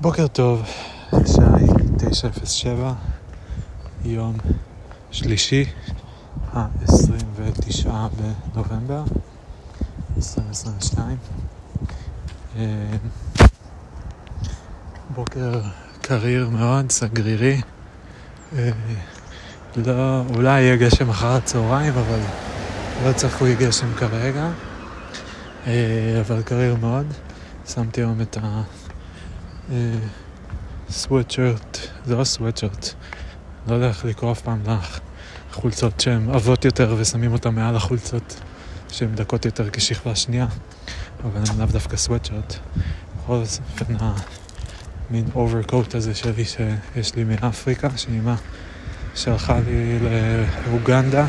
בוקר טוב, השעה היא 9:07, יום שלישי, ה-29 בנובמבר 2022. אה, בוקר קריר מאוד, סגרירי. אה, לא, אולי יהיה גשם אחר הצהריים, אבל לא צפוי גשם כרגע. אה, אבל קריר מאוד. שמתי היום את ה... סוואטשרט, זה לא סוואטשרט, לא יודע איך לקרוא אף פעם לחולצות שהן עבות יותר ושמים אותן מעל החולצות שהן דקות יותר כשכבה שנייה, אבל הן לאו דווקא סוואטשרט. בכל אופן המין overcoat הזה שלי שיש לי מאפריקה, שאימא שלחה לי לאוגנדה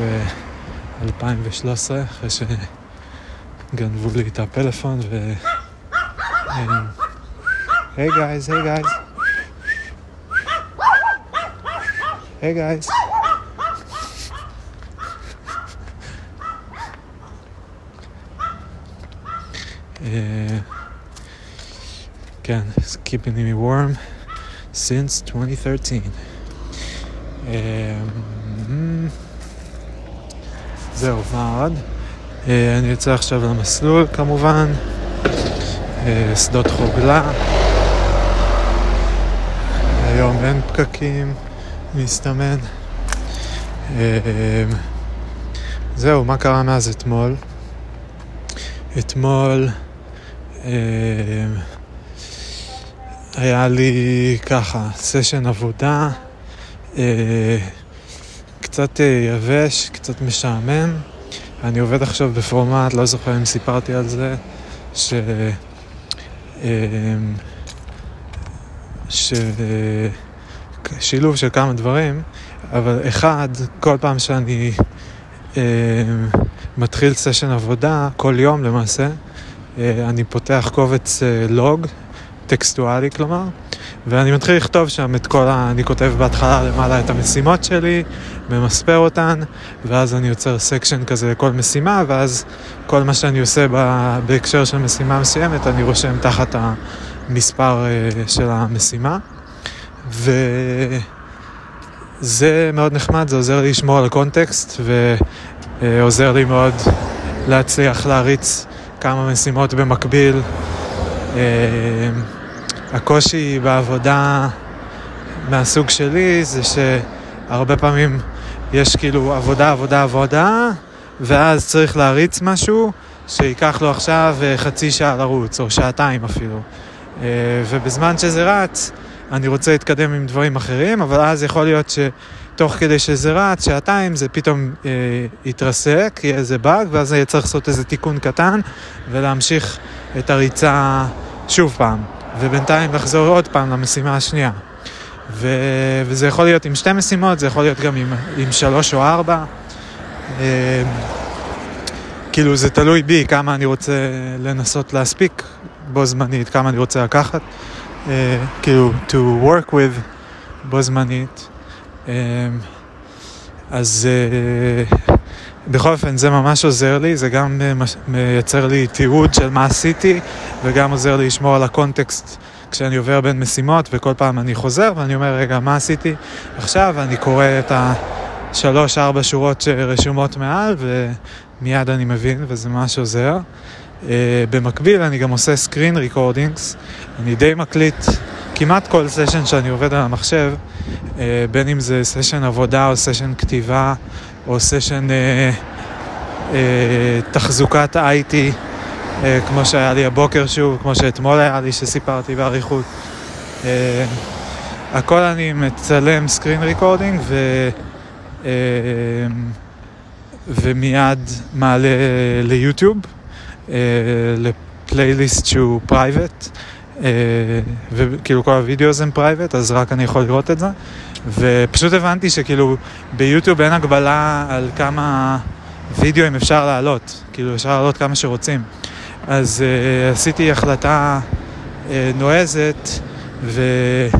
ב-2013 אחרי שגנבו לי את הפלאפון ו... Hey guys, hey guys. Hey guys. Uh, again, it's keeping me warm since 2013. Um, זהו, מה עוד? Uh, אני יוצא עכשיו למסלול כמובן, uh, שדות חוגלה. היום אין פקקים, מסתמן. אמ, זהו, מה קרה מאז אתמול? אתמול אמ, היה לי ככה, סשן עבודה, אה, קצת אה, יבש, קצת משעמם. אני עובד עכשיו בפורמט, לא זוכר אם סיפרתי על זה, ש... אמ, שילוב של כמה דברים, אבל אחד, כל פעם שאני אה, מתחיל סשן עבודה, כל יום למעשה, אה, אני פותח קובץ אה, log, טקסטואלי כלומר, ואני מתחיל לכתוב שם את כל ה... אני כותב בהתחלה למעלה את המשימות שלי, ממספר אותן, ואז אני יוצר section כזה לכל משימה, ואז כל מה שאני עושה בהקשר של משימה מסוימת, אני רושם תחת ה... מספר אה, של המשימה, וזה מאוד נחמד, זה עוזר לי לשמור על הקונטקסט, ועוזר לי מאוד להצליח להריץ כמה משימות במקביל. Uh, הקושי בעבודה מהסוג שלי זה שהרבה פעמים יש כאילו עבודה, עבודה, עבודה, ואז צריך להריץ משהו שייקח לו עכשיו אה, חצי שעה לרוץ, או שעתיים אפילו. אה, ובזמן שזה רץ, אני רוצה להתקדם עם דברים אחרים, אבל אז יכול להיות שתוך כדי שזה רץ, שעתיים, זה פתאום אה, יתרסק, יהיה איזה באג, ואז אני צריך לעשות איזה תיקון קטן, ולהמשיך את הריצה שוב פעם, ובינתיים לחזור עוד פעם למשימה השנייה. ו... וזה יכול להיות עם שתי משימות, זה יכול להיות גם עם, עם שלוש או ארבע. אה, כאילו זה תלוי בי כמה אני רוצה לנסות להספיק בו זמנית, כמה אני רוצה לקחת, uh, כאילו, to work with בו זמנית. Um, אז uh, בכל אופן זה ממש עוזר לי, זה גם מייצר לי תיעוד של מה עשיתי, וגם עוזר לי לשמור על הקונטקסט כשאני עובר בין משימות, וכל פעם אני חוזר ואני אומר, רגע, מה עשיתי עכשיו? אני קורא את השלוש-ארבע שורות שרשומות מעל, ומיד אני מבין, וזה ממש עוזר. אה, במקביל אני גם עושה screen recordings, אני די מקליט כמעט כל סשן שאני עובד על המחשב, אה, בין אם זה סשן עבודה או סשן כתיבה או סשן אה, אה, תחזוקת IT, אה, כמו שהיה לי הבוקר שוב, כמו שאתמול היה לי שסיפרתי באריכות. אה, הכל אני מצלם screen recording ו... אה, ומיד מעלה ליוטיוב. לפלייליסט שהוא private, וכאילו כל הווידאו הם private, אז רק אני יכול לראות את זה. ופשוט הבנתי שכאילו ביוטיוב אין הגבלה על כמה וידאוים אפשר לעלות, כאילו אפשר לעלות כמה שרוצים. אז אה, עשיתי החלטה אה, נועזת וככה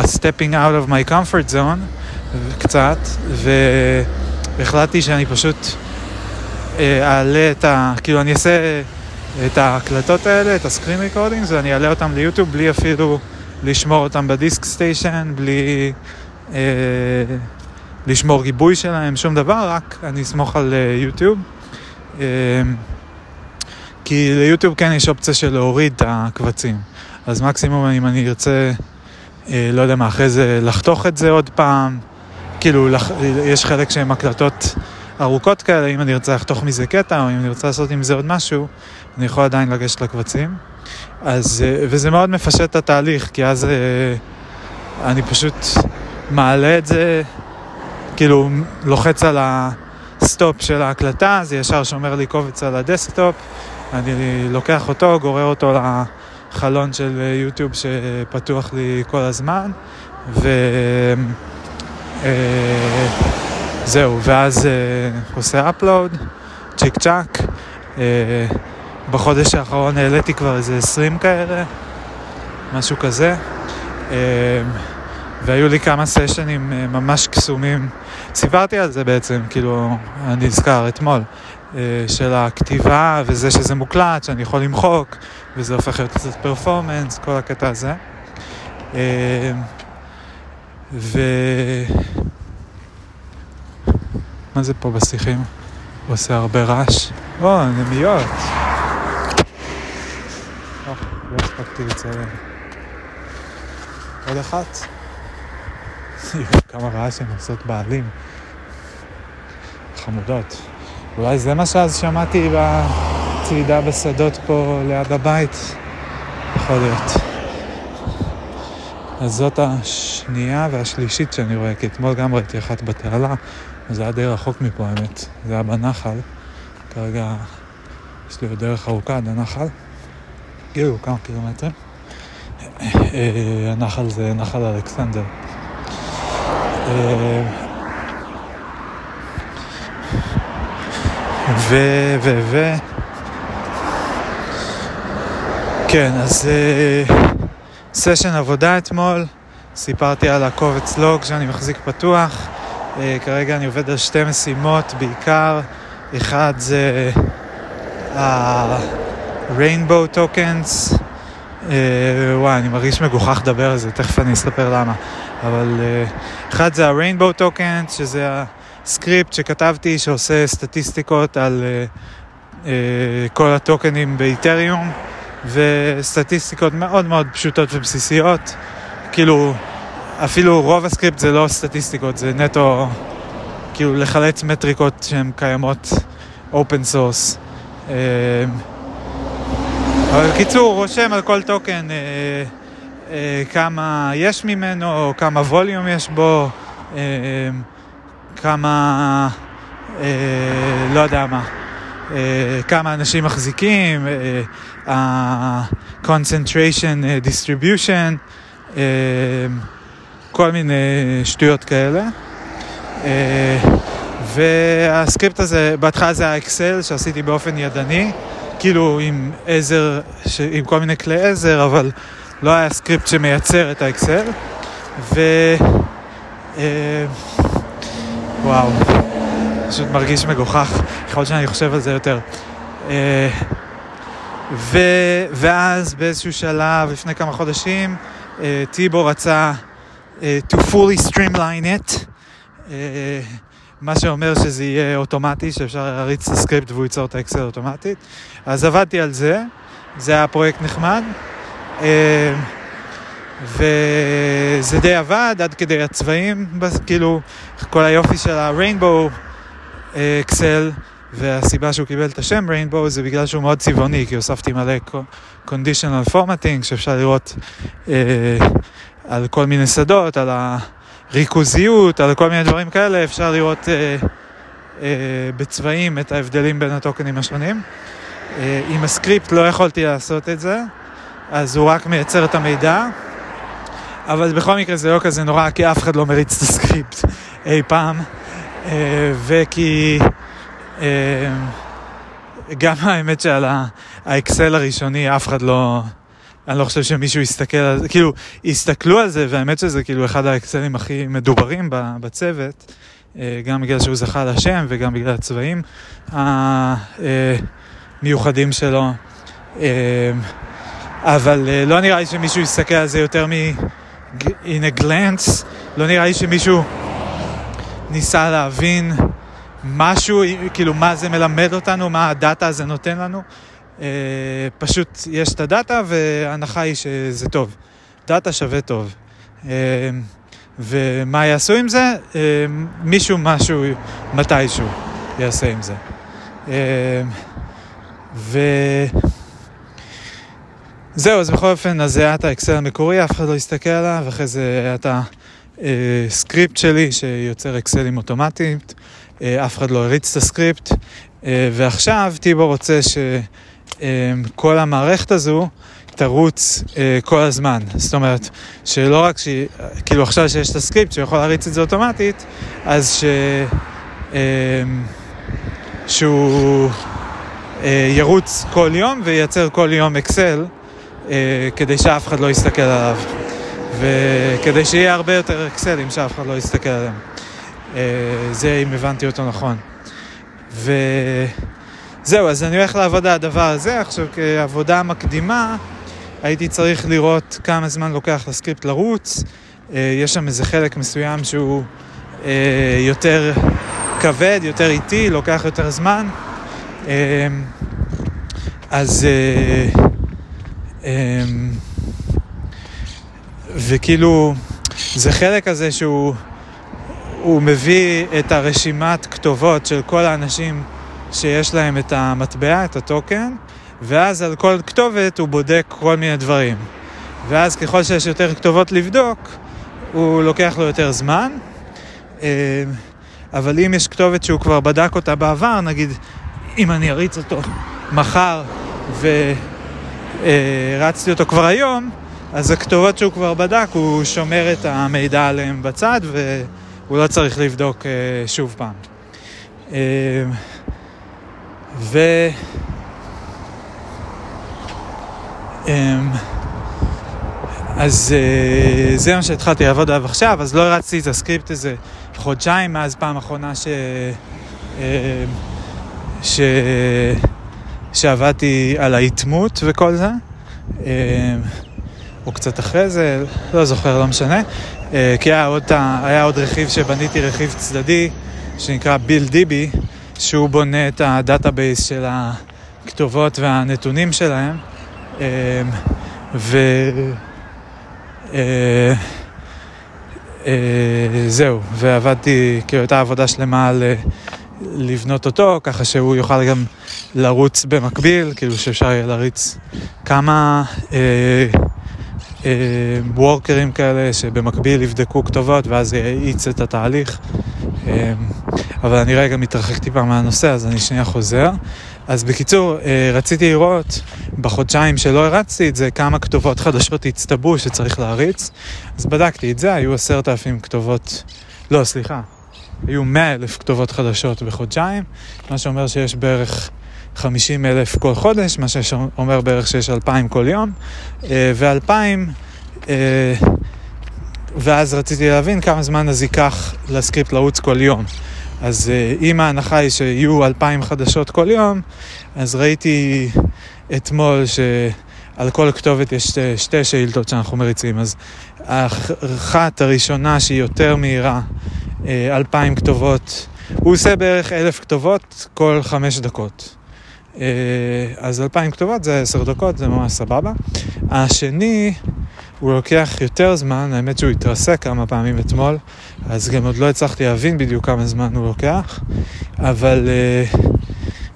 uh, stepping out of my comfort zone קצת, והחלטתי שאני פשוט אעלה את ה... כאילו אני אעשה את ההקלטות האלה, את הסקרין ריקורדינגס, ואני אעלה אותם ליוטיוב בלי אפילו לשמור אותם בדיסק סטיישן, בלי אה, לשמור גיבוי שלהם, שום דבר, רק אני אסמוך על אה, יוטיוב. אה, כי ליוטיוב כן יש אופציה של להוריד את הקבצים. אז מקסימום אם אני ארצה, אה, לא יודע מה, אחרי זה לחתוך את זה עוד פעם, כאילו לח... יש חלק שהם הקלטות ארוכות כאלה, אם אני ארצה לחתוך מזה קטע, או אם אני רוצה לעשות עם זה עוד משהו, אני יכול עדיין לגשת לקבצים. אז, אה, וזה מאוד מפשט את התהליך, כי אז אה, אני פשוט מעלה את זה, כאילו לוחץ על ה-stop של ההקלטה, זה ישר שומר לי קובץ על ה-desktop, אני לוקח אותו, גורר אותו לחלון של יוטיוב שפתוח לי כל הזמן, ו... זהו, ואז אה, עושה upload, צ'יק צ'אק. אה, בחודש האחרון העליתי כבר איזה 20 כאלה, משהו כזה. אה, והיו לי כמה סשנים אה, ממש קסומים. סיפרתי על זה בעצם, כאילו, אני נזכר אתמול, אה, של הכתיבה וזה שזה מוקלט, שאני יכול למחוק, וזה הופך להיות קצת פרפורמנס, כל הקטע הזה. אה, ו... מה זה פה בשיחים? הוא עושה הרבה רעש. או, נמיות. לא הספקתי לציין. עוד אחת. כמה רעש הן עושות בעלים. חמודות. אולי זה מה שאז שמעתי בצעידה בשדות פה ליד הבית. יכול להיות. אז זאת השנייה והשלישית שאני רואה, כי אתמול גם ראיתי אחת בתעלה, זה היה די רחוק מפה האמת, זה היה בנחל. כרגע יש לי עוד דרך ארוכה עד הנחל, כאילו כמה קילומטרים. אה, הנחל זה נחל אלכסנדר. אה, ו... ו... ו... כן, אז סשן אה, עבודה אתמול, סיפרתי על הקובץ לוג שאני מחזיק פתוח. Uh, כרגע אני עובד על שתי משימות בעיקר. אחד זה ה-Rainbow Tokens. Uh, וואי, אני מרגיש מגוחך לדבר על זה, תכף אני אספר למה. אבל אחד זה ה-Rainbow Tokens, שזה הסקריפט שכתבתי שעושה סטטיסטיקות על כל הטוקנים באיתריום, וסטטיסטיקות מאוד מאוד פשוטות ובסיסיות. כאילו, אפילו רוב הסקריפט זה לא סטטיסטיקות, זה נטו כאילו לחלץ מטריקות שהן קיימות open source. אה, אבל בקיצור, רושם על כל טוקן אה, אה, כמה יש ממנו, כמה volume יש בו, כמה, לא יודע מה, כמה אנשים מחזיקים, ה-concentration distribution, כל מיני שטויות כאלה. אה, והסקריפט הזה, בהתחלה זה היה אקסל שעשיתי באופן ידני, כאילו עם עזר, עם כל מיני כלי עזר, אבל לא היה סקריפט שמייצר את האקסל. ו... אה, וואו, פשוט מרגיש מגוחך, להיות שאני חושב על זה יותר. אה, ו... ואז באיזשהו שלב, לפני כמה חודשים, טיבו רצה to fully streamline it, מה שאומר שזה יהיה אוטומטי, שאפשר להריץ את הסקריפט והוא ייצור את האקסל אוטומטית. אז עבדתי על זה, זה היה פרויקט נחמד, וזה די עבד עד כדי הצבעים, כאילו כל היופי של ה-Rainbow אקסל, והסיבה שהוא קיבל את השם Rainbow זה בגלל שהוא מאוד צבעוני, כי הוספתי מלא conditional formatting שאפשר לראות אה, על כל מיני שדות, על הריכוזיות, על כל מיני דברים כאלה, אפשר לראות אה, אה, בצבעים את ההבדלים בין הטוקנים השונים. אה, עם הסקריפט לא יכולתי לעשות את זה, אז הוא רק מייצר את המידע, אבל בכל מקרה זה לא כזה נורא, כי אף אחד לא מריץ את הסקריפט אי פעם, אה, וכי... אה, גם האמת שעל האקסל הראשוני אף אחד לא... אני לא חושב שמישהו יסתכל על זה, כאילו, הסתכלו על זה, והאמת שזה כאילו אחד האקסלים הכי מדוברים בצוות, אה, גם בגלל שהוא זכה לשם וגם בגלל הצבעים המיוחדים שלו. אבל לא נראה לי שמישהו יסתכל על זה יותר מ... in a glance, לא נראה לי שמישהו ניסה להבין משהו, כאילו מה זה מלמד אותנו, מה הדאטה הזה נותן לנו. פשוט יש את הדאטה וההנחה היא שזה טוב. דאטה שווה טוב. ומה יעשו עם זה? מישהו משהו מתישהו יעשה עם זה. ו... זהו, אז בכל אופן, אז זה היה את האקסל המקורי, אף אחד לא הסתכל עליו, ואחרי זה היה את הסקריפט שלי שיוצר אקסלים אוטומטית, אף אחד לא הריץ את הסקריפט, ועכשיו טיבו רוצה שכל המערכת הזו תרוץ כל הזמן. זאת אומרת, שלא רק ש... כאילו עכשיו שיש את הסקריפט שיכול להריץ את זה אוטומטית, אז ש... שהוא ירוץ כל יום וייצר כל יום אקסל. אה, כדי שאף אחד לא יסתכל עליו. וכדי שיהיה הרבה יותר אקסלים שאף אחד לא יסתכל עליהם. אה, זה אם הבנתי אותו נכון. וזהו, אז אני הולך לעבוד על הדבר הזה. עכשיו, כעבודה מקדימה, הייתי צריך לראות כמה זמן לוקח לסקריפט לרוץ. אה, יש שם איזה חלק מסוים שהוא יותר כבד, יותר איטי, לוקח יותר זמן. אז... אמ, וכאילו, זה חלק הזה שהוא הוא מביא את הרשימת כתובות של כל האנשים שיש להם את המטבע, את הטוקן, ואז על כל כתובת הוא בודק כל מיני דברים. ואז ככל שיש יותר כתובות לבדוק, הוא לוקח לו יותר זמן. אמ, אבל אם יש כתובת שהוא כבר בדק אותה בעבר, נגיד אם אני אריץ אותו מחר ו... אה, אותו כבר היום, אז הכתובות שהוא כבר בדק, הוא שומר את המידע עליהן בצד והוא לא צריך לבדוק אה, שוב פעם. אה, ו... אז זה מה שהתחלתי לעבוד עליו עכשיו, אז לא הרצתי את הסקריפט הזה חודשיים מאז פעם אחרונה ש... ש... שעבדתי על ההיטמפות וכל זה, אה, או קצת אחרי זה, לא זוכר, לא משנה, אה, כי היה עוד, היה עוד רכיב שבניתי, רכיב צדדי, שנקרא Build DB, שהוא בונה את ה-database של הכתובות והנתונים שלהם, אה, ו... זהו, ועבדתי, כאילו הייתה עבודה שלמה על לבנות אותו, ככה שהוא יוכל גם לרוץ במקביל, כאילו שאפשר יהיה להריץ כמה אה, אה, וורקרים כאלה שבמקביל יבדקו כתובות ואז יאיץ את התהליך. אה, אבל אני רגע מתרחק טיפה מהנושא, אז אני שנייה חוזר. אז בקיצור, אה, רציתי לראות בחודשיים שלא הרצתי את זה, כמה כתובות חדשות הצטברו שצריך להריץ. אז בדקתי את זה, היו עשרת אלפים כתובות, לא, סליחה, היו 100 אלף כתובות חדשות בחודשיים, מה שאומר שיש בערך 50 אלף כל חודש, מה שאומר בערך שיש 2,000 כל יום, אה, ו-2,000, אה, ואז רציתי להבין כמה זמן אז ייקח לסקריפט לרוץ כל יום. אז אה, אם ההנחה היא שיהיו 2,000 חדשות כל יום, אז ראיתי אתמול שעל כל כתובת יש שתי, שתי שאילתות שאנחנו מריצים. אז האחת הראשונה שהיא יותר מהירה אלפיים כתובות. הוא עושה בערך אלף כתובות כל חמש דקות. אה, אז אלפיים כתובות זה עשר דקות, זה ממש סבבה. השני, הוא לוקח יותר זמן, האמת שהוא התרסק כמה פעמים אתמול, אז גם עוד לא הצלחתי להבין בדיוק כמה זמן הוא לוקח, אבל אה,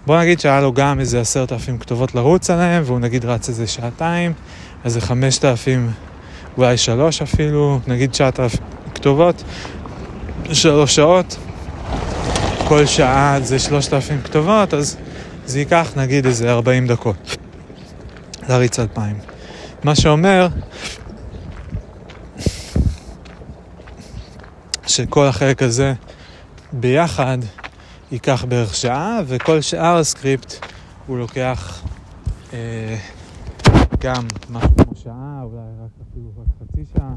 בוא נגיד שהיה לו גם איזה עשרת אלפים כתובות לרוץ עליהם, והוא נגיד רץ איזה שעתיים, אז זה חמשת אלפים, אולי שלוש אפילו, נגיד תשעת אלפים כתובות, שלוש שעות, כל שעה זה שלושת אלפים כתובות, אז זה ייקח נגיד איזה ארבעים דקות להריץ אלפיים. מה שאומר שכל החלק הזה ביחד ייקח בערך שעה, וכל שאר הסקריפט הוא לוקח אה, גם משהו כמו שעה, אולי רק אפילו רק חצי שעה.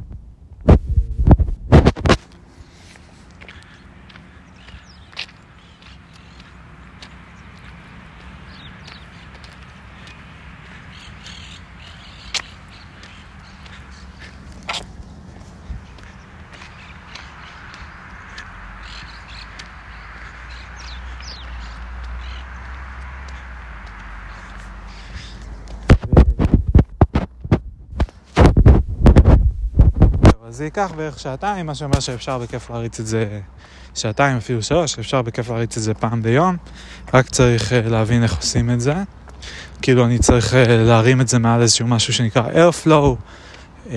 זה ייקח בערך שעתיים, מה שאומר שאפשר בכיף להריץ את זה שעתיים, אפילו שלוש, אפשר בכיף להריץ את זה פעם ביום, רק צריך uh, להבין איך עושים את זה. כאילו אני צריך uh, להרים את זה מעל איזשהו משהו שנקרא Airflow. Uh,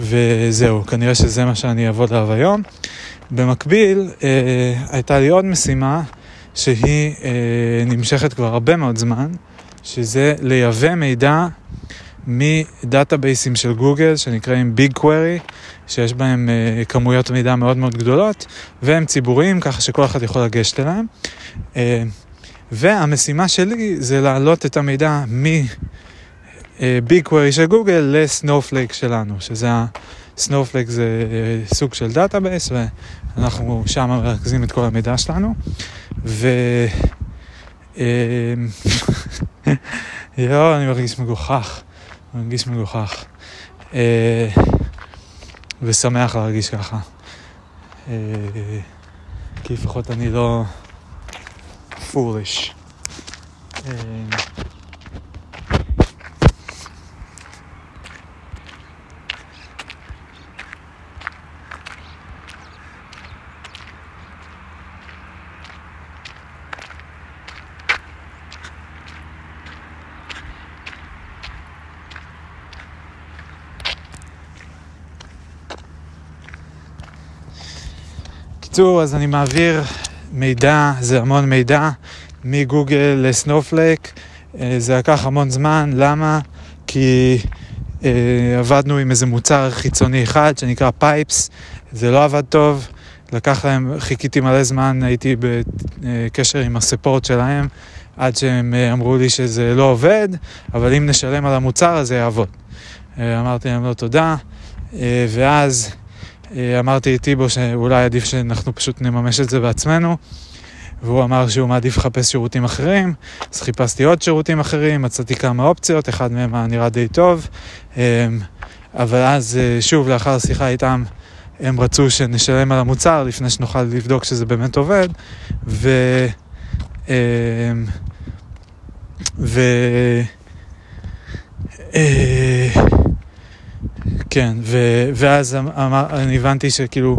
וזהו, כנראה שזה מה שאני אעבוד עליו היום. במקביל, אה, הייתה לי עוד משימה שהיא אה, נמשכת כבר הרבה מאוד זמן, שזה לייבא מידע מדאטאבייסים של גוגל שנקראים BigQuery, שיש בהם אה, כמויות מידע מאוד מאוד גדולות, והם ציבוריים, ככה שכל אחד יכול לגשת אליהם. אה, והמשימה שלי זה להעלות את המידע מביג קווירי של גוגל ל-Snowflake שלנו, שזה ה... Snowflake זה אה, סוג של database, ואנחנו שם מרכזים את כל המידע שלנו. ו... אה, יואו, אני מרגיש מגוחך. מרגיש מגוחך. אה, ושמח להרגיש ככה. כי לפחות אני לא פוליש. בקיצור, אז אני מעביר מידע, זה המון מידע, מגוגל לסנופלייק. אה, זה לקח המון זמן, למה? כי אה, עבדנו עם איזה מוצר חיצוני אחד שנקרא פייפס, זה לא עבד טוב, לקח להם, חיכיתי מלא זמן, הייתי בקשר עם הספורט שלהם, עד שהם אה, אמרו לי שזה לא עובד, אבל אם נשלם על המוצר הזה יעבוד. אה, אמרתי להם לא תודה, אה, ואז... אה, אמרתי לטיבו שאולי עדיף שאנחנו פשוט נממש את זה בעצמנו, והוא אמר שהוא מעדיף לחפש שירותים אחרים, אז חיפשתי עוד שירותים אחרים, מצאתי כמה אופציות, אחד מהם היה נראה די טוב, אמ, אבל אז אה, שוב, לאחר שיחה איתם, הם רצו שנשלם על המוצר לפני שנוכל לבדוק שזה באמת עובד, ו... אמ, ו... אה, כן, ו- ואז אמ-, אמר, אני הבנתי שכאילו,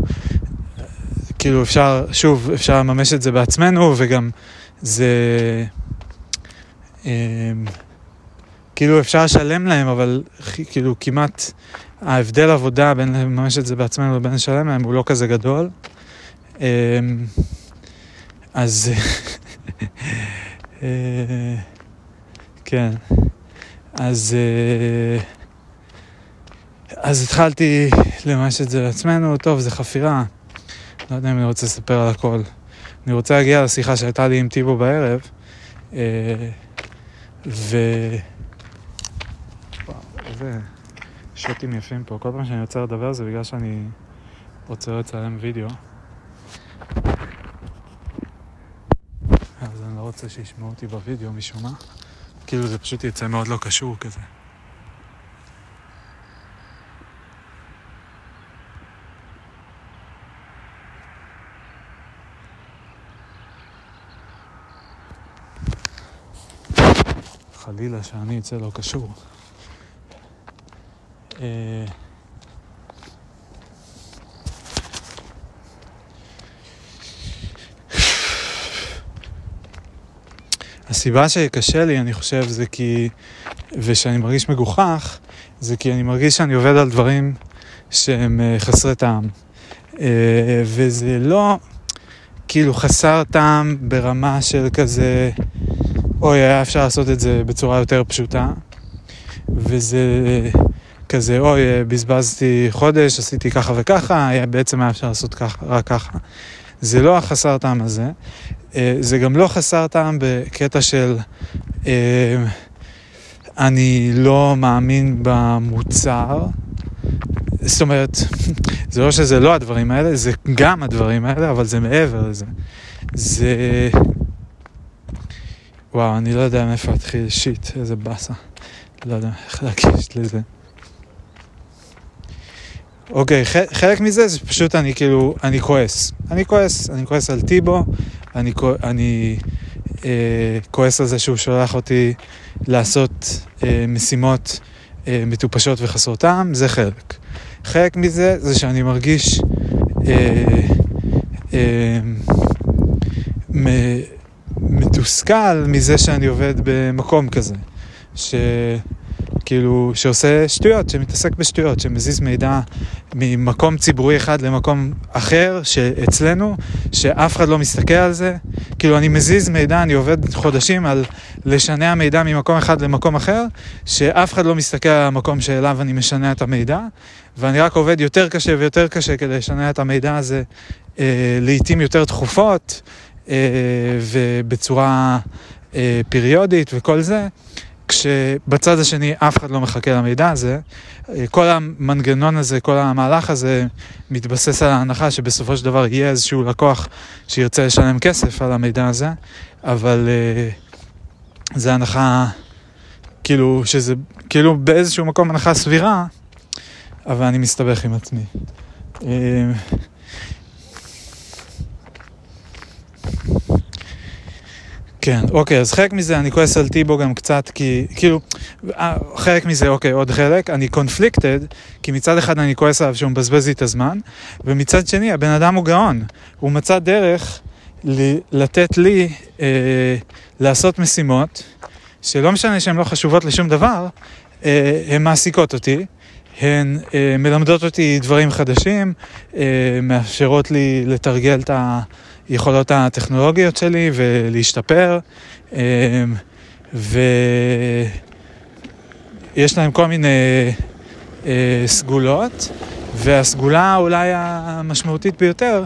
כאילו אפשר, שוב, אפשר לממש את זה בעצמנו, וגם זה, אמ, כאילו אפשר לשלם להם, אבל כאילו כמעט ההבדל עבודה בין לממש את זה בעצמנו לבין לשלם להם הוא לא כזה גדול. אמ, אז, אה, כן, אז... אז התחלתי לממש את זה לעצמנו, טוב, זה חפירה. לא יודע אם אני רוצה לספר על הכל. אני רוצה להגיע לשיחה שהייתה לי עם טיבו בערב, אה, ו... וואו, איזה שוטים יפים פה. כל פעם שאני רוצה לדבר זה בגלל שאני רוצה לצלם וידאו. אז אני לא רוצה שישמעו אותי בווידאו משום מה. כאילו זה פשוט יצא מאוד לא קשור כזה. חלילה שאני אצא לא קשור. אה, הסיבה שקשה לי, אני חושב, זה כי, ושאני מרגיש מגוחך, זה כי אני מרגיש שאני עובד על דברים שהם אה, חסרי טעם. אה, וזה לא כאילו חסר טעם ברמה של כזה... אוי, היה אפשר לעשות את זה בצורה יותר פשוטה, וזה כזה, אוי, בזבזתי חודש, עשיתי ככה וככה, היה, בעצם היה אפשר לעשות ככה, רק ככה. זה לא החסר טעם הזה, אה, זה גם לא חסר טעם בקטע של אה, אני לא מאמין במוצר. זאת אומרת, זה לא שזה לא הדברים האלה, זה גם הדברים האלה, אבל זה מעבר לזה. זה... וואו, אני לא יודע מאיפה להתחיל, שיט, איזה באסה. לא יודע איך להגיש לזה. אוקיי, חלק מזה זה פשוט אני כאילו, אני כועס. אני כועס, אני כועס על טיבו, אני, אני אה, כועס על זה שהוא שולח אותי לעשות אה, משימות אה, מטופשות וחסרות טעם, זה חלק. חלק מזה זה שאני מרגיש אה, אה, מתוסכל מזה שאני עובד במקום כזה. ש... כאילו, שעושה שטויות, שמתעסק בשטויות, שמזיז מידע ממקום ציבורי אחד למקום אחר, שאצלנו, שאף אחד לא מסתכל על זה. כאילו, אני מזיז מידע, אני עובד חודשים על לשנע מידע ממקום אחד למקום אחר, שאף אחד לא מסתכל על המקום שאליו אני משנע את המידע, ואני רק עובד יותר קשה ויותר קשה כדי לשנע את המידע הזה אה, לעיתים יותר תכופות, ובצורה אה, פריודית וכל זה. כשבצד השני אף אחד לא מחכה למידע הזה, כל המנגנון הזה, כל המהלך הזה מתבסס על ההנחה שבסופו של דבר יהיה איזשהו לקוח שירצה לשלם כסף על המידע הזה, אבל זה הנחה, כאילו, שזה כאילו באיזשהו מקום הנחה סבירה, אבל אני מסתבך עם עצמי. Uh, כן, אוקיי, אז חלק מזה אני כועס על טיבו גם קצת, כי כאילו, אה, חלק מזה, אוקיי, עוד חלק, אני קונפליקטד, כי מצד אחד אני כועס עליו שהוא מבזבז לי את הזמן, ומצד שני, הבן אדם הוא גאון, הוא מצא דרך ל- לתת לי אה, לעשות משימות, שלא משנה שהן לא חשובות לשום דבר, אה, הן מעסיקות אותי. הן אה, מלמדות אותי דברים חדשים, אה, מאפשרות לי לתרגל את ה... היכולות הטכנולוגיות שלי ולהשתפר. אמ, ויש להם כל מיני אה, סגולות, והסגולה אולי המשמעותית ביותר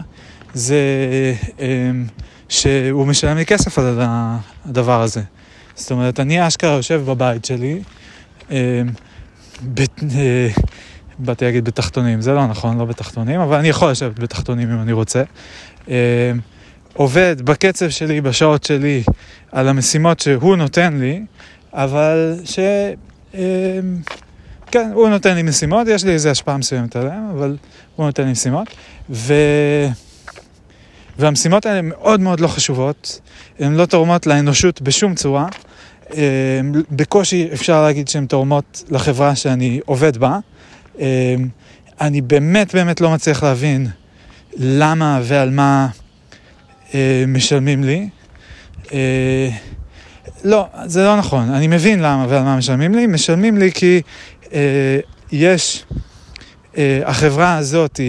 זה אמ, שהוא משלם לי כסף על הדבר הזה. זאת אומרת, אני אשכרה יושב בבית שלי, אמ, אה, באתי להגיד בתחתונים, זה לא נכון, לא בתחתונים, אבל אני יכול לשבת בתחתונים אם אני רוצה. עובד בקצב שלי, בשעות שלי, על המשימות שהוא נותן לי, אבל ש... אמ, כן, הוא נותן לי משימות, יש לי איזו השפעה מסוימת עליהם, אבל הוא נותן לי משימות. ו... והמשימות האלה מאוד מאוד לא חשובות, הן לא תורמות לאנושות בשום צורה. אמ, בקושי אפשר להגיד שהן תורמות לחברה שאני עובד בה. אני באמת באמת לא מצליח להבין למה ועל מה אה, משלמים לי. אה, לא, זה לא נכון, אני מבין למה ועל מה משלמים לי. משלמים לי כי אה, יש, אה, החברה הזאת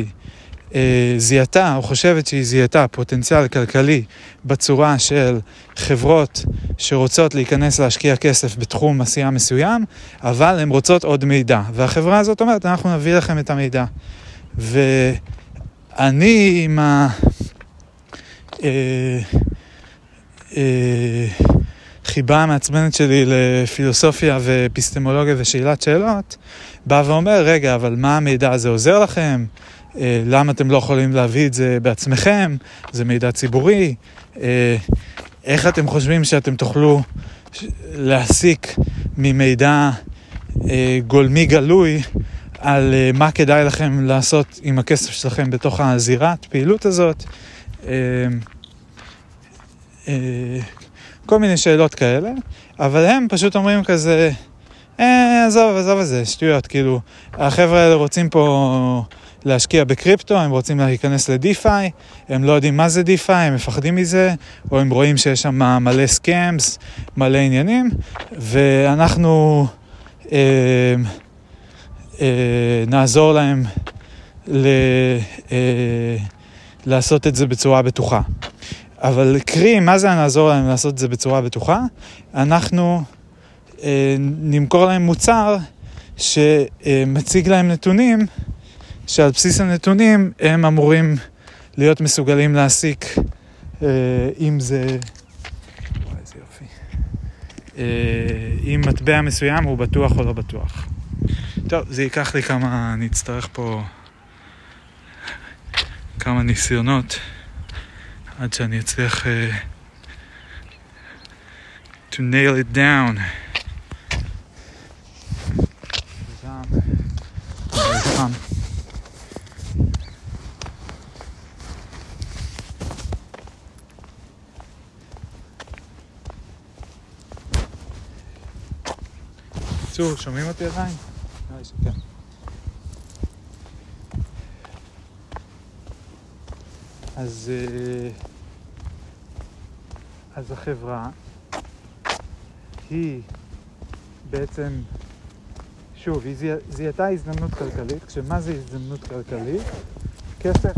אה, זיהתה, או חושבת שהיא זיהתה פוטנציאל כלכלי בצורה של חברות שרוצות להיכנס להשקיע כסף בתחום עשייה מסוים, אבל הן רוצות עוד מידע. והחברה הזאת אומרת, אנחנו נביא לכם את המידע. ואני עם ה... אה, אה, חיבה המעצבנת שלי לפילוסופיה ואפיסטמולוגיה ושאלת שאלות, בא ואומר, רגע, אבל מה המידע הזה עוזר לכם? אה, למה אתם לא יכולים להביא את זה בעצמכם? זה מידע ציבורי. איך אתם חושבים שאתם תוכלו להסיק ממידע גולמי גלוי על מה כדאי לכם לעשות עם הכסף שלכם בתוך הזירת פעילות הזאת? אה, אה, כל מיני שאלות כאלה, אבל הם פשוט אומרים כזה, אה, עזוב, עזוב את זה, שטויות, כאילו, החבר'ה האלה רוצים פה להשקיע בקריפטו, הם רוצים להיכנס לדיפיי, הם לא יודעים מה זה DeFi, הם מפחדים מזה, או הם רואים שיש שם מלא scams, מלא עניינים, ואנחנו אה, אה, נעזור להם ל... אה, לעשות את זה בצורה בטוחה. אבל קרי, מה זה נעזור להם לעשות את זה בצורה בטוחה? אנחנו אה, נמכור להם מוצר שמציג להם נתונים, שעל בסיס הנתונים הם אמורים להיות מסוגלים להסיק אה, אם זה... אה, אם מטבע מסוים הוא בטוח או לא בטוח. טוב, זה ייקח לי כמה... אני אצטרך פה... כמה ניסיונות עד שאני אצליח uh, to nail it down. שומעים אותי עדיין? נראה שכן. אז, אה, אז החברה היא בעצם, שוב, היא זיהתה הזדמנות כלכלית, כשמה זה הזדמנות כלכלית? כסף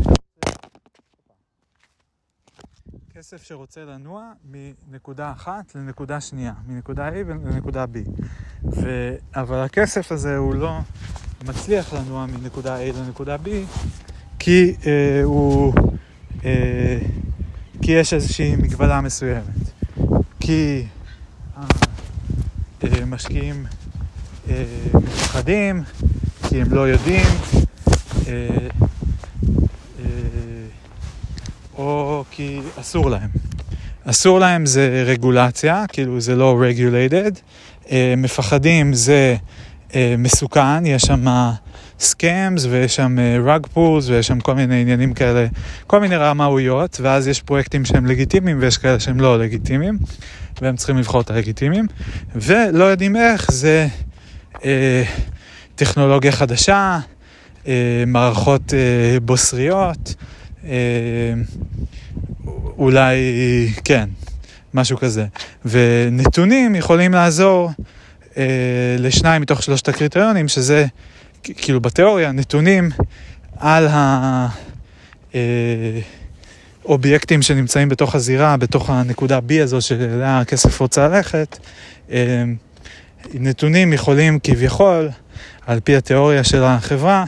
כסף שרוצה לנוע מנקודה אחת לנקודה שנייה, מנקודה A לנקודה B. ו... אבל הכסף הזה הוא לא מצליח לנוע מנקודה A לנקודה B, כי אה, הוא... אה, כי יש איזושהי מגבלה מסוימת. כי המשקיעים אה, אה, מפחדים, כי הם לא יודעים, אה, או כי אסור להם. אסור להם זה רגולציה, כאילו זה לא regulated. מפחדים זה מסוכן, יש שם סקאמס ויש שם rug pools ויש שם כל מיני עניינים כאלה, כל מיני רמאויות, ואז יש פרויקטים שהם לגיטימיים ויש כאלה שהם לא לגיטימיים. והם צריכים לבחור את הלגיטימיים, ולא יודעים איך זה אה, טכנולוגיה חדשה, אה, מערכות אה, בוסריות, אה, אולי, כן, משהו כזה. ונתונים יכולים לעזור אה, לשניים מתוך שלושת הקריטריונים, שזה כאילו בתיאוריה, נתונים על ה... אה, שנמצאים בתוך הזירה, בתוך הנקודה B הזו שאליה הכסף רוצה ללכת, אה, נתונים יכולים כביכול, על פי התיאוריה של החברה,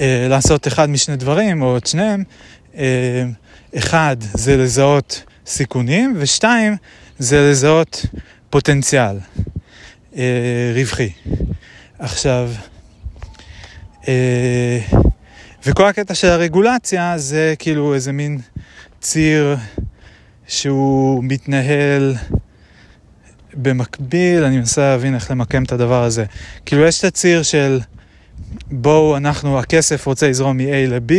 אה, לעשות אחד משני דברים, או את שניהם. אה, אחד זה לזהות סיכונים, ושתיים זה לזהות פוטנציאל רווחי. עכשיו, וכל הקטע של הרגולציה זה כאילו איזה מין ציר שהוא מתנהל במקביל, אני מנסה להבין איך למקם את הדבר הזה. כאילו יש את הציר של בואו אנחנו, הכסף רוצה לזרום מ-A ל-B,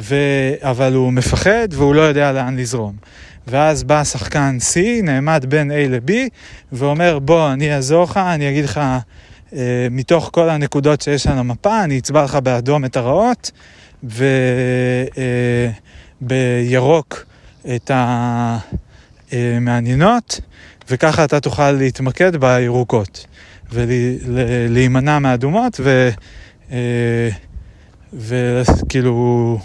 ו... אבל הוא מפחד והוא לא יודע לאן לזרום. ואז בא שחקן C, נעמד בין A ל-B, ואומר בוא אני אעזור לך, אני אגיד לך אה, מתוך כל הנקודות שיש על המפה, אני אצבע לך באדום את הרעות, ובירוק אה, את המעניינות, וככה אתה תוכל להתמקד בירוקות, ולהימנע מהאדומות, ו... אה, וכאילו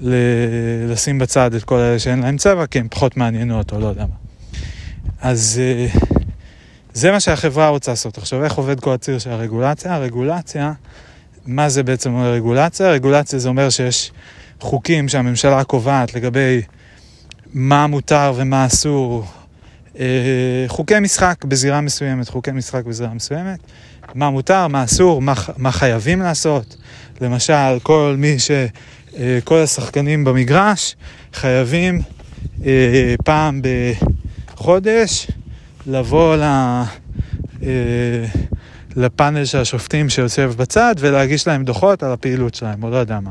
לשים בצד את כל אלה שאין להם צבע, כי הן פחות מעניינות או לא יודע מה. אז זה מה שהחברה רוצה לעשות. עכשיו, איך עובד כל הציר של הרגולציה? הרגולציה, מה זה בעצם רגולציה? רגולציה זה אומר שיש חוקים שהממשלה קובעת לגבי מה מותר ומה אסור, אה, חוקי משחק בזירה מסוימת, חוקי משחק בזירה מסוימת, מה מותר, מה אסור, מה, מה חייבים לעשות. למשל, כל מי ש... אה, כל השחקנים במגרש חייבים אה, פעם בחודש לבוא ל... אה, לפאנל של השופטים שיושב בצד ולהגיש להם דוחות על הפעילות שלהם, או לא יודע מה.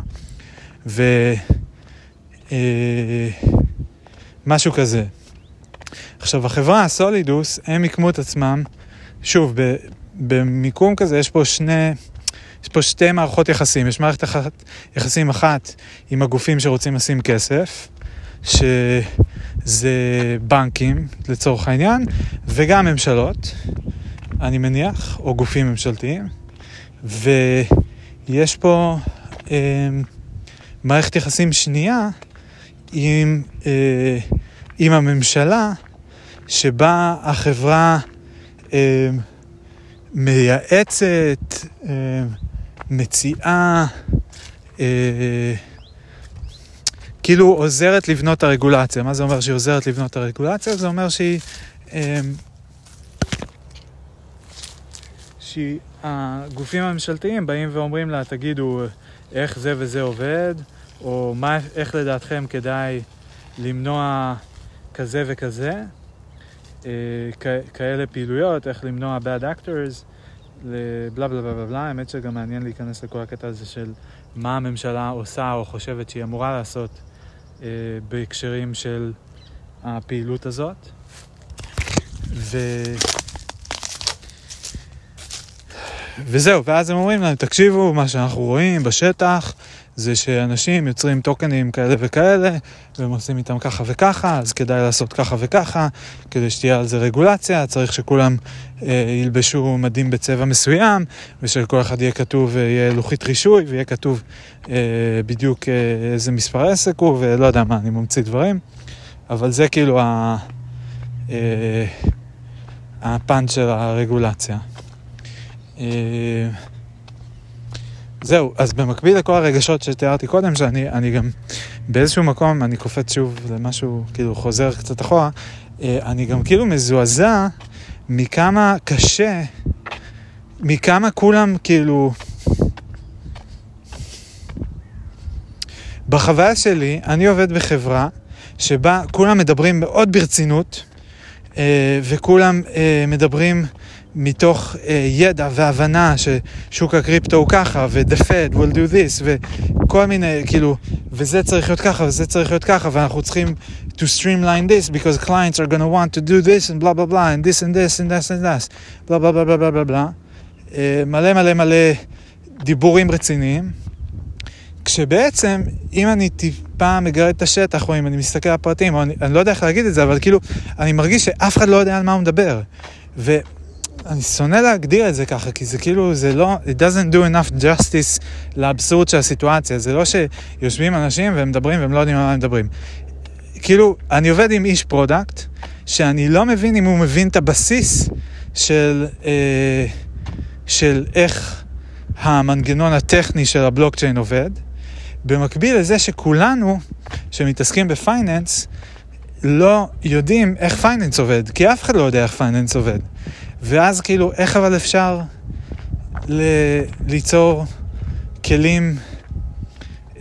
ו... אה, משהו כזה. עכשיו, החברה, הסולידוס, הם מיקמו את עצמם, שוב, במיקום כזה יש פה שני, יש פה שתי מערכות יחסים. יש מערכת אחת, יחסים אחת עם הגופים שרוצים לשים כסף, ש... זה בנקים לצורך העניין, וגם ממשלות, אני מניח, או גופים ממשלתיים, ויש פה אה, מערכת יחסים שנייה עם, אה, עם הממשלה, שבה החברה אה, מייעצת, אה, מציעה, אה, כאילו עוזרת לבנות את הרגולציה. מה זה אומר שהיא עוזרת לבנות את הרגולציה? זה אומר שהיא... אמ, שהגופים הממשלתיים באים ואומרים לה, תגידו איך זה וזה עובד, או מה, איך לדעתכם כדאי למנוע כזה וכזה, אה, כאלה פעילויות, איך למנוע bad actors, בלה בלה בלה בלה, האמת שגם מעניין להיכנס לכל הקטע הזה של מה הממשלה עושה או חושבת שהיא אמורה לעשות אה, בהקשרים של הפעילות הזאת. ו... וזהו, ואז הם אומרים להם, תקשיבו, מה שאנחנו רואים בשטח זה שאנשים יוצרים טוקנים כאלה וכאלה, והם עושים איתם ככה וככה, אז כדאי לעשות ככה וככה, כדי שתהיה על זה רגולציה, צריך שכולם אה, ילבשו מדים בצבע מסוים, ושלכל אחד יהיה כתוב, אה, יהיה לוחית רישוי, ויהיה כתוב אה, בדיוק אה, איזה מספר עסק הוא, ולא יודע מה, אני ממציא דברים, אבל זה כאילו ה... אה, הפן של הרגולציה. אה, זהו, אז במקביל לכל הרגשות שתיארתי קודם, שאני גם באיזשהו מקום, אני קופץ שוב למשהו, כאילו חוזר קצת אחורה, אה, אני גם כאילו מזועזע מכמה קשה, מכמה כולם כאילו... בחוויה שלי, אני עובד בחברה שבה כולם מדברים מאוד ברצינות, אה, וכולם אה, מדברים מתוך uh, ידע והבנה ששוק הקריפטו הוא ככה, ו-the Fed will do this, וכל מיני, כאילו, וזה צריך להיות ככה, וזה צריך להיות ככה, ואנחנו צריכים to streamline this, because clients are gonna want to do this, and blah blah blah, and this and this and this and this, blah blah blah blah blah blah. Uh, מלא מלא מלא דיבורים רציניים, כשבעצם, אם אני טיפה מגרד את השטח, או אם אני מסתכל על הפרטים, או אני, אני לא יודע איך להגיד את זה, אבל כאילו, אני מרגיש שאף אחד לא יודע על מה הוא מדבר. ו... אני שונא להגדיר את זה ככה, כי זה כאילו, זה לא, it doesn't do enough justice לאבסורד של הסיטואציה. זה לא שיושבים אנשים והם מדברים והם לא יודעים על מה הם מדברים. כאילו, אני עובד עם איש product, שאני לא מבין אם הוא מבין את הבסיס של, אה, של איך המנגנון הטכני של הבלוקצ'יין עובד, במקביל לזה שכולנו, שמתעסקים ב-finance, לא יודעים איך finance עובד, כי אף אחד לא יודע איך finance עובד. ואז כאילו, איך אבל אפשר ל- ליצור כלים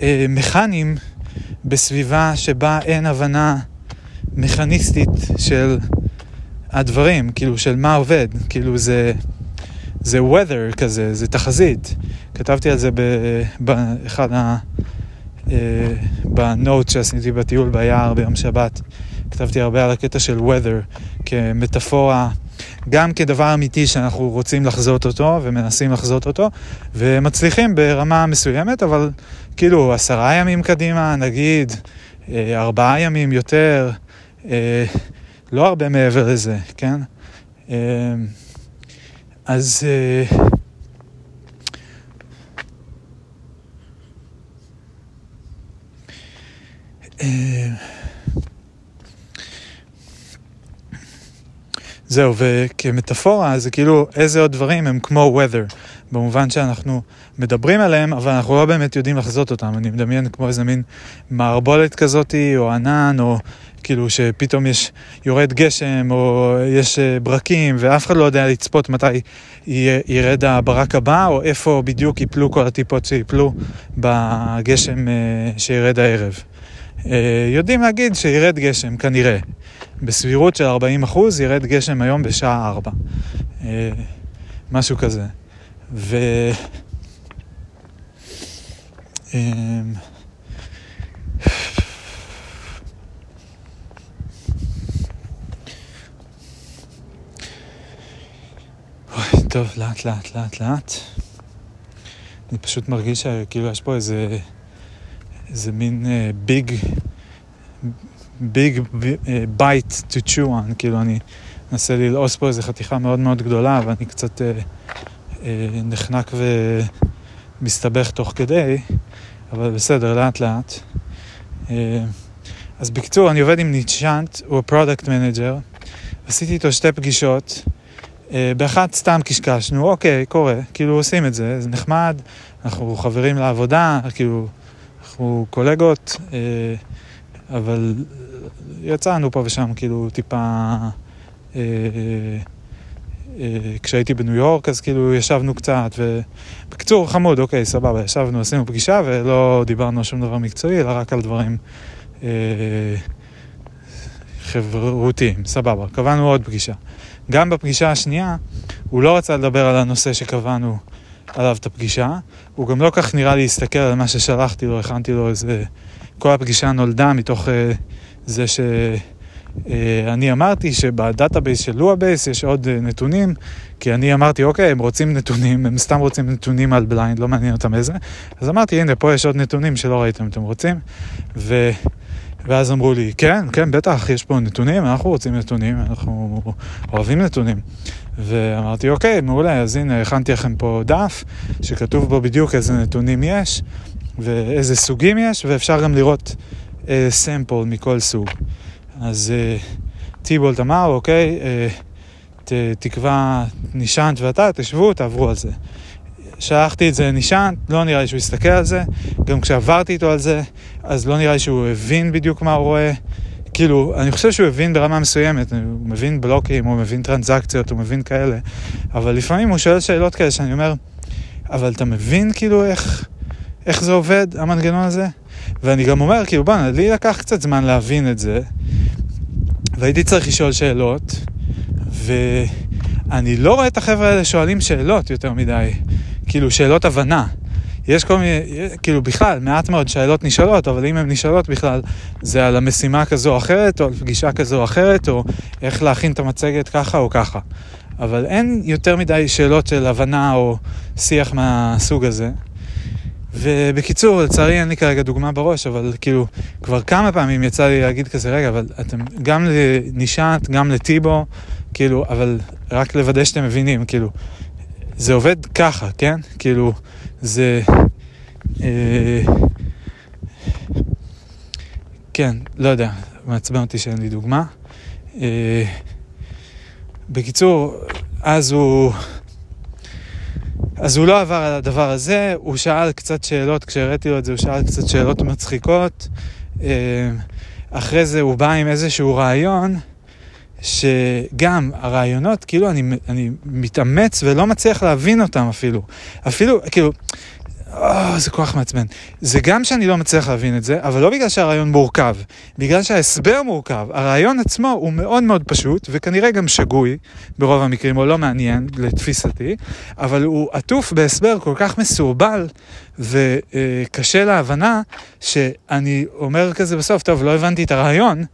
אה, מכניים בסביבה שבה אין הבנה מכניסטית של הדברים, כאילו של מה עובד, כאילו זה, זה weather כזה, זה תחזית. כתבתי על זה באחד ה... אה, בנוט שעשיתי בטיול ביער ביום שבת. כתבתי הרבה על הקטע של weather כמטאפורה גם כדבר אמיתי שאנחנו רוצים לחזות אותו ומנסים לחזות אותו ומצליחים ברמה מסוימת, אבל כאילו עשרה ימים קדימה, נגיד, אה, ארבעה ימים יותר, אה, לא הרבה מעבר לזה, כן? אה, אז... Uh, זהו, וכמטאפורה זה כאילו איזה עוד דברים הם כמו weather, במובן שאנחנו מדברים עליהם, אבל אנחנו לא באמת יודעים לחזות אותם. אני מדמיין כמו איזה מין מערבולת כזאתי, או ענן, או כאילו שפתאום יש, יורד גשם, או יש אה, ברקים, ואף אחד לא יודע לצפות מתי ירד הברק הבא, או איפה בדיוק ייפלו כל הטיפות שיפלו בגשם אה, שירד הערב. אה, יודעים להגיד שירד גשם, כנראה. בסבירות של 40 אחוז ירד גשם היום בשעה 4. אה, משהו כזה. ו... אמ, טוב, לאט לאט לאט לאט. אני פשוט מרגיש שכאילו יש פה איזה, איזה מין big, uh, big bite to chew on, כאילו אני מנסה ללעוס פה איזה חתיכה מאוד מאוד גדולה ואני קצת uh, uh, נחנק ומסתבך תוך כדי, אבל בסדר, לאט לאט. Uh, אז בקיצור, אני עובד עם נישאנט, הוא ה product manager, עשיתי איתו שתי פגישות, באחת סתם קשקשנו, אוקיי, קורה, כאילו עושים את זה, זה נחמד, אנחנו חברים לעבודה, כאילו, אנחנו קולגות, אבל יצאנו פה ושם כאילו טיפה... אה, אה, כשהייתי בניו יורק אז כאילו ישבנו קצת ובקיצור חמוד אוקיי סבבה ישבנו עשינו פגישה ולא דיברנו שום דבר מקצועי אלא רק על דברים אה, חברותיים. סבבה קבענו עוד פגישה. גם בפגישה השנייה הוא לא רצה לדבר על הנושא שקבענו עליו את הפגישה הוא גם לא כך נראה לי להסתכל על מה ששלחתי לו הכנתי לו איזה כל הפגישה נולדה מתוך uh, זה אה, אני אמרתי שב database של לואבייס יש עוד אה, נתונים, כי אני אמרתי, אוקיי, הם רוצים נתונים, הם סתם רוצים נתונים על blind, לא מעניין אותם איזה. אז אמרתי, הנה, פה יש עוד נתונים שלא ראיתם, אתם רוצים? ו... ואז אמרו לי, כן, כן, בטח, יש פה נתונים, אנחנו רוצים נתונים, אנחנו אוהבים נתונים. ואמרתי, אוקיי, מעולה, אז הנה, הכנתי לכם פה דף, שכתוב בו בדיוק איזה נתונים יש, ואיזה סוגים יש, ואפשר גם לראות סמפל uh, מכל סוג. אז uh, טיבולט אמר, אוקיי, uh, ת, תקבע נישנט ואתה, תשבו, תעברו על זה. שלחתי את זה לנישנט, לא נראה לי שהוא הסתכל על זה, גם כשעברתי איתו על זה, אז לא נראה לי שהוא הבין בדיוק מה הוא רואה. כאילו, אני חושב שהוא הבין ברמה מסוימת, הוא מבין בלוקים, הוא מבין טרנזקציות, הוא מבין כאלה, אבל לפעמים הוא שואל שאלות כאלה שאני אומר, אבל אתה מבין כאילו איך, איך זה עובד, המנגנון הזה? ואני גם אומר, כאילו, בוא'נה, לי לקח קצת זמן להבין את זה, והייתי צריך לשאול שאלות, ואני לא רואה את החבר'ה האלה שואלים שאלות יותר מדי, כאילו, שאלות הבנה. יש כל מיני, כאילו בכלל, מעט מאוד שאלות נשאלות, אבל אם הן נשאלות בכלל, זה על המשימה כזו או אחרת, או על פגישה כזו או אחרת, או איך להכין את המצגת ככה או ככה. אבל אין יותר מדי שאלות של הבנה או שיח מהסוג הזה. ובקיצור, לצערי אין לי כרגע דוגמה בראש, אבל כאילו, כבר כמה פעמים יצא לי להגיד כזה, רגע, אבל אתם גם לנישת, גם לטיבו, כאילו, אבל רק לוודא שאתם מבינים, כאילו, זה עובד ככה, כן? כאילו, זה... אה, כן, לא יודע, מעצבן אותי שאין לי דוגמה. אה, בקיצור, אז הוא... אז הוא לא עבר על הדבר הזה, הוא שאל קצת שאלות, כשהראיתי לו את זה, הוא שאל קצת שאלות מצחיקות. אה, אחרי זה הוא בא עם איזשהו רעיון, שגם הרעיונות, כאילו אני, אני מתאמץ ולא מצליח להבין אותם אפילו. אפילו, כאילו, או, זה כוח מעצבן. זה גם שאני לא מצליח להבין את זה, אבל לא בגלל שהרעיון מורכב, בגלל שההסבר מורכב. הרעיון עצמו הוא מאוד מאוד פשוט, וכנראה גם שגוי ברוב המקרים, או לא מעניין לתפיסתי, אבל הוא עטוף בהסבר כל כך מסורבל וקשה להבנה, שאני אומר כזה בסוף, טוב, לא הבנתי את הרעיון,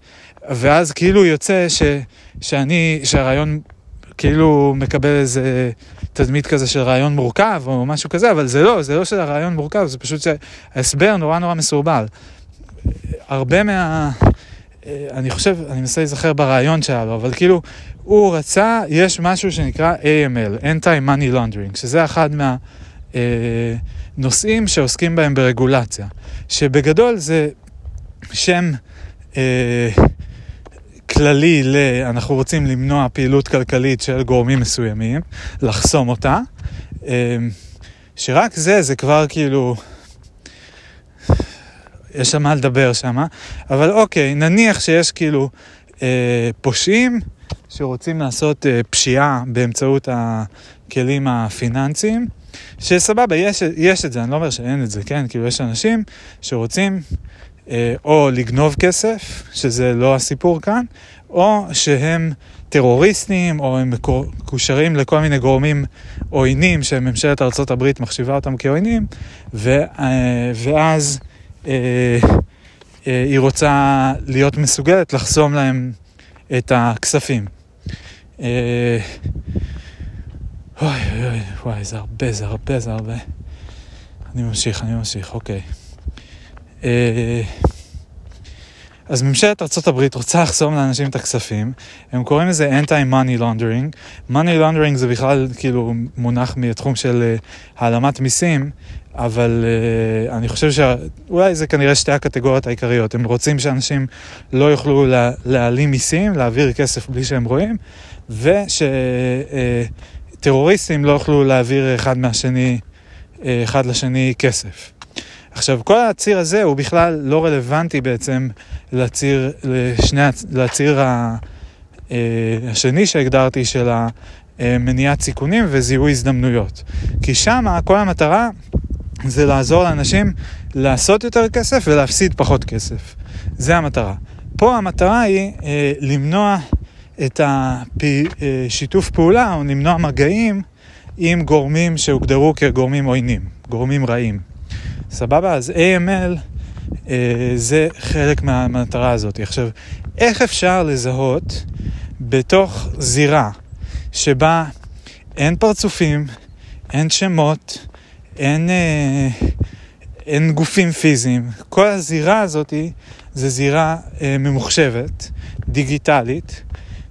ואז כאילו יוצא ש, שאני, שהרעיון כאילו מקבל איזה תדמית כזה של רעיון מורכב או משהו כזה, אבל זה לא, זה לא של הרעיון מורכב, זה פשוט שההסבר נורא נורא מסורבל. הרבה מה... אני חושב, אני מנסה להיזכר ברעיון שלו, אבל כאילו, הוא רצה, יש משהו שנקרא AML, Anti-Money Laundering, שזה אחד מהנושאים שעוסקים בהם ברגולציה, שבגדול זה שם... אה, כללי ל... אנחנו רוצים למנוע פעילות כלכלית של גורמים מסוימים, לחסום אותה, אמ, שרק זה, זה כבר כאילו... יש שם מה לדבר שם, אבל אוקיי, נניח שיש כאילו אה, פושעים שרוצים לעשות אה, פשיעה באמצעות הכלים הפיננסיים, שסבבה, יש, יש את זה, אני לא אומר שאין את זה, כן? כאילו יש אנשים שרוצים אה, או לגנוב כסף, שזה לא הסיפור כאן, או שהם טרוריסטים, או הם מקושרים לכל מיני גורמים עוינים שממשלת ארה"ב מחשיבה אותם כעוינים, ו, אה, ואז אה, היא רוצה להיות מסוגלת לחסום להם את הכספים. אוי אוי אוי, זה הרבה, זה הרבה, זה הרבה. אני ממשיך, אני ממשיך, אוקיי. אה, אז ממשלת ארה"ב רוצה לחסום לאנשים את הכספים, הם קוראים לזה anti-money laundering. money laundering זה בכלל כאילו מונח מהתחום של uh, העלמת מיסים, אבל uh, אני חושב שאולי זה כנראה שתי הקטגוריות העיקריות. הם רוצים שאנשים לא יוכלו לה, להעלים מיסים, להעביר כסף בלי שהם רואים, ושטרוריסטים uh, לא יוכלו להעביר אחד מהשני, uh, אחד לשני כסף. עכשיו, כל הציר הזה הוא בכלל לא רלוונטי בעצם לציר, לשני, לציר ה, אה, השני שהגדרתי של המניעת סיכונים וזיהוי הזדמנויות. כי שם כל המטרה זה לעזור לאנשים לעשות יותר כסף ולהפסיד פחות כסף. זה המטרה. פה המטרה היא אה, למנוע את השיתוף אה, פעולה או למנוע מגעים עם גורמים שהוגדרו כגורמים עוינים, גורמים רעים. סבבה? אז AML אה, זה חלק מהמטרה הזאת. עכשיו, איך אפשר לזהות בתוך זירה שבה אין פרצופים, אין שמות, אין, אה, אין גופים פיזיים. כל הזירה הזאת זה זירה אה, ממוחשבת, דיגיטלית,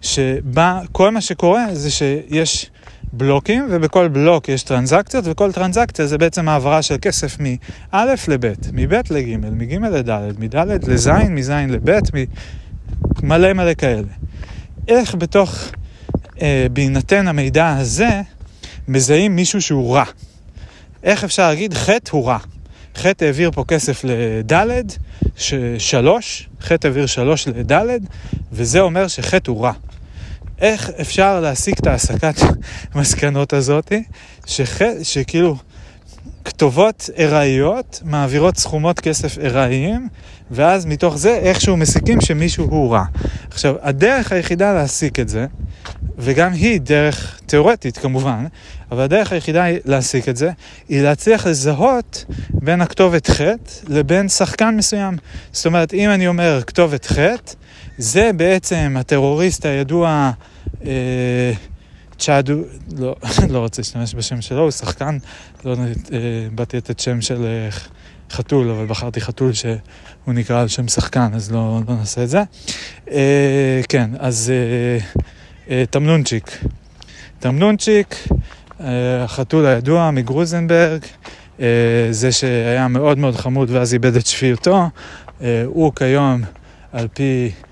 שבה כל מה שקורה זה שיש בלוקים, ובכל בלוק יש טרנזקציות, וכל טרנזקציה זה בעצם העברה של כסף מא' לב', מב' לג', מג' לד', מד' לז', מז' לב', מלא מלא כאלה. איך בתוך, אה, בהינתן המידע הזה, מזהים מישהו שהוא רע? איך אפשר להגיד חטא הוא רע? חטא העביר פה כסף לד', שלוש, חטא העביר שלוש לד', וזה אומר שחטא הוא רע. איך אפשר להסיק את ההסקת מסקנות הזאתי, שח... שכאילו כתובות ארעיות מעבירות סכומות כסף ארעיים, ואז מתוך זה איכשהו מסיקים שמישהו הוא רע. עכשיו, הדרך היחידה להסיק את זה, וגם היא דרך תיאורטית כמובן, אבל הדרך היחידה להסיק את זה, היא להצליח לזהות בין הכתובת ח' לבין שחקן מסוים. זאת אומרת, אם אני אומר כתובת ח', זה בעצם הטרוריסט הידוע אה, צ'אדו, לא, לא רוצה להשתמש בשם שלו, הוא שחקן, לא אה, באתי לתת שם של אה, חתול, אבל בחרתי חתול שהוא נקרא על שם שחקן, אז לא, לא נעשה את זה. אה, כן, אז אה, אה, תמנונצ'יק. תמנונצ'יק, אה, החתול הידוע מגרוזנברג, אה, זה שהיה מאוד מאוד חמוד ואז איבד את שפיותו, אה, הוא כיום, על פי אה,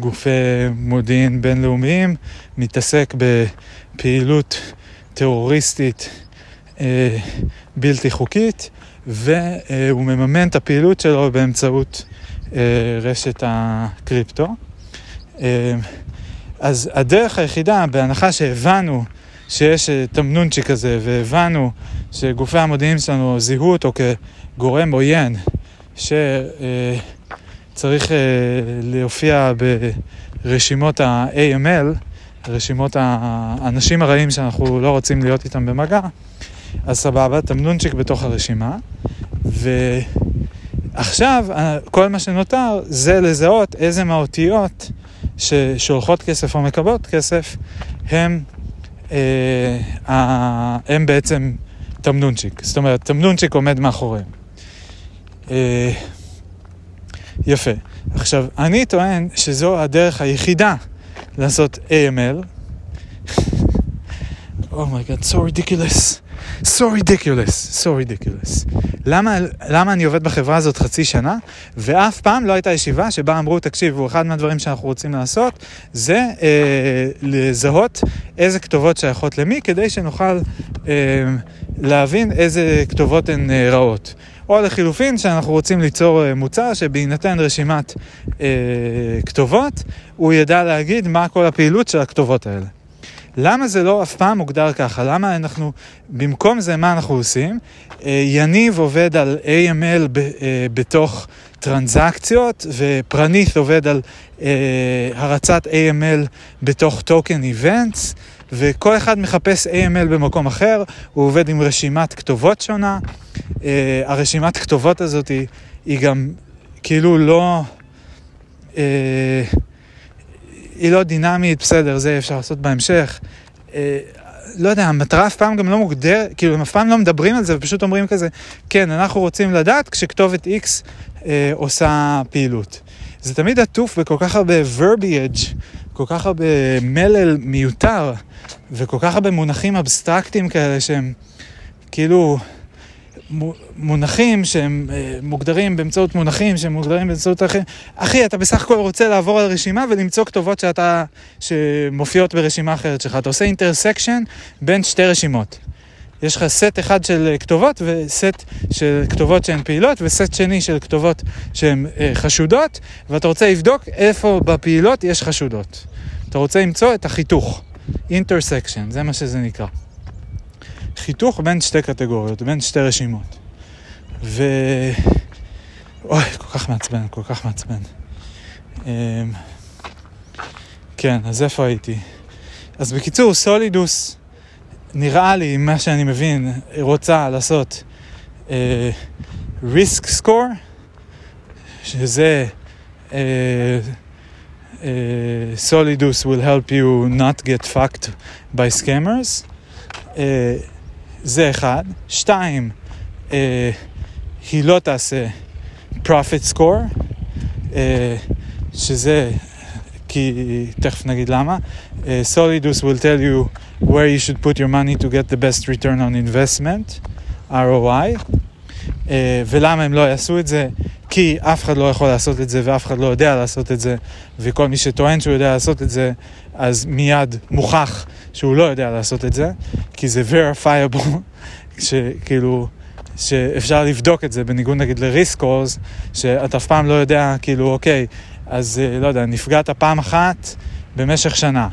גופי מודיעין בינלאומיים, מתעסק בפעילות טרוריסטית אה, בלתי חוקית, והוא מממן את הפעילות שלו באמצעות אה, רשת הקריפטו. אז הדרך היחידה, בהנחה שהבנו שיש תמנונצ'יק כזה, והבנו שגופי המודיעין שלנו זיהו אותו כגורם עוין, ש... צריך uh, להופיע ברשימות ה-AML, רשימות האנשים הרעים שאנחנו לא רוצים להיות איתם במגע, אז סבבה, תמנונצ'יק בתוך הרשימה, ועכשיו כל מה שנותר זה לזהות איזה מהאותיות ששולחות כסף או מקבלות כסף הם, אה, הם בעצם תמנונצ'יק. זאת אומרת, תמנונצ'יק עומד מאחוריהם. אה, יפה. עכשיו, אני טוען שזו הדרך היחידה לעשות AML. oh so ridiculous. so ridiculous, so ridiculous. למה, למה אני עובד בחברה הזאת חצי שנה, ואף פעם לא הייתה ישיבה שבה אמרו, תקשיבו, אחד מהדברים שאנחנו רוצים לעשות זה אה, לזהות איזה כתובות שייכות למי, כדי שנוכל אה, להבין איזה כתובות הן אה, רעות. או לחילופין שאנחנו רוצים ליצור אה, מוצר שבהינתן רשימת אה, כתובות, הוא ידע להגיד מה כל הפעילות של הכתובות האלה. למה זה לא אף פעם מוגדר ככה? למה אנחנו, במקום זה מה אנחנו עושים? אה, יניב עובד על AML ב, אה, בתוך טרנזקציות, ופרנית עובד על אה, הרצת AML בתוך טוקן איבנטס. וכל אחד מחפש AML במקום אחר, הוא עובד עם רשימת כתובות שונה. Uh, הרשימת כתובות הזאת היא, היא גם כאילו לא... Uh, היא לא דינמית, בסדר, זה אפשר לעשות בהמשך. Uh, לא יודע, המטרה אף פעם גם לא מוגדרת, כאילו הם אף פעם לא מדברים על זה ופשוט אומרים כזה, כן, אנחנו רוצים לדעת כשכתובת X uh, עושה פעילות. זה תמיד עטוף בכל כך הרבה verbiage, כל כך הרבה מלל מיותר, וכל כך הרבה מונחים אבסטרקטיים כאלה שהם כאילו מונחים שהם אה, מוגדרים באמצעות מונחים שהם מוגדרים באמצעות אחרים. אחי, אתה בסך הכל רוצה לעבור על רשימה ולמצוא כתובות שאתה, שמופיעות ברשימה אחרת שלך. אתה עושה אינטרסקשן בין שתי רשימות. יש לך סט אחד של כתובות וסט של כתובות שהן פעילות וסט שני של כתובות שהן אה, חשודות ואתה רוצה לבדוק איפה בפעילות יש חשודות. אתה רוצה למצוא את החיתוך, אינטרסקשן, זה מה שזה נקרא. חיתוך בין שתי קטגוריות, בין שתי רשימות. ו... אוי, כל כך מעצבן, כל כך מעצבן. אמ, כן, אז איפה הייתי? אז בקיצור, סולידוס נראה לי, מה שאני מבין, רוצה לעשות uh, risk score, שזה uh, Solidus will help you not get fucked by scammers. Uh, זה אחד. שתיים, uh, היא לא תעשה profit score, uh, שזה, כי תכף נגיד למה. Uh, Solidus will tell you where you should put your money to get the best return on investment, ROI. Uh, ולמה הם לא יעשו את זה? כי אף אחד לא יכול לעשות את זה ואף אחד לא יודע לעשות את זה, וכל מי שטוען שהוא יודע לעשות את זה, אז מיד מוכח שהוא לא יודע לעשות את זה, כי זה verifiable, שכאילו, שאפשר לבדוק את זה, בניגוד נגיד ל-risk שאתה אף פעם לא יודע, כאילו, אוקיי, אז אה, לא יודע, נפגעת פעם אחת במשך שנה.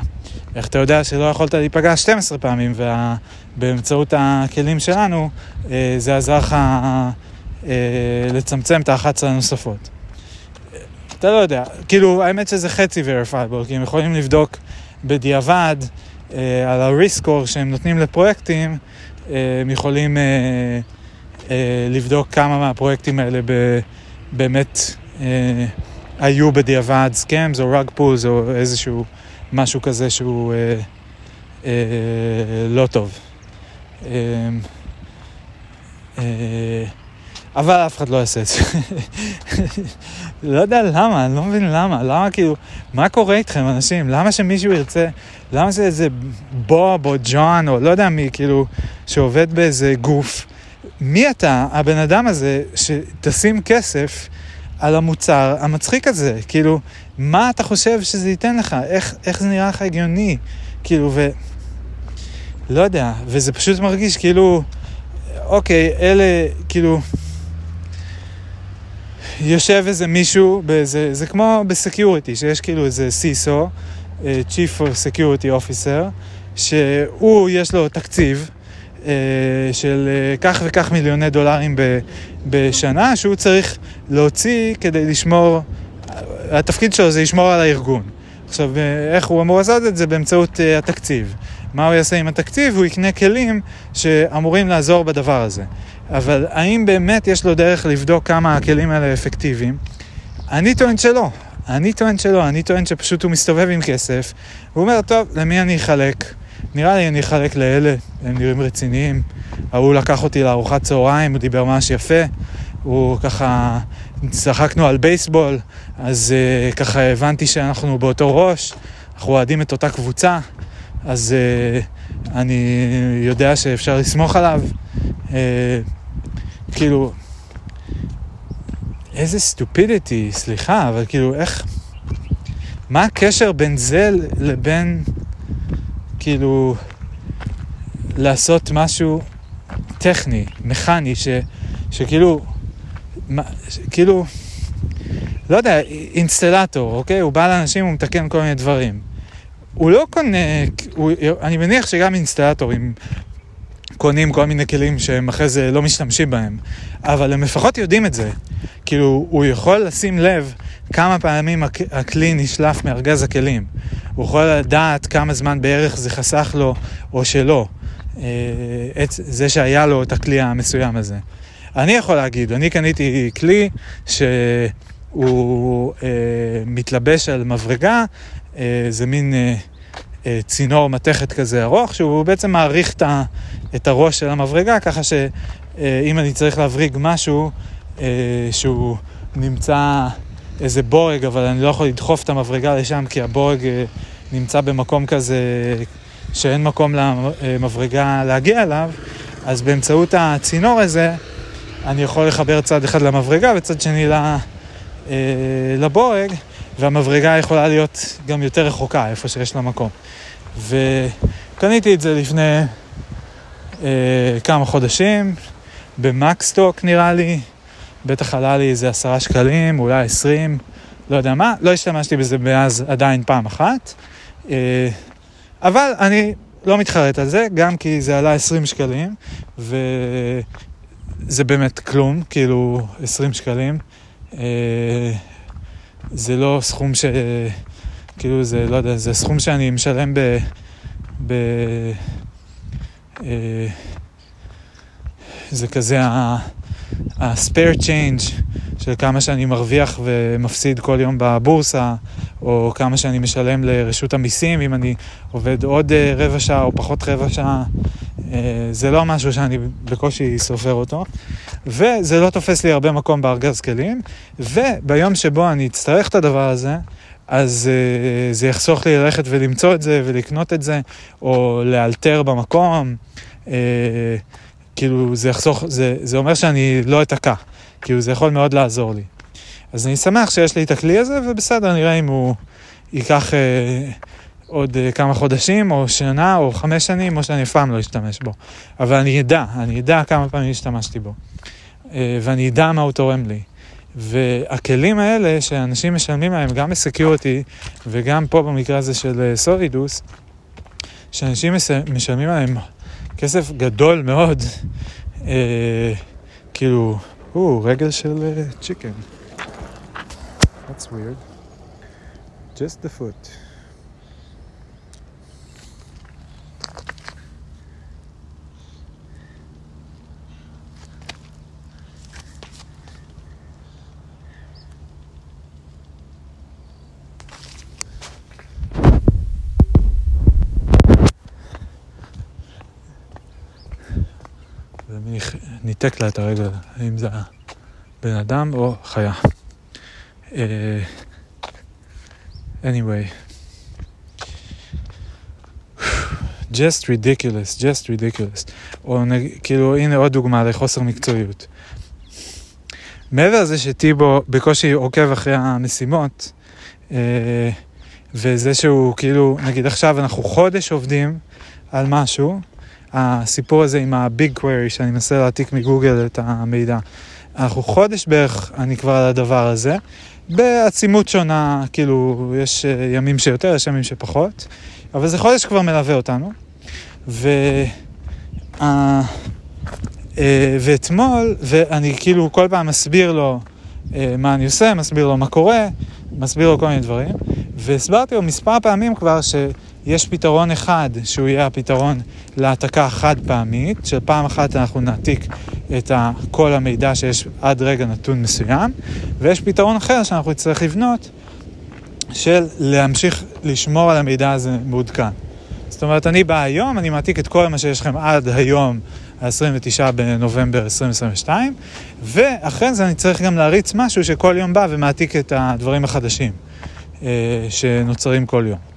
איך אתה יודע שלא יכולת להיפגע 12 פעמים, ובאמצעות הכלים שלנו, אה, זה עזר לך אה, לצמצם את ה-11 הנוספות. אתה לא יודע, כאילו, האמת שזה חצי verifiable, כי הם יכולים לבדוק בדיעבד אה, על ה-risk score שהם נותנים לפרויקטים, אה, הם יכולים אה, אה, לבדוק כמה מהפרויקטים האלה ב, באמת אה, היו בדיעבד סקאמס או rug pools או איזשהו משהו כזה שהוא אה, אה, לא טוב. אה, אה, אבל אף אחד לא יעשה את זה. לא יודע למה, אני לא מבין למה. למה כאילו, מה קורה איתכם אנשים? למה שמישהו ירצה, למה זה איזה בוב או ג'ון או לא יודע מי, כאילו, שעובד באיזה גוף. מי אתה, הבן אדם הזה, שתשים כסף על המוצר המצחיק הזה? כאילו, מה אתה חושב שזה ייתן לך? איך, איך זה נראה לך הגיוני? כאילו, ו... לא יודע, וזה פשוט מרגיש כאילו, אוקיי, אלה, כאילו... יושב איזה מישהו, באיזה, זה כמו בסקיוריטי, שיש כאילו איזה CISO, אה, Chief of Security Officer, שהוא, יש לו תקציב אה, של אה, כך וכך מיליוני דולרים בשנה, שהוא צריך להוציא כדי לשמור, התפקיד שלו זה לשמור על הארגון. עכשיו, איך הוא אמור לעשות את זה? באמצעות התקציב. מה הוא יעשה עם התקציב? הוא יקנה כלים שאמורים לעזור בדבר הזה. אבל האם באמת יש לו דרך לבדוק כמה הכלים האלה אפקטיביים? אני טוען שלא. אני טוען שלא, אני טוען שפשוט הוא מסתובב עם כסף, הוא אומר, טוב, למי אני אחלק? נראה לי אני אחלק לאלה, הם נראים רציניים. ההוא לקח אותי לארוחת צהריים, הוא דיבר ממש יפה. הוא ככה, צחקנו על בייסבול, אז uh, ככה הבנתי שאנחנו באותו ראש, אנחנו אוהדים את אותה קבוצה, אז uh, אני יודע שאפשר לסמוך עליו. Uh, כאילו, איזה סטופידיטי, סליחה, אבל כאילו, איך... מה הקשר בין זה לבין, כאילו, לעשות משהו טכני, מכני, ש, שכאילו, מה, ש, כאילו, לא יודע, אינסטלטור, אוקיי? הוא בא לאנשים, הוא מתקן כל מיני דברים. הוא לא קונה, הוא, אני מניח שגם אינסטלטורים קונים כל מיני כלים שהם אחרי זה לא משתמשים בהם, אבל הם לפחות יודעים את זה. כאילו, הוא יכול לשים לב כמה פעמים הכלי נשלף מארגז הכלים. הוא יכול לדעת כמה זמן בערך זה חסך לו או שלא, אה, את זה שהיה לו את הכלי המסוים הזה. אני יכול להגיד, אני קניתי כלי שהוא אה, מתלבש על מברגה, אה, זה מין... אה, אה, צינור מתכת כזה ארוך, שהוא בעצם מעריך את הראש של המברגה, ככה שאם אני צריך להבריג משהו אה, שהוא נמצא איזה בורג, אבל אני לא יכול לדחוף את המברגה לשם, כי הבורג אה, נמצא במקום כזה שאין מקום למברגה להגיע אליו, אז באמצעות הצינור הזה אני יכול לחבר צד אחד למברגה וצד שני לבורג. והמברגה יכולה להיות גם יותר רחוקה, איפה שיש לה מקום. וקניתי את זה לפני אה, כמה חודשים, במקסטוק נראה לי, בטח עלה לי איזה עשרה שקלים, אולי עשרים, לא יודע מה, לא השתמשתי בזה מאז עדיין פעם אחת, אה, אבל אני לא מתחרט על זה, גם כי זה עלה עשרים שקלים, וזה באמת כלום, כאילו עשרים שקלים. אה, זה לא סכום ש... כאילו זה, לא יודע, זה סכום שאני משלם ב... ב... אה, זה כזה ה-spare change של כמה שאני מרוויח ומפסיד כל יום בבורסה, או כמה שאני משלם לרשות המיסים, אם אני עובד עוד אה, רבע שעה או פחות רבע שעה, אה, זה לא משהו שאני בקושי סופר אותו, וזה לא תופס לי הרבה מקום בארגז כלים, וביום שבו אני אצטרך את הדבר הזה, אז uh, זה יחסוך לי ללכת ולמצוא את זה ולקנות את זה, או לאלתר במקום. כאילו, זה יחסוך, זה, זה אומר שאני לא אתקע. כאילו, זה יכול מאוד לעזור לי. אז אני שמח שיש לי את הכלי הזה, ובסדר, נראה אם הוא ייקח uh, עוד uh, כמה חודשים, או שנה, או חמש שנים, או שאני אף פעם לא אשתמש בו. אבל אני אדע, אני אדע כמה פעמים השתמשתי בו. Uh, ואני אדע מה הוא תורם לי. והכלים האלה שאנשים משלמים עליהם, גם בסקיורטי וגם פה במקרה הזה של סולידוס, שאנשים משלמים עליהם כסף גדול מאוד, אה, כאילו, או, רגל של צ'יקן. Uh, That's weird. Just the foot. ומי ניתק לה את הרגל, האם זה בן אדם או חיה. Uh, anyway. just ridiculous, just ridiculous. או. כאילו, הנה עוד דוגמה לחוסר מקצועיות. מעבר לזה שטיבו בקושי עוקב אחרי המשימות, uh, וזה שהוא כאילו, נגיד עכשיו אנחנו חודש עובדים על משהו, הסיפור הזה עם הביג קווירי, שאני מנסה להעתיק מגוגל את המידע. אנחנו חודש בערך, אני כבר על הדבר הזה, בעצימות שונה, כאילו, יש אה, ימים שיותר, יש ימים שפחות, אבל זה חודש כבר מלווה אותנו. ו... Uh, uh, ואתמול, ואני כאילו כל פעם מסביר לו מה אני עושה, מסביר לו מה קורה, מסביר לו כל מיני דברים, והסברתי לו מספר פעמים כבר ש... יש פתרון אחד שהוא יהיה הפתרון להעתקה חד פעמית, של פעם אחת אנחנו נעתיק את כל המידע שיש עד רגע נתון מסוים, ויש פתרון אחר שאנחנו נצטרך לבנות של להמשיך לשמור על המידע הזה מעודכן. זאת אומרת, אני בא היום, אני מעתיק את כל מה שיש לכם עד היום, ה-29 בנובמבר 2022, ואחרי זה אני צריך גם להריץ משהו שכל יום בא ומעתיק את הדברים החדשים אה, שנוצרים כל יום.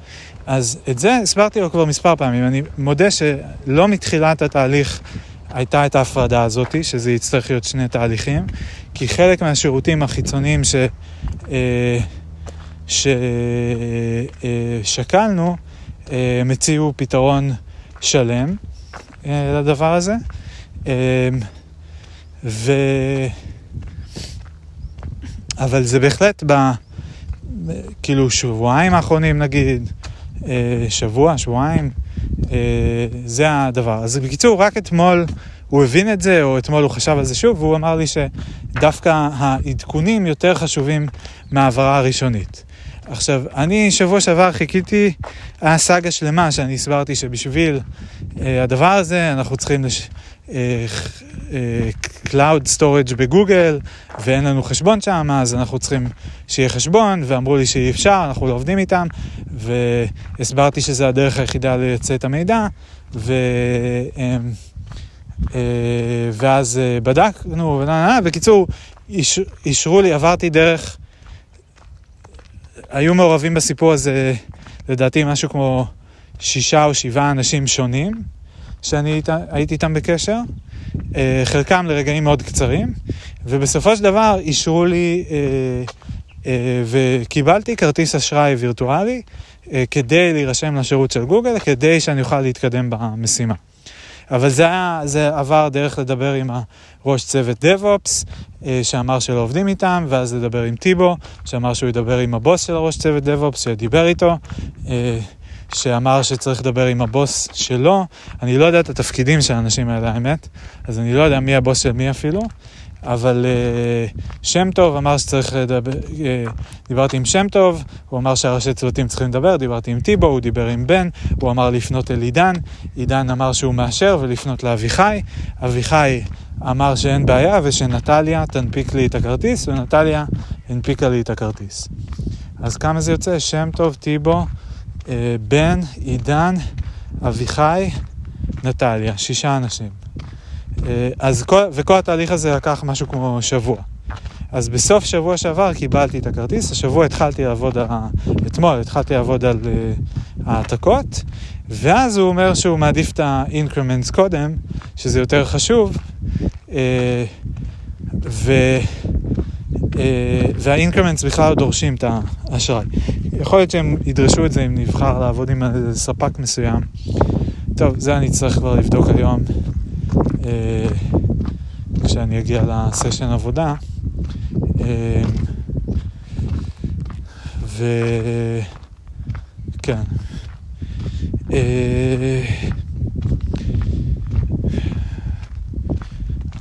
אז את זה הסברתי לו כבר מספר פעמים. אני מודה שלא מתחילת התהליך הייתה את ההפרדה הזאת, שזה יצטרך להיות שני תהליכים, כי חלק מהשירותים החיצוניים ש... אה, ששקלנו, אה, הם הציעו פתרון שלם אה, לדבר הזה. ו... אבל זה בהחלט ב... כאילו שבועיים האחרונים נגיד, אה, שבוע, שבועיים, אה, זה הדבר. אז בקיצור, רק אתמול הוא הבין את זה, או אתמול הוא חשב על זה שוב, והוא אמר לי שדווקא העדכונים יותר חשובים מההעברה הראשונית. עכשיו, אני שבוע שעבר חיכיתי, היה סאגה שלמה שאני הסברתי שבשביל אה, הדבר הזה אנחנו צריכים לש... אה, אה, Cloud Storage בגוגל, ואין לנו חשבון שם, אז אנחנו צריכים שיהיה חשבון, ואמרו לי שאי אפשר, אנחנו לא עובדים איתם, והסברתי שזה הדרך היחידה לייצא את המידע, ו... אה, ואז בדקנו, בקיצור, אישרו לי, עברתי דרך, היו מעורבים בסיפור הזה, לדעתי, משהו כמו שישה או שבעה אנשים שונים. שאני הייתי איתם בקשר, אה, חלקם לרגעים מאוד קצרים, ובסופו של דבר אישרו לי אה, אה, וקיבלתי כרטיס אשראי וירטואלי כדי להירשם לשירות של גוגל, כדי שאני אוכל להתקדם במשימה. אבל זה, היה, זה עבר דרך לדבר עם הראש צוות DevOps, שאמר שלא עובדים איתם, ואז לדבר עם טיבו, שאמר שהוא ידבר עם הבוס של הראש צוות DevOps, שדיבר איתו. שאמר שצריך לדבר עם הבוס שלו. אני לא יודע את התפקידים של האנשים האלה, האמת, אז אני לא יודע מי הבוס של מי אפילו, אבל uh, שם טוב אמר שצריך לדבר, uh, דיברתי עם שם טוב, הוא אמר שהראשי צוותים צריכים לדבר, דיברתי עם טיבו, הוא דיבר עם בן, הוא אמר לפנות אל עידן, עידן אמר שהוא מאשר ולפנות לאביחי, אביחי אמר שאין בעיה ושנטליה תנפיק לי את הכרטיס, ונטליה הנפיקה לי את הכרטיס. אז כמה זה יוצא? שם טוב, טיבו, בן, עידן, אביחי, נטליה, שישה אנשים. אה, אז כל, וכל התהליך הזה לקח משהו כמו שבוע. אז בסוף שבוע שעבר קיבלתי את הכרטיס, השבוע התחלתי לעבוד, על, אתמול התחלתי לעבוד על uh, העתקות, ואז הוא אומר שהוא מעדיף את ה-increments קודם, שזה יותר חשוב, ו... Uh, וה-increments בכלל לא דורשים את האשראי. יכול להיות שהם ידרשו את זה אם נבחר לעבוד עם ספק מסוים. טוב, זה אני אצטרך כבר לבדוק היום, uh, כשאני אגיע לסשן עבודה. אה,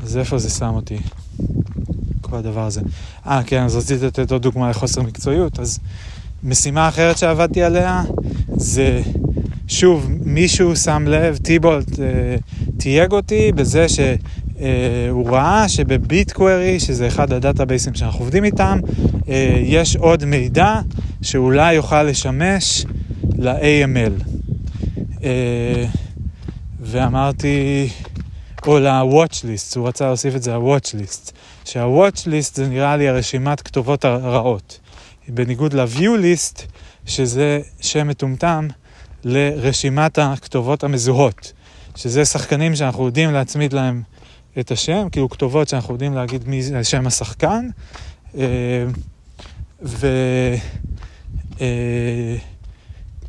אז איפה זה שם אותי? כל הדבר הזה. אה, כן, אז רציתי לתת עוד דוגמה לחוסר מקצועיות, אז משימה אחרת שעבדתי עליה זה, שוב, מישהו שם לב, טיבולט אה, תייג אותי בזה ש... אה, הוא ראה שבביט קווירי, שזה אחד הדאטאבייסים שאנחנו עובדים איתם, אה, יש עוד מידע שאולי יוכל לשמש ל-AML. אה, ואמרתי, או ל-Watch List, הוא רצה להוסיף את זה ל-Watch List, שה-Watch List זה נראה לי הרשימת כתובות הרעות. בניגוד ל-View List, שזה שם מטומטם לרשימת הכתובות המזוהות, שזה שחקנים שאנחנו יודעים להצמיד להם את השם, כאילו כתובות שאנחנו יודעים להגיד מי זה שם השחקן, אה, ו... אה,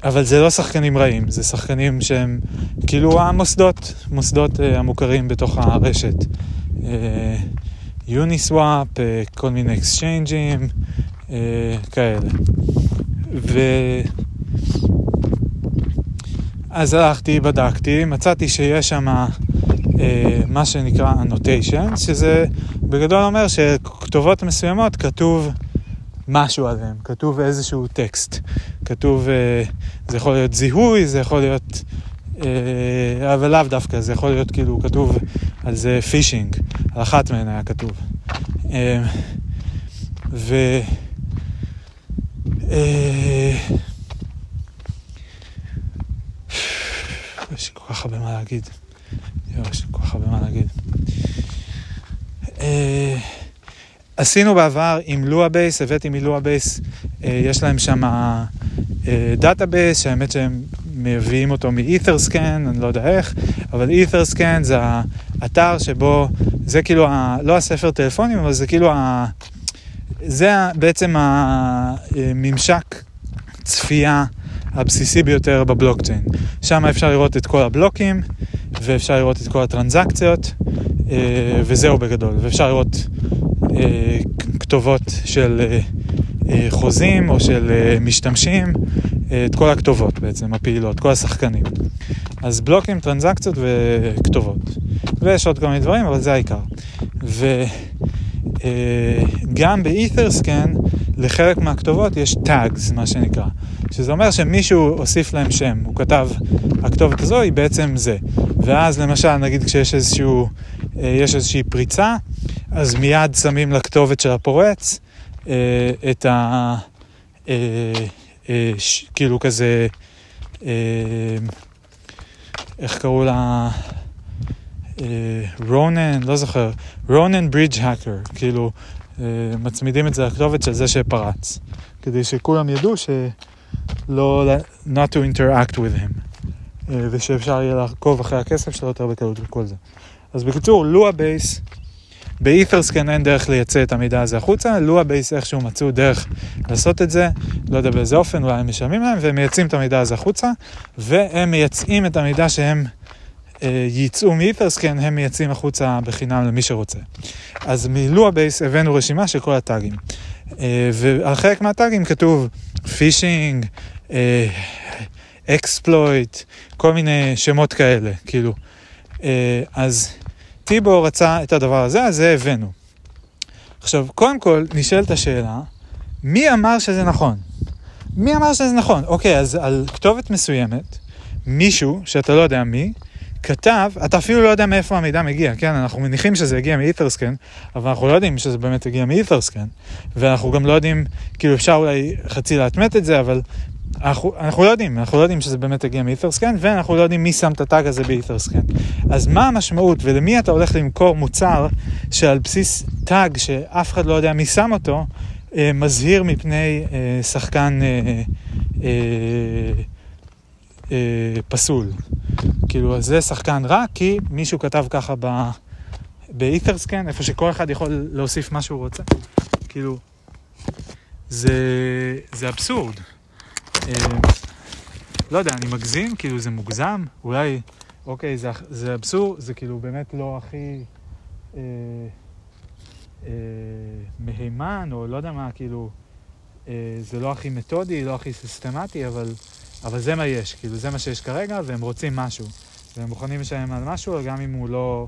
אבל זה לא שחקנים רעים, זה שחקנים שהם כאילו המוסדות, מוסדות אה, המוכרים בתוך הרשת. יוניסוואפ, כל מיני exchange ים, כאלה. ו... אז הלכתי, בדקתי, מצאתי שיש שם אה, מה שנקרא annotation, שזה בגדול אומר שכתובות מסוימות כתוב משהו עליהן, כתוב איזשהו טקסט. כתוב, אה, זה יכול להיות זיהוי, זה יכול להיות, אה, אבל לאו דווקא, זה יכול להיות כאילו כתוב על זה פישינג, על אחת מהן היה כתוב. ו... יש לי כל כך הרבה מה להגיד. יש לי כל כך הרבה מה להגיד. אה, עשינו בעבר עם לואה בייס, הבאתי מלואה בייס, אה, יש להם שם database, שהאמת שהם מביאים אותו מ Etherscan, אני לא יודע איך, אבל Etherscan זה האתר שבו, זה כאילו, ה, לא הספר טלפונים, אבל זה כאילו, ה, זה בעצם הממשק צפייה הבסיסי ביותר בבלוקצ'יין. שם אפשר לראות את כל הבלוקים, ואפשר לראות את כל הטרנזקציות, אה, וזהו בגדול. ואפשר לראות אה, כתובות של אה, חוזים או של משתמשים, את כל הכתובות בעצם, הפעילות, כל השחקנים. אז בלוקים, טרנזקציות וכתובות. ויש עוד כל מיני דברים, אבל זה העיקר. וגם באית'רסקן, לחלק מהכתובות יש tags, מה שנקרא. שזה אומר שמישהו הוסיף להם שם, הוא כתב, הכתובת הזו היא בעצם זה. ואז למשל, נגיד כשיש איזשהו, אה, יש איזושהי פריצה, אז מיד שמים לכתובת של הפורץ אה, את ה... אה, כאילו כזה, איך קראו לה? רונן, לא זוכר, רונן ברידג' האקר, כאילו מצמידים את זה לכתובת של זה שפרץ, כדי שכולם ידעו ש... לא, not to interact with him, אה, ושאפשר יהיה לעקוב אחרי הכסף שלו יותר בקלות וכל זה. אז בקיצור, לואה בייס, ב Etherscan אין דרך לייצא את המידע הזה החוצה, לואה בייס איכשהו מצאו דרך לעשות את זה, לא יודע באיזה אופן, אולי הם משלמים להם, והם מייצאים את המידע הזה החוצה, והם מייצאים את המידע שהם אה, ייצאו מ Etherscan, הם מייצאים החוצה בחינם למי שרוצה. אז מלואה בייס הבאנו רשימה של כל ה tag ים. אה, ועל חלק מה tag ים כתוב phishing, exploit, כל מיני שמות כאלה, כאילו. אה, אז טיבו רצה את הדבר הזה, אז זה הבאנו. עכשיו, קודם כל נשאלת השאלה, מי אמר שזה נכון? מי אמר שזה נכון? אוקיי, אז על כתובת מסוימת, מישהו, שאתה לא יודע מי, כתב, אתה אפילו לא יודע מאיפה המידע מגיע, כן? אנחנו מניחים שזה הגיע מאית'רסקן, אבל אנחנו לא יודעים שזה באמת הגיע מאית'רסקן, ואנחנו גם לא יודעים, כאילו אפשר אולי חצי להטמת את זה, אבל אנחנו, אנחנו לא יודעים, אנחנו לא יודעים שזה באמת הגיע מאית'רסקן, ואנחנו לא יודעים מי שם את הטאג הזה באית'רסקן. אז מה המשמעות ולמי אתה הולך למכור מוצר שעל בסיס טאג שאף אחד לא יודע מי שם אותו, אה, מזהיר מפני אה, שחקן אה, אה, אה, פסול. כאילו, זה שחקן רע כי מישהו כתב ככה ב... באית'רסקן, איפה שכל אחד יכול להוסיף מה שהוא רוצה. כאילו, זה, זה אבסורד. אה, לא יודע, אני מגזים, כאילו זה מוגזם, אולי, אוקיי, זה, זה אבסורד, זה כאילו באמת לא הכי אה, אה, מהימן, או לא יודע מה, כאילו, אה, זה לא הכי מתודי, לא הכי סיסטמטי, אבל, אבל זה מה יש, כאילו, זה מה שיש כרגע, והם רוצים משהו. והם מוכנים לשלם על משהו, גם אם הוא לא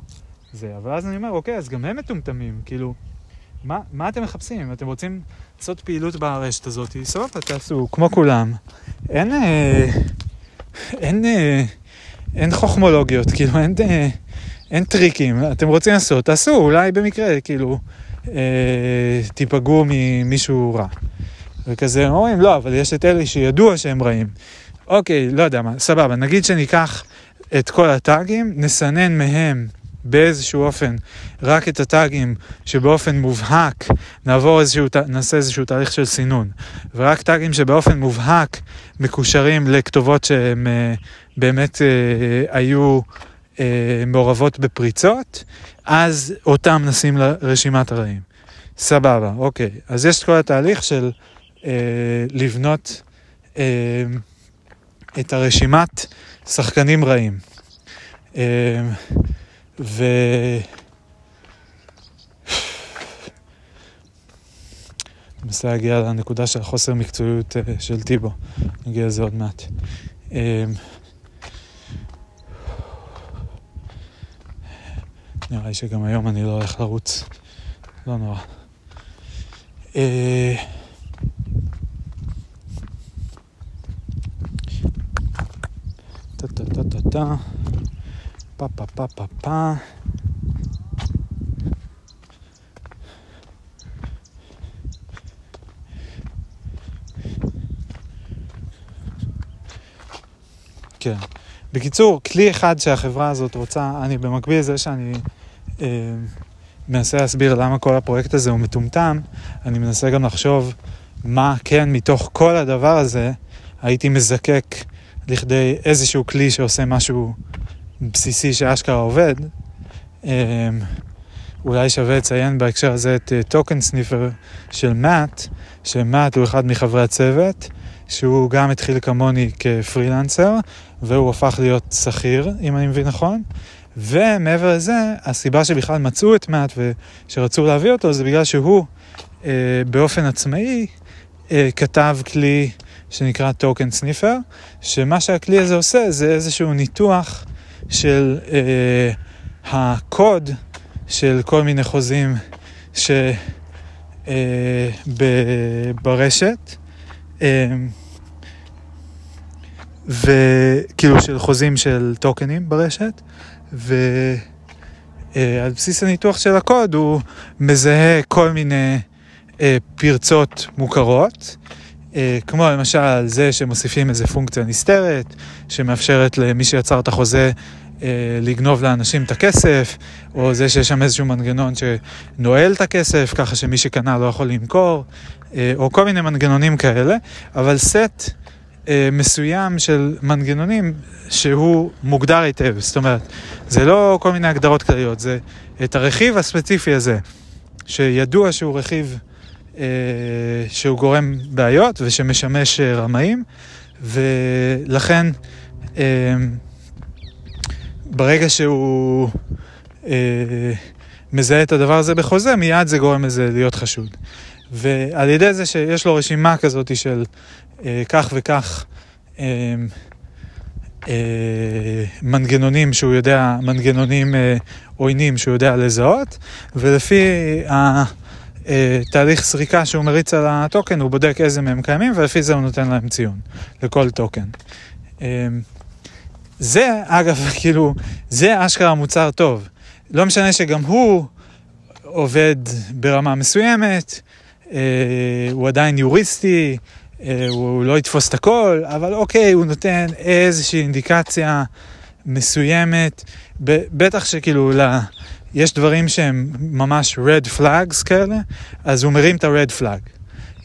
זה. אבל אז אני אומר, אוקיי, אז גם הם מטומטמים, כאילו, מה, מה אתם מחפשים? אתם רוצים לעשות פעילות ברשת הזאת, סבבה, תעשו, כמו כולם. אין, אה, אין, אה, אין חוכמולוגיות, כאילו, אין, אה, אין טריקים. אתם רוצים לעשות, תעשו, אולי במקרה, כאילו, אה, תיפגעו ממישהו רע. וכזה אומרים, לא, אבל יש את אלה שידוע שהם רעים. אוקיי, לא יודע מה, סבבה, נגיד שניקח את כל הטאגים, נסנן מהם באיזשהו אופן רק את הטאגים שבאופן מובהק נעבור איזשהו, נעשה איזשהו תהליך של סינון ורק טאגים שבאופן מובהק מקושרים לכתובות שהם uh, באמת uh, היו uh, מעורבות בפריצות, אז אותם נשים לרשימת הרעים. סבבה, אוקיי. אז יש את כל התהליך של uh, לבנות uh, את הרשימת שחקנים רעים. ו... אני מנסה להגיע לנקודה של חוסר מקצועיות אה, של טיבו, נגיע לזה עוד מעט. אמ, נראה לי שגם היום אני לא הולך לרוץ, לא נורא. אה, טה טה טה טה טה פה פה פה פה פה. כן. בקיצור, כלי אחד שהחברה הזאת רוצה, אני במקביל לזה שאני אה, מנסה להסביר למה כל הפרויקט הזה הוא מטומטם, אני מנסה גם לחשוב מה כן מתוך כל הדבר הזה הייתי מזקק לכדי איזשהו כלי שעושה משהו בסיסי שאשכרה עובד, אמ, אולי שווה לציין בהקשר הזה את טוקן אה, סניפר של מאט, שמאט הוא אחד מחברי הצוות, שהוא גם התחיל כמוני כפרילנסר, והוא הפך להיות שכיר, אם אני מבין נכון. ומעבר לזה, הסיבה שבכלל מצאו את מאט ושרצו להביא אותו זה בגלל שהוא אה, באופן עצמאי אה, כתב כלי שנקרא טוקן סניפר, שמה שהכלי הזה עושה זה איזשהו ניתוח של אה, הקוד של כל מיני חוזים ש, אה, אה, וכאילו של חוזים של טוקנים ברשת, ועל אה, בסיס הניתוח של הקוד הוא מזהה כל מיני אה, פרצות מוכרות. אה, כמו למשל זה שמוסיפים איזה פונקציה נסתרת, שמאפשרת למי שיצר את החוזה אה, לגנוב לאנשים את הכסף, או זה שיש שם איזשהו מנגנון שנועל את הכסף, ככה שמי שקנה לא יכול למכור, אה, או כל מיני מנגנונים כאלה, אבל סט מסוים של מנגנונים שהוא מוגדר היטב, זאת אומרת, זה לא כל מיני הגדרות כלליות, זה את הרכיב הספציפי הזה, שידוע שהוא רכיב... אה, שהוא גורם בעיות ושמשמש אה, רמאים, ולכן אה, ברגע שהוא מזהה את הדבר הזה בחוזה, מיד זה גורם לזה להיות חשוד. ועל ידי זה שיש לו רשימה כזאת של כך וכך מנגנונים שהוא יודע, מנגנונים עוינים שהוא יודע לזהות, ולפי ה... אה, תהליך סריקה שהוא מריץ על הטוקן, הוא בודק איזה מהם קיימים, ולפי זה הוא נותן להם ציון, לכל טוקן. אה, זה, אגב, כאילו, זה אשכרה מוצר טוב. לא משנה שגם הוא עובד ברמה מסוימת, אה, הוא עדיין יוריסטי, אה, הוא לא יתפוס את הכל, אבל אוקיי, הוא נותן איזושהי אינדיקציה מסוימת, בטח שכאילו, יש דברים שהם ממש red flags כאלה, אז הוא מרים את ה-red flag.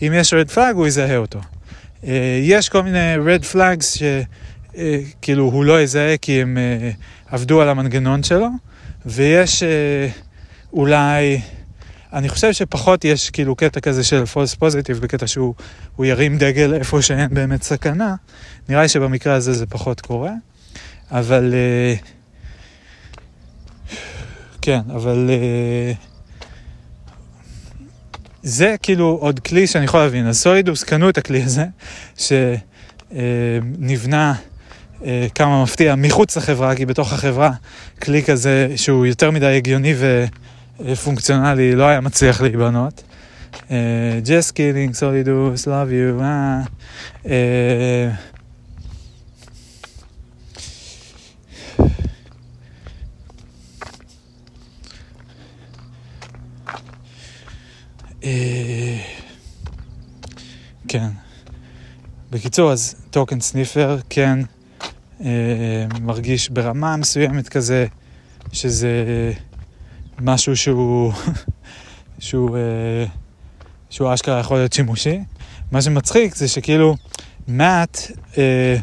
אם יש red flag, הוא יזהה אותו. אה, יש כל מיני red flags שכאילו הוא לא יזהה כי הם אה, עבדו על המנגנון שלו, ויש אה, אולי... אני חושב שפחות יש כאילו קטע כזה של false positive, בקטע שהוא ירים דגל איפה שאין באמת סכנה. נראה לי שבמקרה הזה זה פחות קורה, אבל... כן, אבל... זה כאילו עוד כלי שאני יכול להבין. אז סולידוס קנו את הכלי הזה, שנבנה אה, כמה מפתיע מחוץ לחברה, כי בתוך החברה כלי כזה שהוא יותר מדי הגיוני ופונקציונלי לא היה מצליח להיבנות. Uh, just kidding, סולידוס, love you, אה. Uh, אה, כן. בקיצור, אז טוקן סניפר כן אה, מרגיש ברמה מסוימת כזה, שזה משהו שהוא, שהוא, אה, שהוא אשכרה יכול להיות שימושי. מה שמצחיק זה שכאילו מאט אה,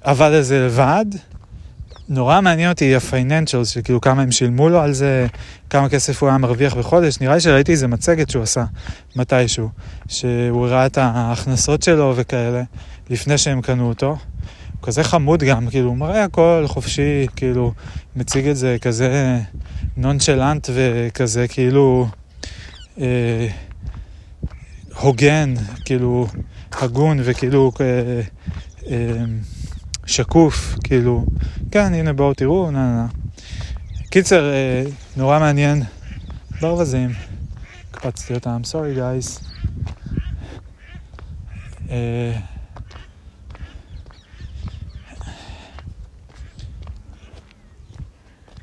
עבד על זה לבד, נורא מעניין אותי הפייננשלס, שכאילו כמה הם שילמו לו על זה, כמה כסף הוא היה מרוויח בחודש. נראה לי שראיתי איזה מצגת שהוא עשה מתישהו, שהוא הראה את ההכנסות שלו וכאלה, לפני שהם קנו אותו. הוא כזה חמוד גם, כאילו, הוא מראה הכל חופשי, כאילו, מציג את זה כזה נונשלנט וכזה, כאילו, אה, הוגן, כאילו, הגון וכאילו, אה, אה, שקוף, כאילו, כן, הנה בואו תראו, נה נה נה. קיצר, אה, נורא מעניין. ברווזים. קפצתי אותם, סורי גייס. אה,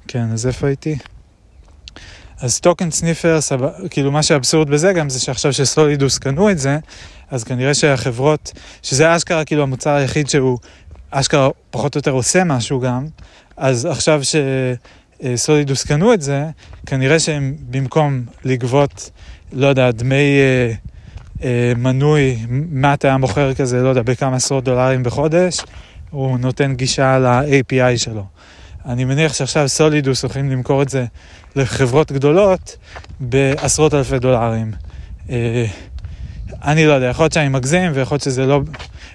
כן, אז איפה הייתי? אז טוקן סניפר, כאילו מה שאבסורד בזה גם זה שעכשיו שסולידוס קנו את זה, אז כנראה שהחברות, שזה אשכרה כאילו המוצר היחיד שהוא אשכרה פחות או יותר עושה משהו גם, אז עכשיו שסולידוס קנו את זה, כנראה שהם במקום לגבות, לא יודע, דמי אה, אה, מנוי, מה אתה מוכר כזה, לא יודע, בכמה עשרות דולרים בחודש, הוא נותן גישה ל-API שלו. אני מניח שעכשיו סולידוס הולכים למכור את זה לחברות גדולות בעשרות אלפי דולרים. אה, אני לא יודע, יכול להיות שאני מגזים ויכול להיות שזה לא...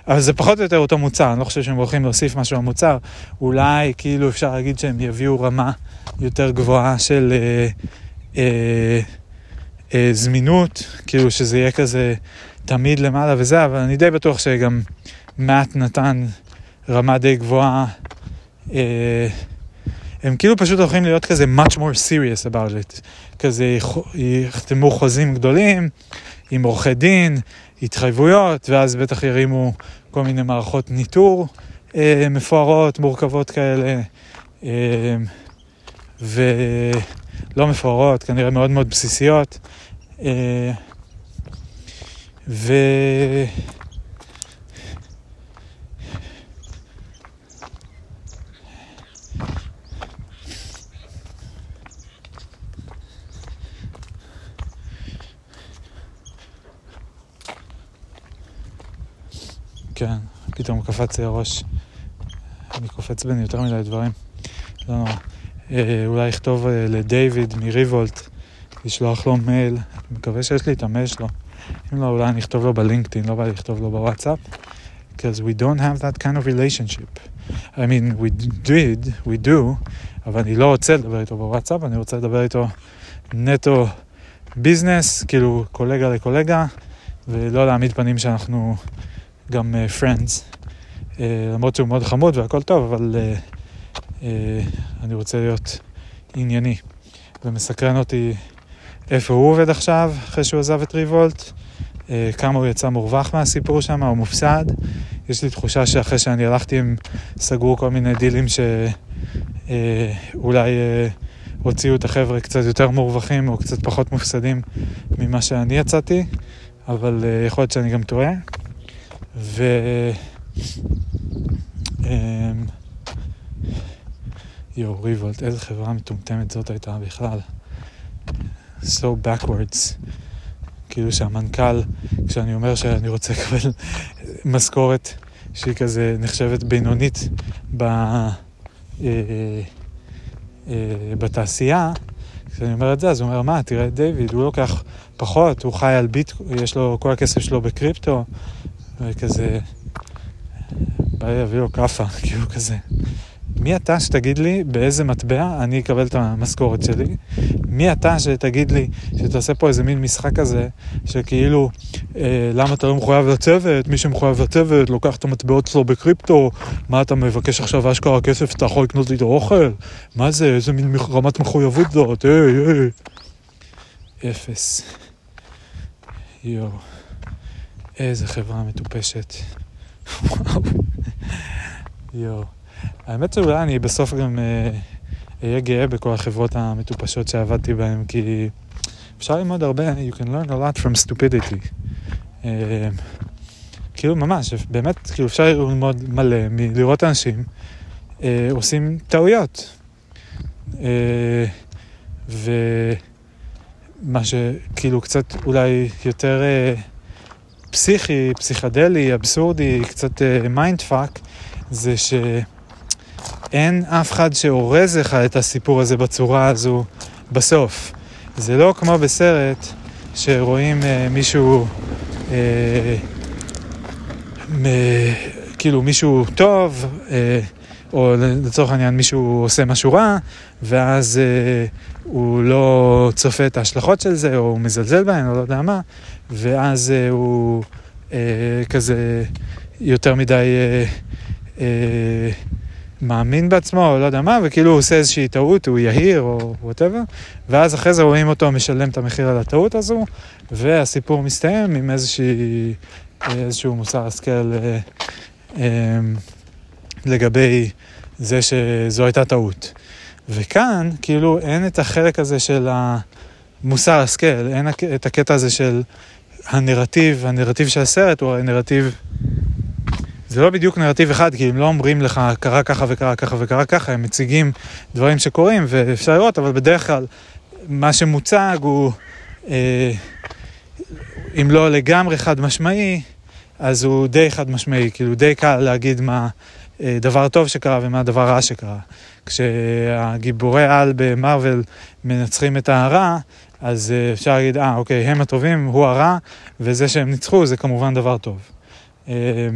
אבל זה פחות או יותר אותו מוצר, אני לא חושב שהם הולכים להוסיף משהו במוצר. אולי כאילו אפשר להגיד שהם יביאו רמה יותר גבוהה של אה, אה, אה, זמינות, כאילו שזה יהיה כזה תמיד למעלה וזה, אבל אני די בטוח שגם מאט נתן רמה די גבוהה. אה, הם כאילו פשוט הולכים להיות כזה much more serious about it. כזה יחתמו חוזים גדולים עם עורכי דין, התחייבויות, ואז בטח ירימו כל מיני מערכות ניטור אה, מפוארות, מורכבות כאלה, אה, ולא מפוארות, כנראה מאוד מאוד בסיסיות. אה, ו... כן, פתאום קפץ לי הראש. אני קופץ בין יותר מדי דברים. לא נורא. אה, אולי אכתוב אה, לדייוויד מריבולט, לשלוח לו מייל. אני מקווה שיש לי את המייל שלו. אם לא, אולי אני אכתוב לו בלינקדאין, לא בא לי לכתוב לו בוואטסאפ. because we don't have that kind of relationship. I mean, we did, we do, אבל אני לא רוצה לדבר איתו בוואטסאפ, אני רוצה לדבר איתו נטו ביזנס, כאילו קולגה לקולגה, ולא להעמיד פנים שאנחנו גם uh, Friends, uh, למרות שהוא מאוד חמוד והכל טוב, אבל uh, uh, אני רוצה להיות ענייני. ומסקרן אותי איפה הוא עובד עכשיו, אחרי שהוא עזב את ריבולט, uh, כמה הוא יצא מורווח מהסיפור שם, או מופסד, יש לי תחושה שאחרי שאני הלכתי הם סגרו כל מיני דילים שאולי אה, הוציאו את החבר'ה קצת יותר מורווחים או קצת פחות מופסדים ממה שאני יצאתי, אבל אה, יכול להיות שאני גם טועה. ו... אמ, יואו, ריבולט, איזה חברה מטומטמת זאת הייתה בכלל. So backwards. כאילו שהמנכ"ל, כשאני אומר שאני רוצה לקבל משכורת שהיא כזה נחשבת בינונית ב, אה, אה, בתעשייה, כשאני אומר את זה, אז הוא אומר, מה, תראה את דיוויד, הוא לוקח פחות, הוא חי על ביט, יש לו, כל הכסף שלו בקריפטו, וכזה, בא לי להביא לו כאפה, כאילו כזה. מי אתה שתגיד לי באיזה מטבע אני אקבל את המשכורת שלי? מי אתה שתגיד לי, שתעשה פה איזה מין משחק כזה, שכאילו, אה, למה אתה לא מחויב לצוות? מי שמחויב לצוות לוקח את המטבעות שלו בקריפטו, מה אתה מבקש עכשיו אשכרה כסף, אתה יכול לקנות לי את האוכל? מה זה, איזה מין רמת מחויבות זאת? היי, היי. אפס. יואו. איזה חברה מטופשת. יואו. האמת שאולי אני בסוף גם אהיה גאה בכל החברות המטופשות שעבדתי בהן, כי אפשר ללמוד הרבה, you can learn a lot from stupidity. כאילו ממש, באמת, כאילו אפשר ללמוד מלא מלראות אנשים עושים טעויות. ומה שכאילו קצת אולי יותר פסיכי, פסיכדלי, אבסורדי, קצת mind fuck, זה ש... אין אף אחד שאורז לך את הסיפור הזה בצורה הזו בסוף. זה לא כמו בסרט שרואים אה, מישהו, אה, מ, כאילו מישהו טוב, אה, או לצורך העניין מישהו עושה משהו רע, ואז אה, הוא לא צופה את ההשלכות של זה, או הוא מזלזל בהן, או לא יודע מה, ואז אה, הוא אה, כזה יותר מדי... אה, מאמין בעצמו, או לא יודע מה, וכאילו הוא עושה איזושהי טעות, הוא יהיר או וואטאבר, ואז אחרי זה רואים אותו משלם את המחיר על הטעות הזו, והסיפור מסתיים עם איזושהי, איזשהו מוסר השכל אה, אה, לגבי זה שזו הייתה טעות. וכאן, כאילו, אין את החלק הזה של המוסר השכל, אין את הקטע הזה של הנרטיב, הנרטיב של הסרט הוא הנרטיב זה לא בדיוק נרטיב אחד, כי הם לא אומרים לך קרה ככה וקרה ככה וקרה ככה, הם מציגים דברים שקורים ואפשר לראות, אבל בדרך כלל מה שמוצג הוא, אה, אם לא לגמרי חד משמעי, אז הוא די חד משמעי, כאילו די קל להגיד מה אה, דבר טוב שקרה ומה דבר רע שקרה. כשהגיבורי על במרוויל מנצחים את הרע, אז אה, אפשר להגיד, אה, אוקיי, הם הטובים, הוא הרע, וזה שהם ניצחו זה כמובן דבר טוב. אה,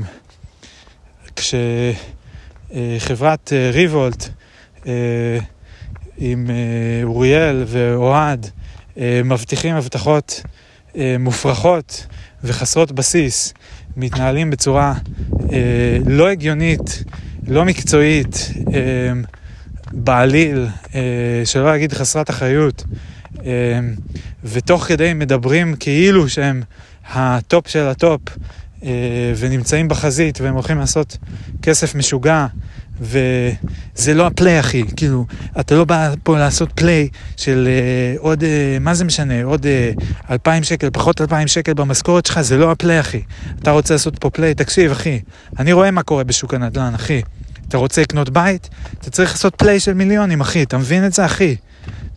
כשחברת אה, ריבולט אה, עם אוריאל ואוהד מבטיחים הבטחות מופרכות וחסרות בסיס, מתנהלים בצורה לא הגיונית, לא מקצועית, בעליל, שלא להגיד חסרת אחריות, ותוך כדי מדברים כאילו שהם ה top של ה top, אה, ונמצאים בחזית והם הולכים לעשות כסף משוגע וזה לא ה play אחי, כאילו, אתה לא בא פה לעשות play של uh, עוד, uh, מה זה משנה, עוד uh, שקל, פחות אלפיים שקל במשכורת שלך, זה לא ה play אחי. אתה רוצה לעשות פה play, תקשיב אחי, אני רואה מה קורה בשוק הנדל"ן אחי. אתה רוצה לקנות בית? אתה צריך לעשות play של מיליונים אחי, אתה מבין את זה אחי?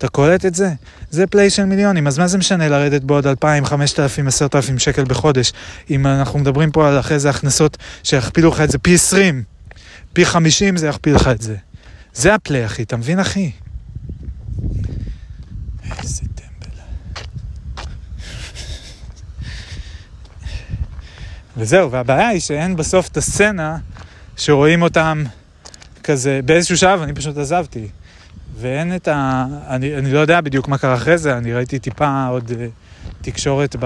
אתה קולט את זה? זה play של מיליונים, אז מה זה משנה לרדת בעוד 2,000, 5,000, 10,000 שקל בחודש, אם אנחנו מדברים פה על אחרי זה הכנסות שיכפילו לך את זה פי 20, פי 50 זה יכפיל לך את זה. זה הפליי, אחי, אתה מבין, אחי? איזה טמבל. וזהו, והבעיה היא שאין בסוף את הסצנה שרואים אותם כזה, באיזשהו שלב אני פשוט עזבתי. ואין את ה... אני, אני לא יודע בדיוק מה קרה אחרי זה, אני ראיתי טיפה עוד uh, תקשורת ב,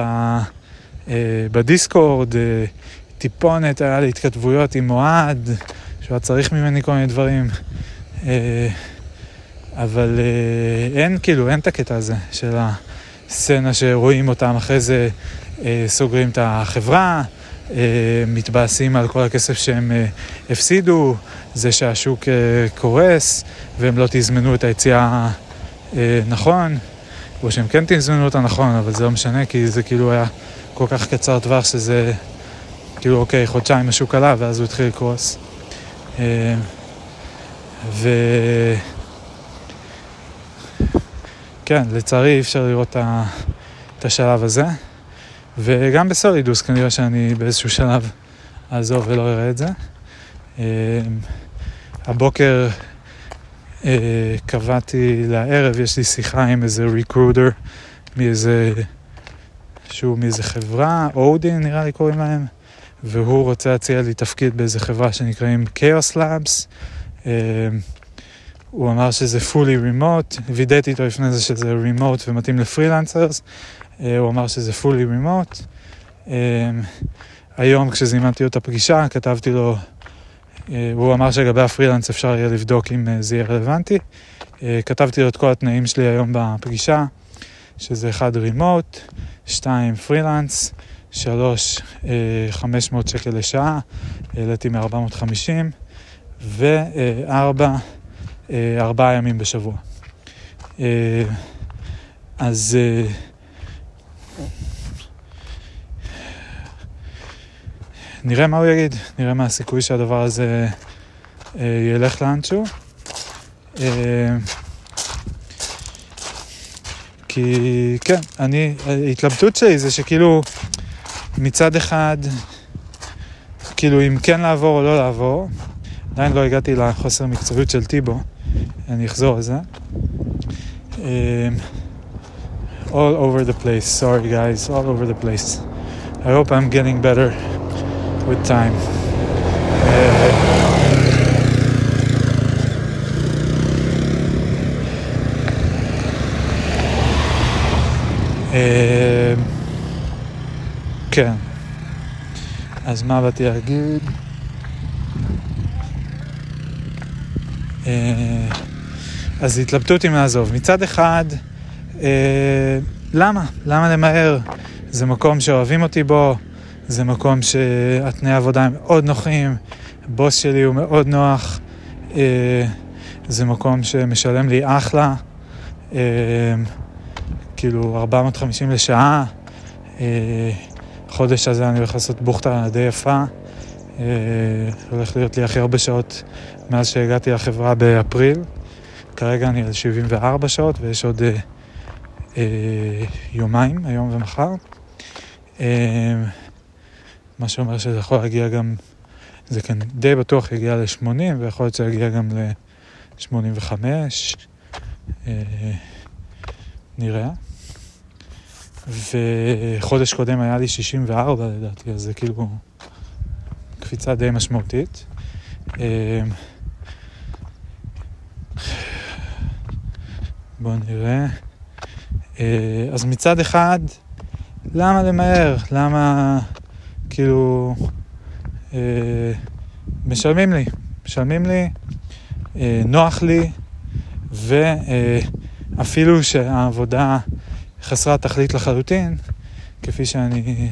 uh, בדיסקורד, uh, טיפונת, היה לי התכתבויות עם אוהד, שהוא היה צריך ממני כל מיני דברים, uh, אבל uh, אין כאילו, אין את הקטע הזה של הסצנה שרואים אותם, אחרי זה uh, סוגרים את החברה, מתבאסים על כל הכסף שהם הפסידו, זה שהשוק קורס והם לא תזמנו את היציאה נכון, או שהם כן תזמנו אותה נכון, אבל זה לא משנה כי זה כאילו היה כל כך קצר טווח שזה כאילו אוקיי, חודשיים השוק עלה ואז הוא התחיל לקרוס. ו... כן, לצערי אי אפשר לראות את השלב הזה. וגם בסולידוס כנראה שאני באיזשהו שלב אעזוב ולא אראה את זה. אמ, הבוקר אה, קבעתי לערב, יש לי שיחה עם איזה ריקרודר מאיזה, שהוא מאיזה חברה, אודין נראה לי קוראים להם, והוא רוצה להציע לי תפקיד באיזה חברה שנקראים Chaos Labs. אמ, הוא אמר שזה fully remote, וידאתי איתו לפני זה שזה remote ומתאים לפרילנסרס, אה, הוא אמר שזה fully remote. אה, היום כשזימנתי לו את הפגישה, כתבתי לו, אה, הוא אמר שלגבי הפרילנס אפשר יהיה לבדוק אם זה יהיה רלוונטי. כתבתי לו את כל התנאים שלי היום בפגישה, שזה אחד remote, שתיים פרילנס, שלוש 500 שקל לשעה, העליתי מ-450, וארבע אה, ארבעה ימים בשבוע. אה, אז אה, נראה מה הוא יגיד, נראה מה הסיכוי שהדבר הזה ילך לאנשהו. כי כן, אני, ההתלבטות שלי זה שכאילו מצד אחד, כאילו אם כן לעבור או לא לעבור, עדיין לא הגעתי לחוסר מקצועיות של טיבו. אני אחזור על זה. Um, all over the place, sorry guys, all over the place. I hope I'm getting better with time. Uh, uh, כן. אז מה באתי להגיד? אה, אז התלבטות אם לעזוב. מצד אחד, אה, למה? למה למהר? זה מקום שאוהבים אותי בו, זה מקום שהתנאי העבודה הם מאוד נוחים, הבוס שלי הוא מאוד נוח, אה, זה מקום שמשלם לי אחלה, כאילו 450 לשעה, חודש הזה אני הולך לעשות בוכטה די יפה, הולך להיות לי הכי הרבה שעות מאז שהגעתי לחברה באפריל. כרגע אני על 74 שעות ויש עוד אה, אה, יומיים, היום ומחר. אה, מה שאומר שזה יכול להגיע גם, זה כן די בטוח יגיע ל-80 ויכול להיות שיגיע גם ל-85. אה, נראה. וחודש קודם היה לי 64 לדעתי, אז זה כאילו קפיצה די משמעותית. אה, בואו נראה. אה, אז מצד אחד, למה למהר? למה, כאילו, אה, משלמים לי, משלמים לי, אה, נוח לי, ואפילו שהעבודה חסרת תכלית לחלוטין, כפי שאני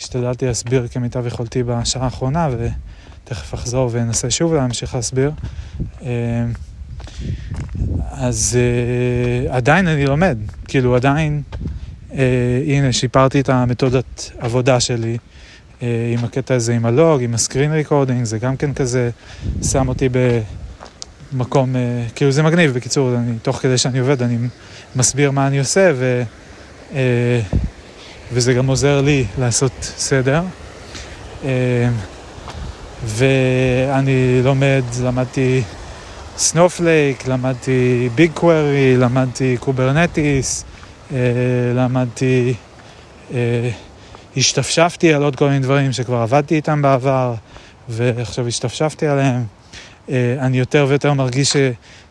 השתדלתי להסביר כמיטב יכולתי בשעה האחרונה, ותכף אחזור ואנסה שוב להמשיך להסביר. אז uh, עדיין אני לומד, כאילו עדיין, uh, הנה שיפרתי את המתודת עבודה שלי uh, עם הקטע הזה עם ה log, עם ה screen recording, זה גם כן כזה שם אותי במקום, uh, כאילו זה מגניב, בקיצור, אני, תוך כדי שאני עובד אני מסביר מה אני עושה ו, uh, וזה גם עוזר לי לעשות סדר. Uh, ואני לומד, למדתי Snowflake, למדתי BigQuery, למדתי Kubernetes, אה, למדתי, אה, השתפשפתי על עוד כל מיני דברים שכבר עבדתי איתם בעבר ועכשיו השתפשפתי עליהם. אה, אני יותר ויותר מרגיש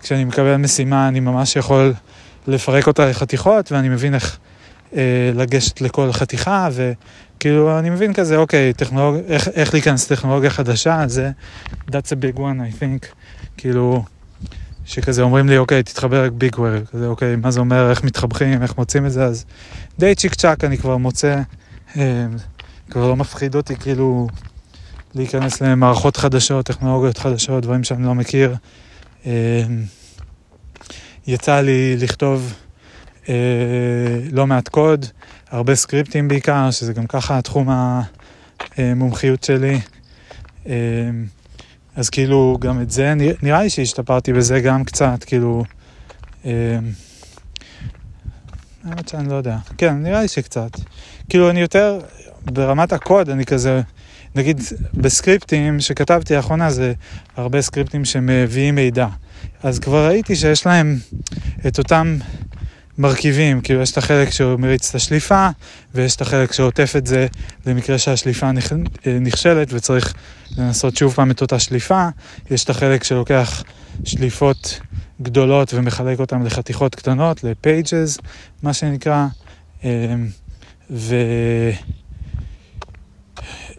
שכשאני מקבל משימה אני ממש יכול לפרק אותה לחתיכות ואני מבין איך לגשת לכל חתיכה וכאילו אני מבין כזה אוקיי, טכנולוג... איך, איך להיכנס לטכנולוגיה חדשה, זה that's a big one I think. כאילו, שכזה אומרים לי, אוקיי, תתחבר רק ביג וויר, כזה, אוקיי, מה זה אומר, איך מתחברים, איך מוצאים את זה, אז די צ'יק צ'אק אני כבר מוצא, אה, כבר לא מפחיד אותי כאילו להיכנס למערכות חדשות, טכנולוגיות חדשות, דברים שאני לא מכיר. אה, יצא לי לכתוב אה, לא מעט קוד, הרבה סקריפטים בעיקר, שזה גם ככה התחום המומחיות שלי. אה, אז כאילו גם את זה, נראה לי שהשתפרתי בזה גם קצת, כאילו... האמת שאני לא יודע. כן, נראה לי שקצת. כאילו אני יותר, ברמת הקוד אני כזה, נגיד בסקריפטים שכתבתי לאחרונה זה הרבה סקריפטים שמביאים מידע. אז כבר ראיתי שיש להם את אותם מרכיבים, כאילו יש את החלק שהוא מריץ את השליפה, ויש את החלק שעוטף את זה למקרה שהשליפה נכשלת וצריך לנסות שוב פעם את אותה שליפה, יש את החלק שלוקח שליפות גדולות ומחלק אותן לחתיכות קטנות, ל-pages, מה שנקרא, אמ, ו...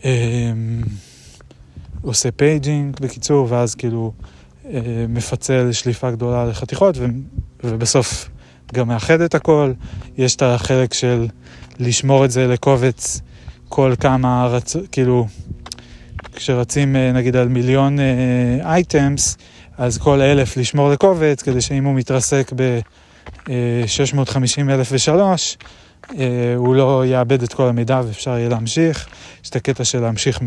אמ, עושה paging בקיצור, ואז כאילו אה, מפצל שליפה גדולה לחתיכות, ובסוף גם מאחד את הכל. יש את החלק של לשמור את זה לקובץ כל כמה, רצ... כאילו, כשרצים אה, נגיד על מיליון items, uh, אז כל אלף לשמור לקובץ, כדי שאם הוא מתרסק ב-650,003, אה, הוא לא יאבד את כל המידע ואפשר יהיה להמשיך. יש את הקטע של להמשיך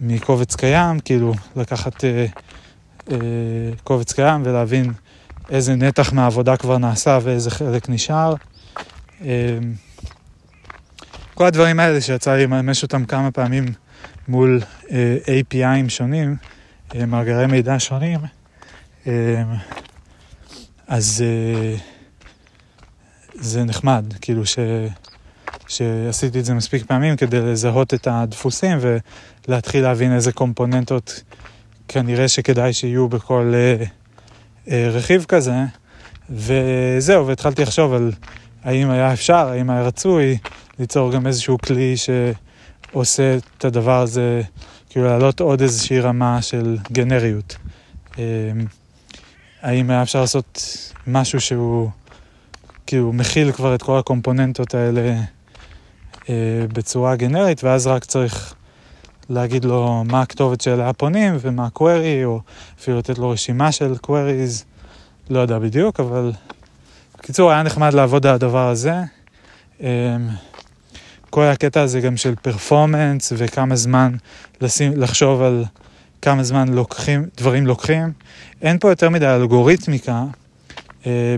מקובץ קיים, כאילו לקחת אה, אה, קובץ קיים ולהבין איזה נתח מהעבודה כבר נעשה ואיזה חלק נשאר. כל הדברים האלה שיצא לי לממש אותם כמה פעמים מול API'ים שונים, מאגרי מידע שונים, אמ, אז אה, זה נחמד, כאילו ש... שעשיתי את זה מספיק פעמים כדי לזהות את הדפוסים ולהתחיל להבין איזה קומפוננטות כנראה שכדאי שיהיו בכל אה, אה, רכיב כזה. וזהו, והתחלתי לחשוב על האם היה אפשר, האם היה רצוי ליצור גם איזשהו כלי שעושה את הדבר הזה, כאילו להעלות עוד איזושהי רמה של גנריות. אמ, האם היה אפשר לעשות משהו שהוא כאילו מכיל כבר את כל הקומפוננטות האלה אה, בצורה גנרית, ואז רק צריך להגיד לו מה הכתובת של הפונים ומה ה-query, או אפילו לתת לו רשימה של queries, לא יודע בדיוק, אבל בקיצור, היה נחמד לעבוד על הדבר הזה. אה, כל הקטע הזה גם של פרפורמנס וכמה זמן לשים, לחשוב על כמה זמן לוקחים, דברים לוקחים. אין פה יותר מדי אלגוריתמיקה אה,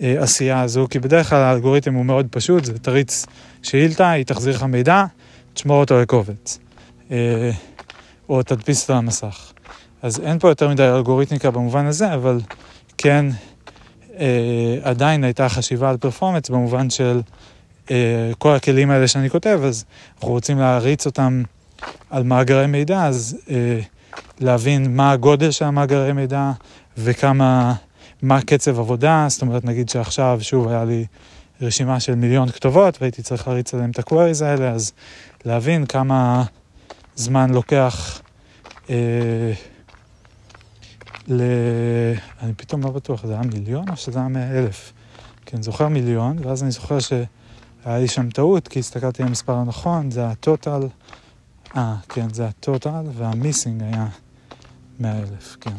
בעשייה הזו, כי בדרך כלל האלגוריתם הוא מאוד פשוט, זה תריץ שאילתה, היא תחזיר לך מידע, תשמור אותו לקובץ, אה, או תדפיס אותו למסך. אז אין פה יותר מדי אלגוריתמיקה במובן הזה, אבל כן אה, עדיין הייתה חשיבה על פרפורמנס במובן של אה, כל הכלים האלה שאני כותב, אז אנחנו רוצים להריץ אותם על מאגרי מידע, אז אה, להבין מה הגודל של המאגרי מידע וכמה, מה קצב עבודה, זאת אומרת נגיד שעכשיו שוב היה לי רשימה של מיליון כתובות והייתי צריך להריץ עליהם את הקוויריז האלה, אז להבין כמה זמן לוקח אה, ל... אני פתאום לא בטוח, זה היה מיליון או שזה היה מאה אלף? כן, זוכר מיליון, ואז אני זוכר שהיה לי שם טעות, כי הסתכלתי על המספר הנכון, זה הטוטל. אה, כן, זה הטוטל, והמיסינג היה 100 אלף, כן.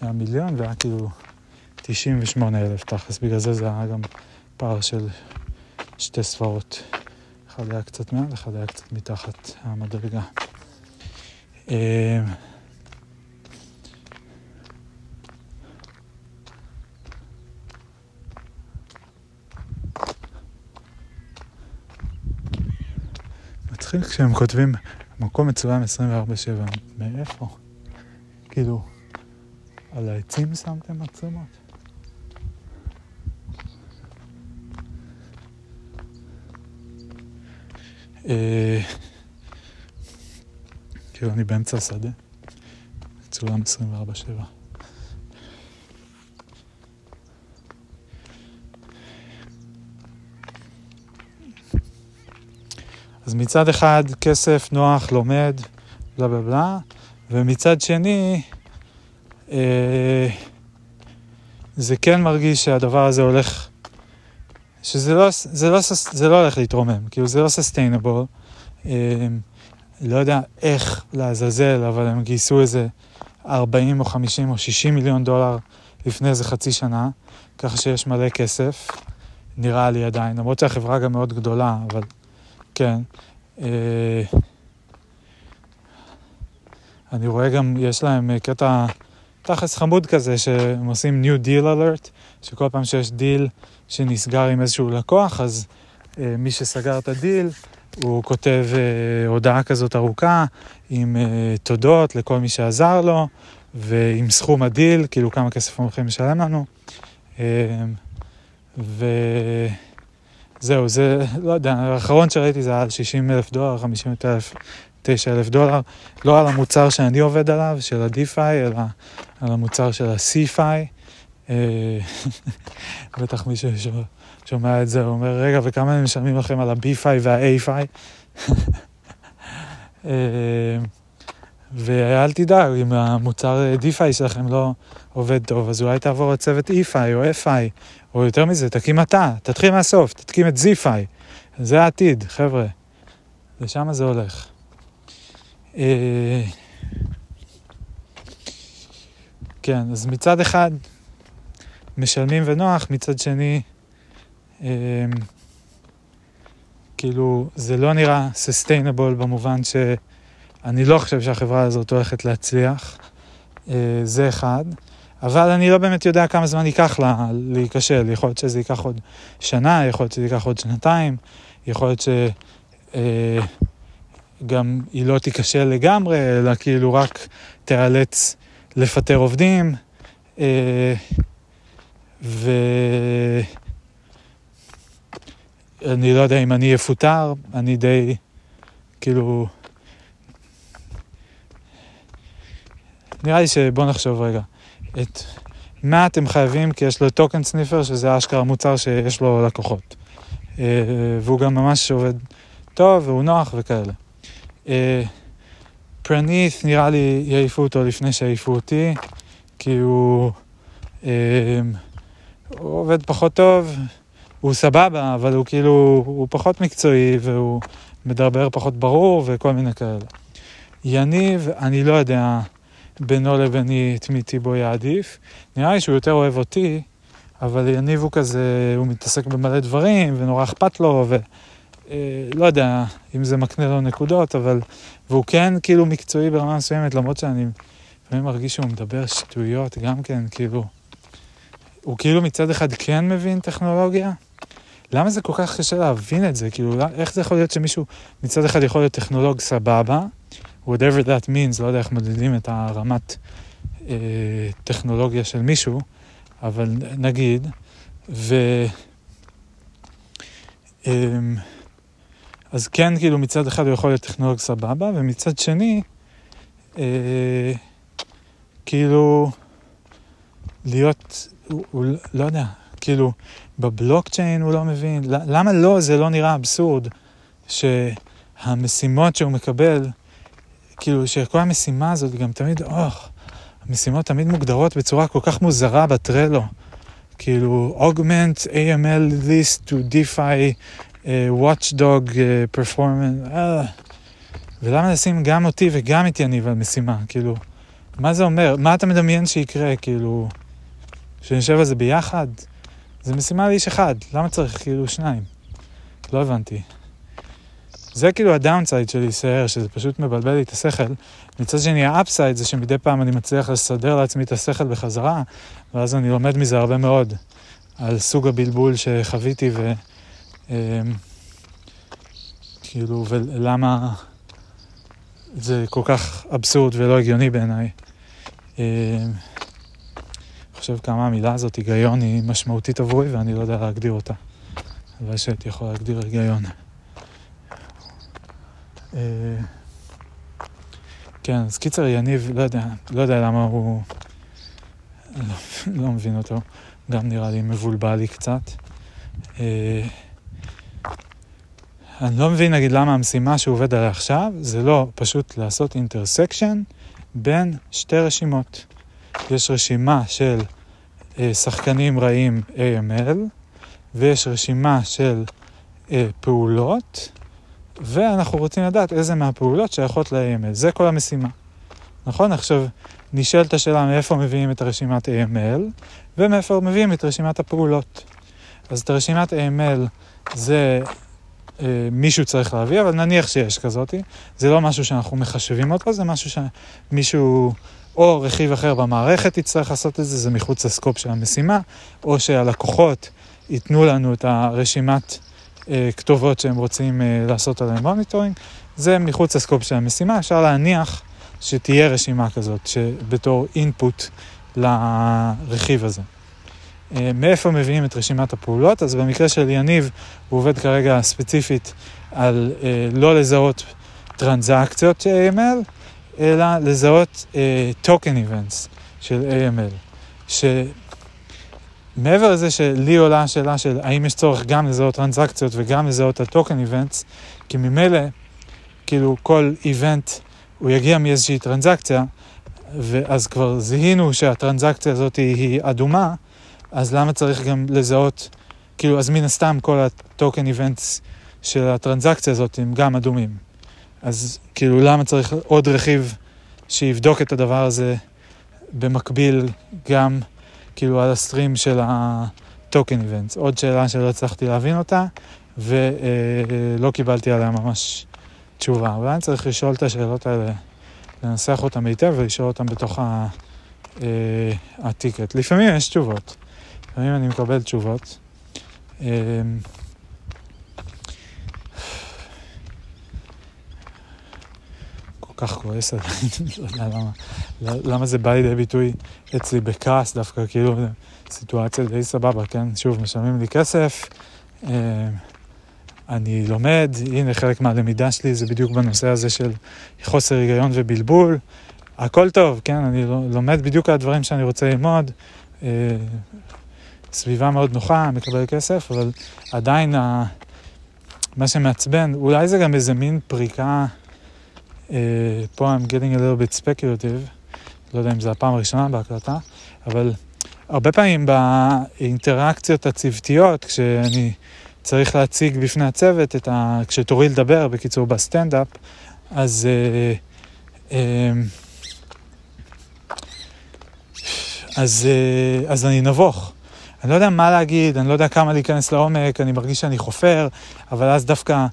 היה מיליון והיה כאילו 98 אלף תכלס, בגלל זה זה היה גם פער של שתי ספרות. אחד היה קצת מעל, אחד היה קצת מתחת המדרגה. אה, מצחיק כשהם כותבים מקום מצוין 24-7, מאיפה? כאילו, על העצים שמתם מצלמות? כאילו, אני באמצע השדה, צולם 24-7. אז מצד אחד כסף, נוח, לומד, בלה בלה בלה, ומצד שני, אה, זה כן מרגיש שהדבר הזה הולך שזה לא, זה לא, זה לא הולך להתרומם, כאילו זה לא סוסטיינבול. לא יודע איך לעזאזל, אבל הם גייסו איזה 40 או 50 או 60 מיליון דולר לפני איזה חצי שנה, ככה שיש מלא כסף, נראה לי עדיין, למרות שהחברה גם מאוד גדולה, אבל כן. אה, אני רואה גם, יש להם קטע תכלס חמוד כזה, שהם עושים New Deal Alert, שכל פעם שיש דיל שנסגר עם איזשהו לקוח, אז אה, מי שסגר את הדיל, הוא כותב אה, הודעה כזאת ארוכה עם אה, תודות לכל מי שעזר לו, ועם סכום הדיל, כאילו כמה כסף הם הולכים לשלם לנו. אה, וזהו, זה, לא יודע, האחרון שראיתי זה על 60 אלף דולר, 50 אלף, 9 אלף דולר, לא על המוצר שאני עובד עליו, של ה-DeFi, אלא על המוצר של ה-CFI. אה, בטח מישהו שומע את זה, אומר, רגע, וכמה הם משלמים לכם על ה-B-Fi וה-A-Fi? אה, ואל תדאג, אם המוצר D-Fi שלכם לא עובד טוב, אז אולי תעבור לצוות E-Fi או F-Fi, או יותר מזה, תקים אתה, תתחיל מהסוף, תקים את Z-Fi. זה העתיד, חבר'ה. לשם זה הולך. אה, כן, אז מצד אחד משלמים ונוח, מצד שני, אה, כאילו, זה לא נראה sustainable במובן שאני לא חושב שהחברה הזאת הולכת להצליח, אה, זה אחד. אבל אני לא באמת יודע כמה זמן ייקח לה להיכשל. יכול להיות שזה ייקח עוד שנה, יכול להיות שזה ייקח עוד שנתיים, יכול להיות שגם אה, היא לא תיכשל לגמרי, אלא כאילו רק תיאלץ לפטר עובדים. אה, ואני לא יודע אם אני אפוטר, אני די, כאילו... נראה לי שבוא נחשוב רגע. את מה אתם חייבים, כי יש לו טוקן סניפר, שזה אשכרה מוצר שיש לו לקוחות. אה, והוא גם ממש עובד טוב והוא נוח וכאלה. אה, פרנית' נראה לי יעיפו אותו לפני שיעיפו אותי, כי הוא... הוא עובד פחות טוב, הוא סבבה, אבל הוא כאילו, הוא פחות מקצועי והוא מדבר פחות ברור וכל מיני כאלה. יניב, אני לא יודע בינו לביני את מי טיבו יעדיף. נראה לי שהוא יותר אוהב אותי, אבל יניב הוא כזה, הוא מתעסק במלא דברים ונורא אכפת לו, ולא אה, יודע אם זה מקנה לו נקודות, אבל... והוא כן כאילו מקצועי ברמה מסוימת, למרות שאני לפעמים מרגיש שהוא מדבר שטויות גם כן, כאילו... הוא כאילו מצד אחד כן מבין טכנולוגיה? למה זה כל כך קשה להבין את זה? כאילו, לא, איך זה יכול להיות שמישהו מצד אחד יכול להיות טכנולוג סבבה, whatever that means, לא יודע איך מודדים את הרמת אה, טכנולוגיה של מישהו, אבל נגיד, ו... אה, אז כן, כאילו, מצד אחד הוא יכול להיות טכנולוג סבבה, ומצד שני, אה, כאילו, להיות הוא, הוא לא יודע, כאילו, בבלוקצ'יין הוא לא מבין, למה לא, זה לא נראה אבסורד שהמשימות שהוא מקבל, כאילו, שכל המשימה הזאת גם תמיד, אוח, המשימות תמיד מוגדרות בצורה כל כך מוזרה בטרלו. כאילו, augment AML list to DeFi uh, watchdog uh, performance, uh, ולמה לשים גם אותי וגם את יניב על משימה, כאילו, מה זה אומר? מה אתה מדמיין שיקרה, כאילו... שנשב על זה ביחד? זה משימה לאיש אחד, למה צריך כאילו שניים? לא הבנתי. זה כאילו ה downside של להישאר, שזה פשוט מבלבל לי את השכל. מצד שני, ה upside זה שמדי פעם אני מצליח לסדר לעצמי את השכל בחזרה, ואז אני לומד מזה הרבה מאוד, על סוג הבלבול שחוויתי ו... אמ, כאילו, ולמה זה כל כך אבסורד ולא הגיוני בעיניי. חושב כמה המילה הזאת, היגיון, היא משמעותית עבורי ואני לא יודע להגדיר אותה. הלוואי שהייתי יכול להגדיר היגיון. אה, כן, אז קיצר יניב, לא יודע, לא יודע למה הוא... לא, לא מבין אותו, גם נראה לי מבולבל לי קצת. אה, אני לא מבין, נגיד, למה המשימה שהוא עובד עליה עכשיו, זה לא פשוט לעשות אינטרסקשן בין שתי רשימות. יש רשימה של אה, שחקנים רעים AML, ויש רשימה של אה, פעולות, ואנחנו רוצים לדעת איזה מהפעולות שייכות ל-AML. זה כל המשימה. נכון? עכשיו נשאלת השאלה מאיפה מביאים את הרשימת AML ומאיפה מביאים את רשימת הפעולות. אז את הרשימת AML זה אה, מישהו צריך להביא, אבל נניח שיש כזאתי. זה לא משהו שאנחנו מחשבים אותו, זה משהו שמישהו או רכיב אחר במערכת יצטרך לעשות את זה, זה מחוץ ל scope של המשימה, או שהלקוחות ייתנו לנו את הרשימת אה, כתובות שהם רוצים אה, לעשות עליהן monitoring. זה מחוץ לסקופ של המשימה, אפשר להניח שתהיה רשימה כזאת, שבתור אינפוט לרכיב הזה. אה, מאיפה מביאים את רשימת הפעולות? אז במקרה של יניב, הוא עובד כרגע ספציפית על אה, לא לזהות טרנזקציות של AML, אלא לזהות uh, איבנטס של AML. שמעבר לזה שלי עולה השאלה של האם יש צורך גם לזהות טרנזקציות וגם לזהות הטוקן איבנטס, כי ממילא, כאילו כל איבנט הוא יגיע מאיזושהי טרנזקציה, ואז כבר זיהינו שהטרנזקציה הזאת היא אדומה, אז למה צריך גם לזהות, כאילו, אז מן הסתם כל הטוקן איבנטס של הטרנזקציה הזאת הם גם אדומים. אז כאילו, למה צריך עוד רכיב שיבדוק את הדבר הזה במקביל גם, כאילו, על הסטרים של הטוקן איבנטס? עוד שאלה שלא הצלחתי להבין אותה, ולא קיבלתי עליה ממש תשובה. אולי אני צריך לשאול את השאלות האלה, לנסח אותן היטב ולשאול אותן בתוך הטיקט. לפעמים יש תשובות, לפעמים אני מקבל תשובות. כך כועס עדיין, לא יודע למה, למה זה בא לידי ביטוי אצלי בכעס דווקא, כאילו סיטואציה די סבבה, כן? שוב, משלמים לי כסף, אה, אני לומד, הנה חלק מהלמידה שלי זה בדיוק בנושא הזה של חוסר היגיון ובלבול, הכל טוב, כן? אני לומד בדיוק על הדברים שאני רוצה ללמוד, אה, סביבה מאוד נוחה, מקבל כסף, אבל עדיין מה שמעצבן, אולי זה גם איזה מין פריקה פה I'm getting a little bit speculative, לא יודע אם זו הפעם הראשונה בהקלטה, אבל הרבה פעמים באינטראקציות הצוותיות, כשאני צריך להציג בפני הצוות, את ה... כשתורי לדבר, בקיצור בסטנדאפ, אז... אה, אה, אז, אז אני נבוך. אני לא יודע מה להגיד, אני לא יודע כמה להיכנס לעומק, אני מרגיש שאני חופר, אבל אז דווקא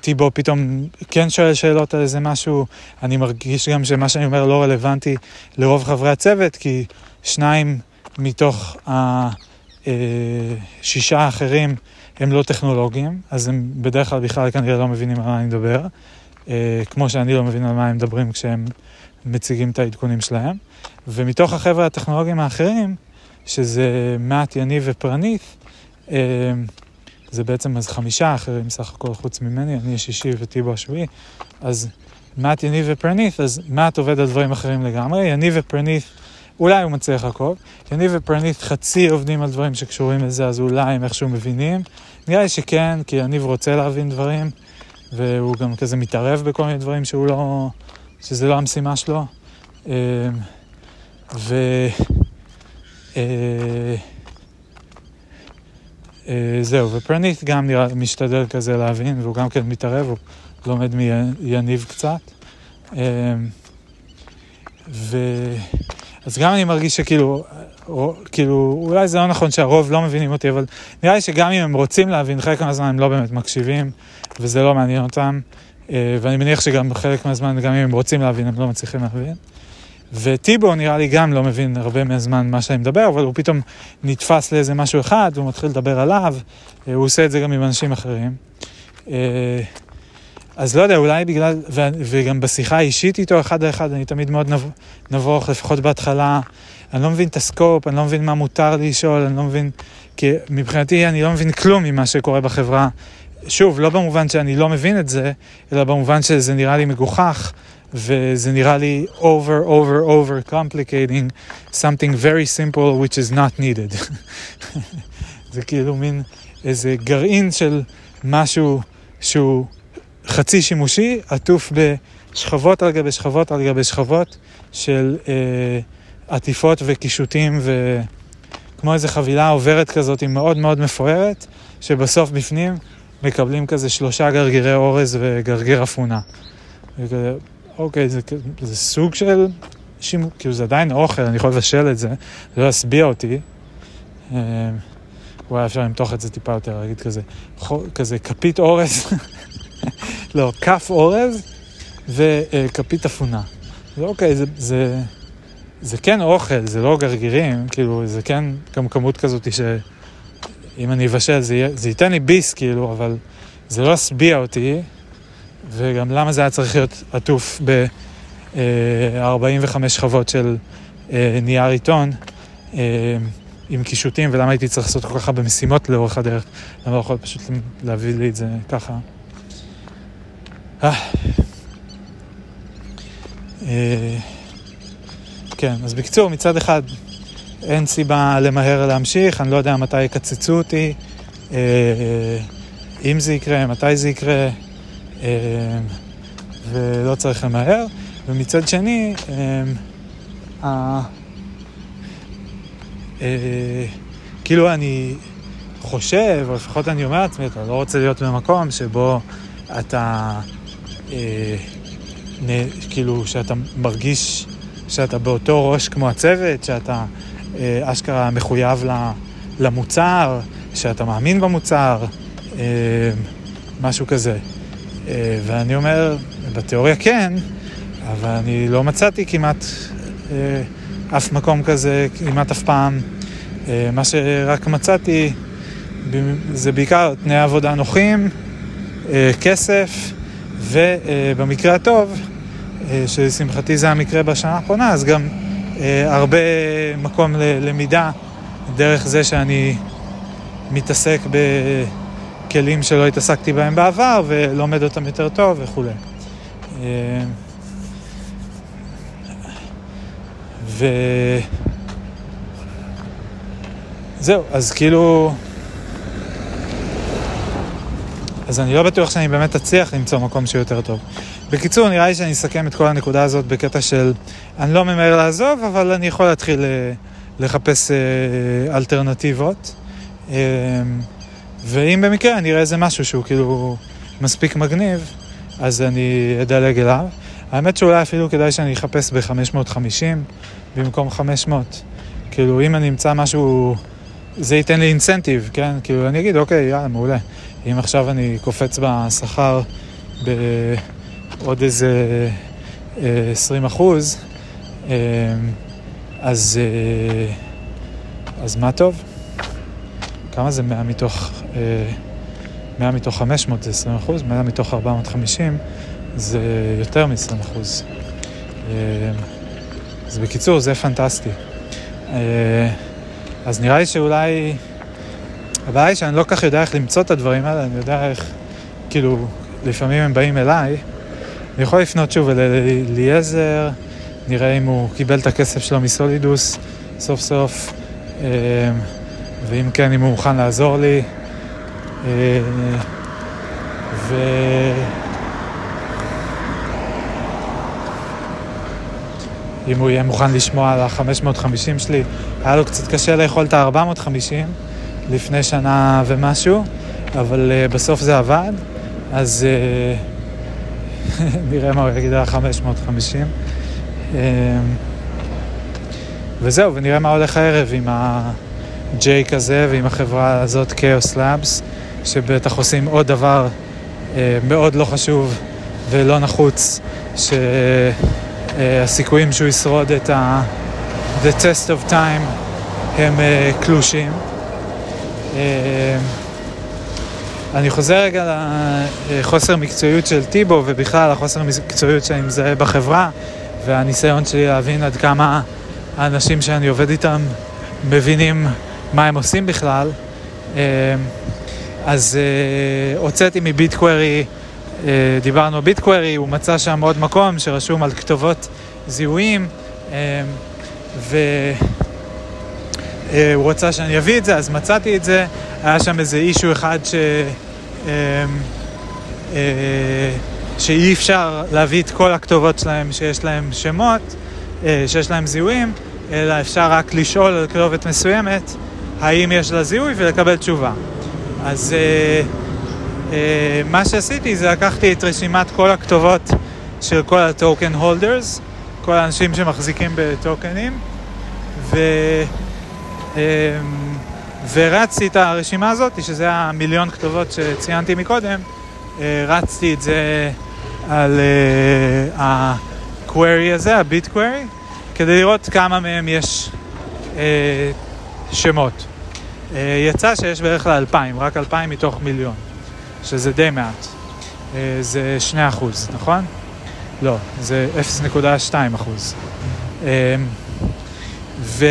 טיבו פתאום כן שואל שאלות על איזה משהו, אני מרגיש גם שמה שאני אומר לא רלוונטי לרוב חברי הצוות, כי שניים מתוך השישה האחרים הם לא טכנולוגיים, אז הם בדרך כלל בכלל כנראה לא מבינים על מה אני מדבר, אה, כמו שאני לא מבין על מה הם מדברים כשהם מציגים את העדכונים שלהם. ומתוך החבר'ה הטכנולוגיים האחרים, שזה מעט, יניב ופרנית, אה, זה בעצם אז חמישה אחרים סך הכל חוץ ממני, אני השישי וטיבו השביעי, אז מעט, יניב ופרנית, אז מעט עובד על דברים אחרים לגמרי, יניב ופרנית, אולי הוא מצליח לעקוב, יניב ופרנית חצי עובדים על דברים שקשורים לזה, אז אולי הם איכשהו מבינים, נראה לי שכן, כי יניב רוצה להבין דברים, והוא גם כזה מתערב בכל מיני דברים שהוא לא, שזה לא המשימה שלו. אמ, ו... אה, אה, זהו, ופרנית גם נראה, משתדל כזה להבין, והוא גם כן מתערב, הוא לומד מיניב קצת. אה, ו... אז גם אני מרגיש שכאילו, כאילו, אולי זה לא נכון שהרוב לא מבינים אותי, אבל נראה לי שגם אם הם רוצים להבין, חלק מהזמן הם לא באמת מקשיבים, וזה לא מעניין אותם. אה, ואני מניח שגם חלק מהזמן, גם אם הם רוצים להבין, הם לא מצליחים להבין. וטיבו נראה לי גם לא מבין הרבה מהזמן מה שאני מדבר, אבל הוא פתאום נתפס לאיזה משהו אחד, והוא מתחיל לדבר עליו, אה, הוא עושה את זה גם עם אנשים אחרים. אה, אז לא יודע, אולי בגלל, וגם בשיחה האישית איתו אחד לאחד, אני תמיד מאוד נבוך, לפחות בהתחלה. אני לא מבין את הסקופ, אני לא מבין מה מותר לי לשאול, אני לא מבין, כי מבחינתי אני לא מבין כלום ממה שקורה בחברה. שוב, לא במובן שאני לא מבין את זה, אלא במובן שזה נראה לי מגוחך. וזה נראה לי over, over, over complicating something very simple which is not needed. זה כאילו מין איזה גרעין של משהו שהוא חצי שימושי, עטוף בשכבות על גבי שכבות על גבי שכבות של אה, עטיפות וקישוטים כמו איזה חבילה עוברת כזאת, היא מאוד מאוד מפוארת, שבסוף בפנים מקבלים כזה שלושה גרגירי אורז וגרגיר אפונה. אוקיי, זה, זה סוג של שימו, כאילו זה עדיין אוכל, אני יכול לבשל את זה, זה לא ישביע אותי. אמ, אולי אפשר למתוח את זה טיפה יותר, להגיד כזה, כזה כפית אורז, לא, כף אורז וכפית אפונה. זה אוקיי, זה, זה, זה כן אוכל, זה לא גרגירים, כאילו, זה כן גם כמות כזאת שאם אני אבשל זה, זה ייתן לי ביס, כאילו, אבל זה לא ישביע אותי, וגם למה זה היה צריך להיות עטוף ב... 45 שכבות של אה, נייר עיתון אה, עם קישוטים, ולמה הייתי צריך לעשות כל כך הרבה משימות לאורך הדרך? למה לא יכול פשוט להביא לי את זה ככה? אה. כן, אז בקיצור, מצד אחד אין סיבה למהר להמשיך, אני לא יודע מתי יקצצו אותי, אם זה יקרה, מתי זה יקרה, ולא צריך למהר. ומצד שני, אה, אה, כאילו אני חושב, או לפחות אני אומר לעצמי, אתה לא רוצה להיות במקום שבו אתה, אה, כאילו, שאתה מרגיש שאתה באותו ראש כמו הצוות, שאתה אה, אשכרה מחויב למוצר, שאתה מאמין במוצר, אה, משהו כזה. אה, ואני אומר, בתיאוריה כן, אבל אני לא מצאתי כמעט אה, אף מקום כזה, כמעט אף פעם. אה, מה שרק מצאתי זה בעיקר תנאי עבודה נוחים, כסף, ובמקרה הטוב, שלשמחתי זה המקרה בשנה האחרונה, אז גם הרבה מקום ללמידה דרך זה שאני מתעסק בכלים שלא התעסקתי בהם בעבר ולומד אותם יותר טוב וכולי. אה, ו... זהו, אז כאילו... אז אני לא בטוח שאני באמת אצליח למצוא מקום שהוא יותר טוב. בקיצור, נראה לי שאני אסכם את כל הנקודה הזאת בקטע של אני לא ממהר לעזוב, אבל אני יכול להתחיל אה, לחפש אה, אלטרנטיבות. ואם במקרה אני אראה איזה משהו שהוא כאילו מספיק מגניב, אז אני אדלג אליו. האמת שאולי אפילו כדאי שאני אחפש ב-550 במקום 500. כאילו, אם אני אמצא משהו, זה ייתן לי אינסנטיב, כן? כאילו, אני אגיד, אוקיי, יאללה, מעולה. אם עכשיו אני קופץ בשכר בעוד איזה 20 אה, אחוז, אה, אז, אה, אז מה טוב? כמה זה 100 מתוך, 100 מתוך 500 זה 20 אחוז, 100 מתוך 450 זה יותר מ-20 אחוז. אז בקיצור, זה פנטסטי. אז נראה לי שאולי... הבעיה היא שאני לא כך יודע איך למצוא את הדברים האלה, אני יודע איך, כאילו, לפעמים הם באים אליי. אני יכול לפנות שוב אליעזר, נראה אם הוא קיבל את הכסף שלו מסולידוס סוף סוף, ואם כן, אם הוא מוכן לעזור לי. ו... אם הוא יהיה מוכן לשמוע על ה-550 שלי. היה לו קצת קשה לאכול את ה-450 לפני שנה ומשהו, אבל uh, בסוף זה עבד, אז uh, נראה מה הוא יגיד על ה-550. Uh, וזהו, ונראה מה הולך הערב עם ה-J כזה ועם החברה הזאת, Chaos Labs, שבטח עושים עוד דבר uh, מאוד לא חשוב ולא נחוץ, ש... אה, שהוא ישרוד את ה... The test of time הם uh, קלושים. Uh, אני חוזר רגע לחוסר מקצועיות של טיבו ובכלל החוסר מקצועיות שאני מזהה בחברה והניסיון שלי להבין עד כמה האנשים שאני עובד איתם מבינים מה הם עושים בכלל. Uh, אז uh, הוצאתי מביטקווירי אה, דיברנו ביטקווירי, הוא מצא שם עוד מקום שרשום על כתובות זיהויים, אה, והוא אה, רצה שאני אביא את זה, אז מצאתי את זה. היה שם איזה אישו אחד ש... שאי אפשר להביא את כל הכתובות שלהם שיש להם שמות, שיש להם זיהויים, אלא אפשר רק לשאול על כתובת מסוימת האם יש לה זיהוי ולקבל תשובה. אז אה, אה, מה שעשיתי זה לקחתי את רשימת כל הכתובות של כל הטוקן הולדרס, כל האנשים שמחזיקים בטוקנים, ו... אה, ורצתי את הרשימה הזאת, שזה המיליון כתובות שציינתי מקודם, אה, רצתי את זה על uh, ה-query הזה, ה-bit query, כדי לראות כמה מהם יש uh, שמות. Uh, יצא שיש בערך לאלפיים, רק אלפיים מתוך מיליון, שזה די מעט. Uh, זה שני אחוז, נכון? לא, זה 0.2 אחוז. Uh, ו...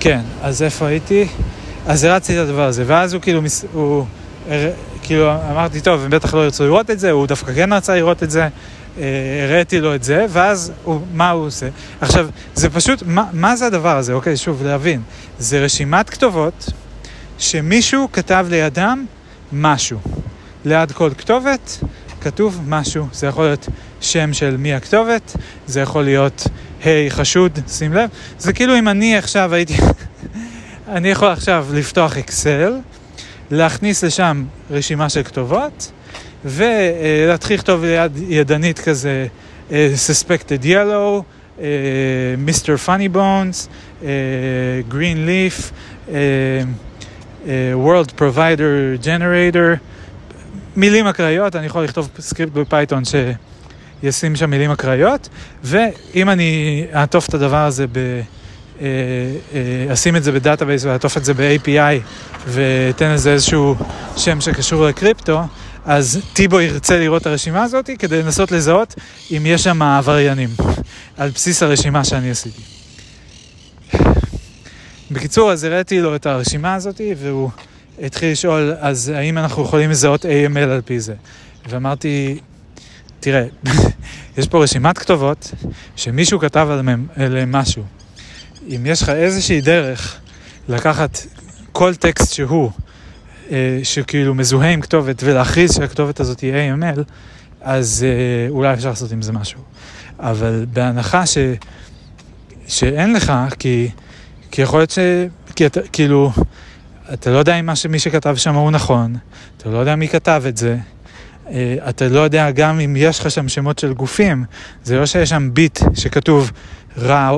כן, אז איפה הייתי? אז הרצתי את הדבר הזה, ואז הוא כאילו, הוא, כאילו אמרתי, טוב, הם בטח לא ירצו לראות את זה, הוא דווקא כן רצה לראות את זה, אה, הראיתי לו את זה, ואז הוא, מה הוא עושה? עכשיו, זה פשוט, מה, מה זה הדבר הזה? אוקיי, שוב, להבין. זה רשימת כתובות שמישהו כתב לידם משהו. ליד כל כתובת כתוב משהו. זה יכול להיות שם של מי הכתובת, זה יכול להיות, היי, hey, חשוד, שים לב. זה כאילו אם אני עכשיו הייתי, אני יכול עכשיו לפתוח אקסל, להכניס לשם רשימה של כתובות, ולהתחיל לכתוב ליד ידנית כזה אה, suspected yellow, אה. Funny Bones, אה, Green Leaf, World Provider Generator, מילים אקראיות, אני יכול לכתוב סקריפט ב Python שישים שם מילים אקראיות, ואם אני אעטוף את הדבר הזה ב... אשים את זה ב database ואעטוף את זה ב-API ואתן לזה איזשהו שם שקשור לקריפטו, אז טיבו ירצה לראות את הרשימה הזאת כדי לנסות לזהות אם יש שם עבריינים, על בסיס הרשימה שאני עשיתי. בקיצור, אז הראיתי לו את הרשימה הזאת, והוא התחיל לשאול, אז האם אנחנו יכולים לזהות AML על פי זה? ואמרתי, תראה, יש פה רשימת כתובות שמישהו כתב עליהם משהו. אם יש לך איזושהי דרך לקחת כל טקסט שהוא, שכאילו מזוהה עם כתובת ולהכריז שהכתובת הזאת היא AML, אז אה, אולי אפשר לעשות עם זה משהו. אבל בהנחה ש, שאין לך, כי, כי יכול להיות ש... כי אתה, כאילו, אתה לא יודע אם מה שמי שכתב שם הוא נכון, אתה לא יודע מי כתב את זה, אה, אתה לא יודע גם אם יש לך שם שמות של גופים, זה לא שיש שם ביט שכתוב רע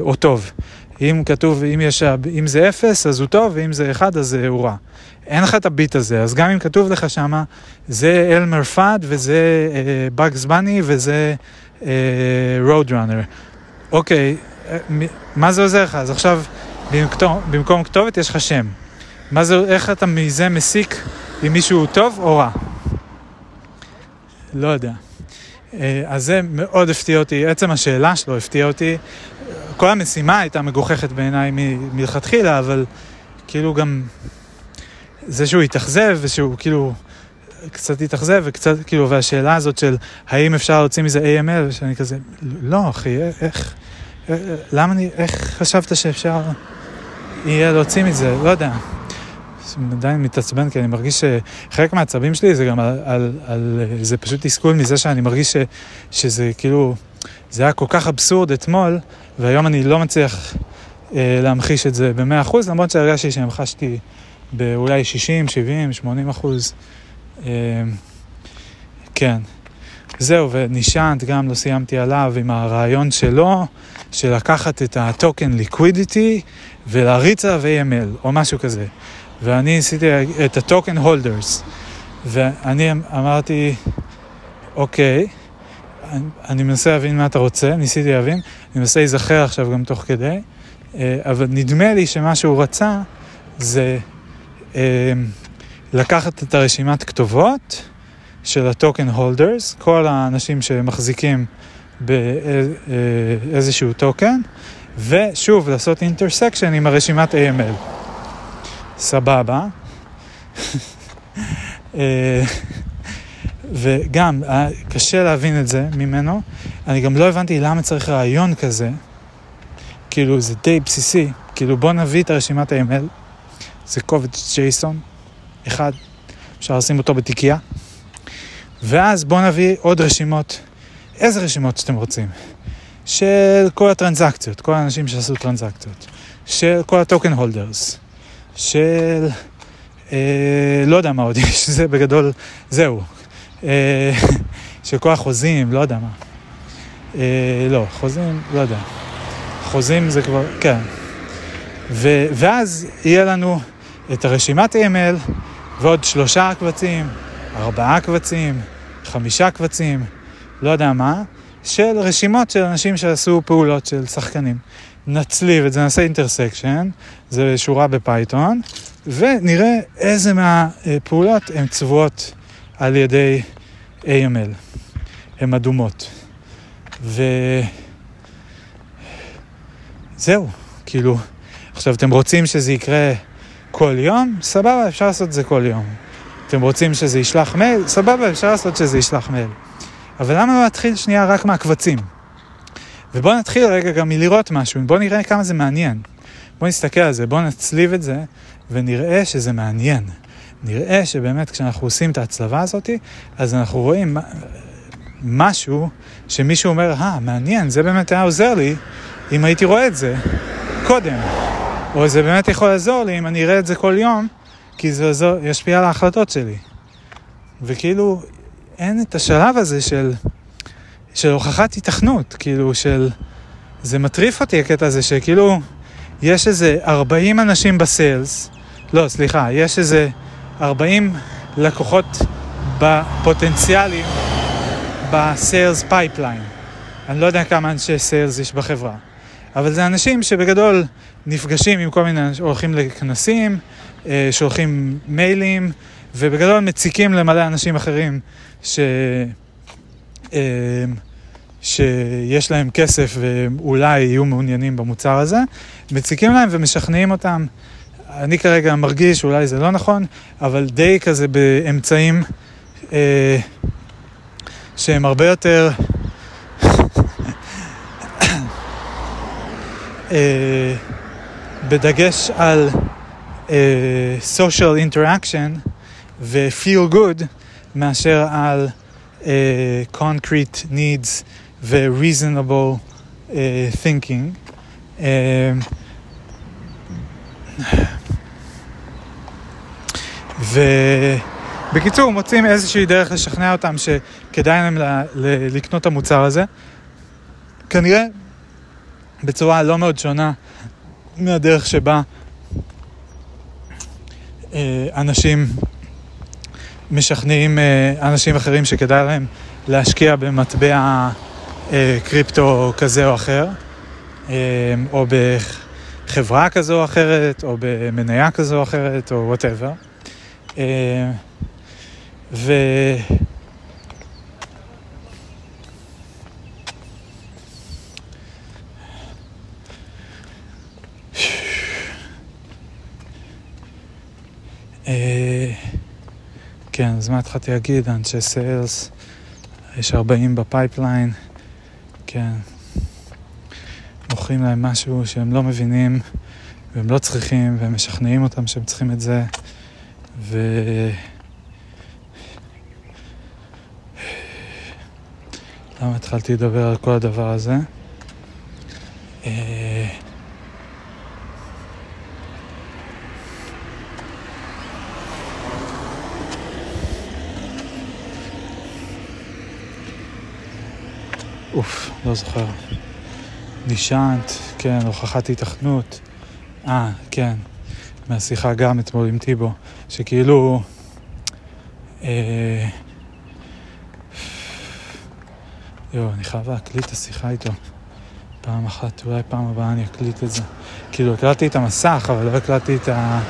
או טוב. אם כתוב, אם, יש, אם זה אפס אז הוא טוב, ואם זה אחד אז הוא רע. אין לך את הביט הזה, אז גם אם כתוב לך שמה, זה אלמר פאד וזה באגס uh, בני וזה רוד uh, ראנר. אוקיי, uh, מה זה עוזר לך? אז עכשיו במקום, במקום כתובת יש לך שם. מה זה, איך אתה מזה מסיק אם מישהו טוב או רע? לא יודע. אז זה מאוד הפתיע אותי, עצם השאלה שלו הפתיע אותי. כל המשימה הייתה מגוחכת בעיניי מלכתחילה, אבל כאילו גם זה שהוא התאכזב ושהוא כאילו קצת התאכזב וקצת כאילו, והשאלה הזאת של האם אפשר להוציא מזה AML, שאני כזה, לא אחי, איך, איך למה אני, איך חשבת שאפשר יהיה להוציא מזה, לא יודע. עדיין מתעצבן כי אני מרגיש שחלק מהעצבים שלי זה גם על, על, על זה פשוט תסכול מזה שאני מרגיש ש, שזה כאילו, זה היה כל כך אבסורד אתמול, והיום אני לא מצליח אה, להמחיש את זה במאה אחוז, למרות שהרגשתי שהמחשתי באולי 60, 70, 80 אחוז. אה, כן. זהו, ונשענת, גם לא סיימתי עליו, עם הרעיון שלו, של לקחת את הטוקן ליקווידיטי ולהריץ עליו AML, או משהו כזה. ואני עשיתי את הטוקן הולדרס. ואני אמרתי, אוקיי, אני, אני מנסה להבין מה אתה רוצה, ניסיתי להבין, אני מנסה להיזכר עכשיו גם תוך כדי, אה, אבל נדמה לי שמה שהוא רצה זה לקחת את הרשימת כתובות של ה token holders, כל האנשים שמחזיקים באיזשהו אה, token, ושוב לעשות intersection עם הרשימת AML. סבבה. וגם, קשה להבין את זה ממנו. אני גם לא הבנתי למה צריך רעיון כזה. כאילו, זה די בסיסי. כאילו, בוא נביא את הרשימת ה-ML. זה קובץ ג'ייסון, אחד, אפשר לשים אותו בתיקייה. ואז בוא נביא עוד רשימות. איזה רשימות שאתם רוצים? של כל הטרנזקציות, כל האנשים שעשו טרנזקציות. של כל הטוקן הולדרס, של... אה, לא יודע מה עוד יש, זה בגדול, זהו. אה, של כל החוזים, לא יודע מה. אה, לא, חוזים, לא יודע. חוזים זה כבר, כן. ו, ואז יהיה לנו את הרשימת AML ועוד שלושה קבצים, ארבעה קבצים, חמישה קבצים, לא יודע מה, של רשימות של אנשים שעשו פעולות של שחקנים. נצליב את זה, נעשה intersection, זה שורה ב Python, ונראה איזה מהפעולות הן צבועות על ידי AML, הן אדומות. וזהו, כאילו, עכשיו אתם רוצים שזה יקרה כל יום? סבבה, אפשר לעשות את זה כל יום. אתם רוצים שזה ישלח מייל? סבבה, אפשר לעשות שזה ישלח מייל. אבל למה לא להתחיל שנייה רק מהקבצים? ובואו נתחיל רגע גם מלראות משהו, בואו נראה כמה זה מעניין. בואו נסתכל על זה, בואו נצליב את זה ונראה שזה מעניין. נראה שבאמת כשאנחנו עושים את ההצלבה הזאת, אז אנחנו רואים משהו שמישהו אומר, אה, מעניין, זה באמת היה עוזר לי אם הייתי רואה את זה קודם. או זה באמת יכול לעזור לי אם אני אראה את זה כל יום, כי זה עזור, ישפיע על ההחלטות שלי. וכאילו, אין את השלב הזה של, של הוכחת התכנות, כאילו, של... זה מטריף אותי הקטע הזה שכאילו, יש איזה 40 אנשים ב sales, לא, סליחה, יש איזה 40 לקוחות בפוטנציאלים ב sales pipeline. אני לא יודע כמה אנשי sales יש בחברה. אבל זה אנשים שבגדול נפגשים עם כל מיני הולכים לכנסים, אה, שולחים מיילים, ובגדול מציקים למלא אנשים אחרים ש... אה, שיש להם כסף ואולי יהיו מעוניינים במוצר הזה, מציקים להם ומשכנעים אותם. אני כרגע מרגיש, אולי זה לא נכון, אבל די כזה באמצעים אה, שהם הרבה יותר אה, בדגש על אה, social interaction ו-feel good מאשר על אה, concrete needs ו-reasonable אה, thinking. אה, ובקיצור, מוצאים איזושהי דרך לשכנע אותם שכדאי להם לקנות את המוצר הזה. כנראה בצורה לא מאוד שונה מהדרך שבה אה, אנשים משכנעים אה, אנשים אחרים שכדאי להם להשקיע במטבע אה, קריפטו כזה או אחר, או בחברה כזו או אחרת, או במניה כזו או אחרת, או whatever. ו... כן, אז מה התחלתי להגיד? אנשי sales, יש 40 ב pipeline, כן. מוכרים להם משהו שהם לא מבינים והם לא צריכים והם משכנעים אותם שהם צריכים את זה ו... למה התחלתי לדבר על כל הדבר הזה? אוף, לא זוכר. נשענת, כן, הוכחת היתכנות. אה, כן, מהשיחה גם אתמול עם טיבו, שכאילו... אה... יואו, אני חייב להקליט את השיחה איתו. פעם אחת, אולי פעם הבאה אני אקליט את זה. כאילו, הקלטתי את המסך, אבל לא הקלטתי את ה...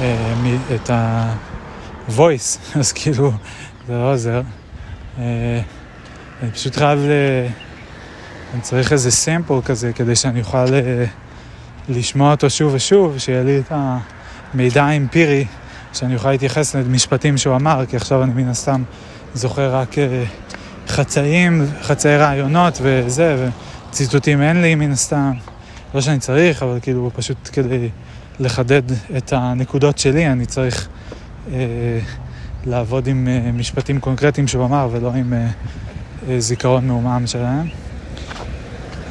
אה. את ה-voice, אז כאילו, זה לא עוזר. אה... אני פשוט חייב ל... אני צריך איזה סמפל כזה כדי שאני אוכל. אה, לשמוע אותו שוב ושוב, שיהיה לי את המידע האמפירי, שאני אוכל להתייחס למשפטים שהוא אמר, כי עכשיו אני מן הסתם זוכר רק אה, חצאים, חצאי רעיונות וזה, וציטוטים אין לי מן הסתם. לא שאני צריך, אבל כאילו פשוט כדי לחדד את הנקודות שלי, אני צריך אה, לעבוד עם אה, משפטים קונקרטיים שהוא אמר, ולא עם... אה, זיכרון מעומעם שלהם.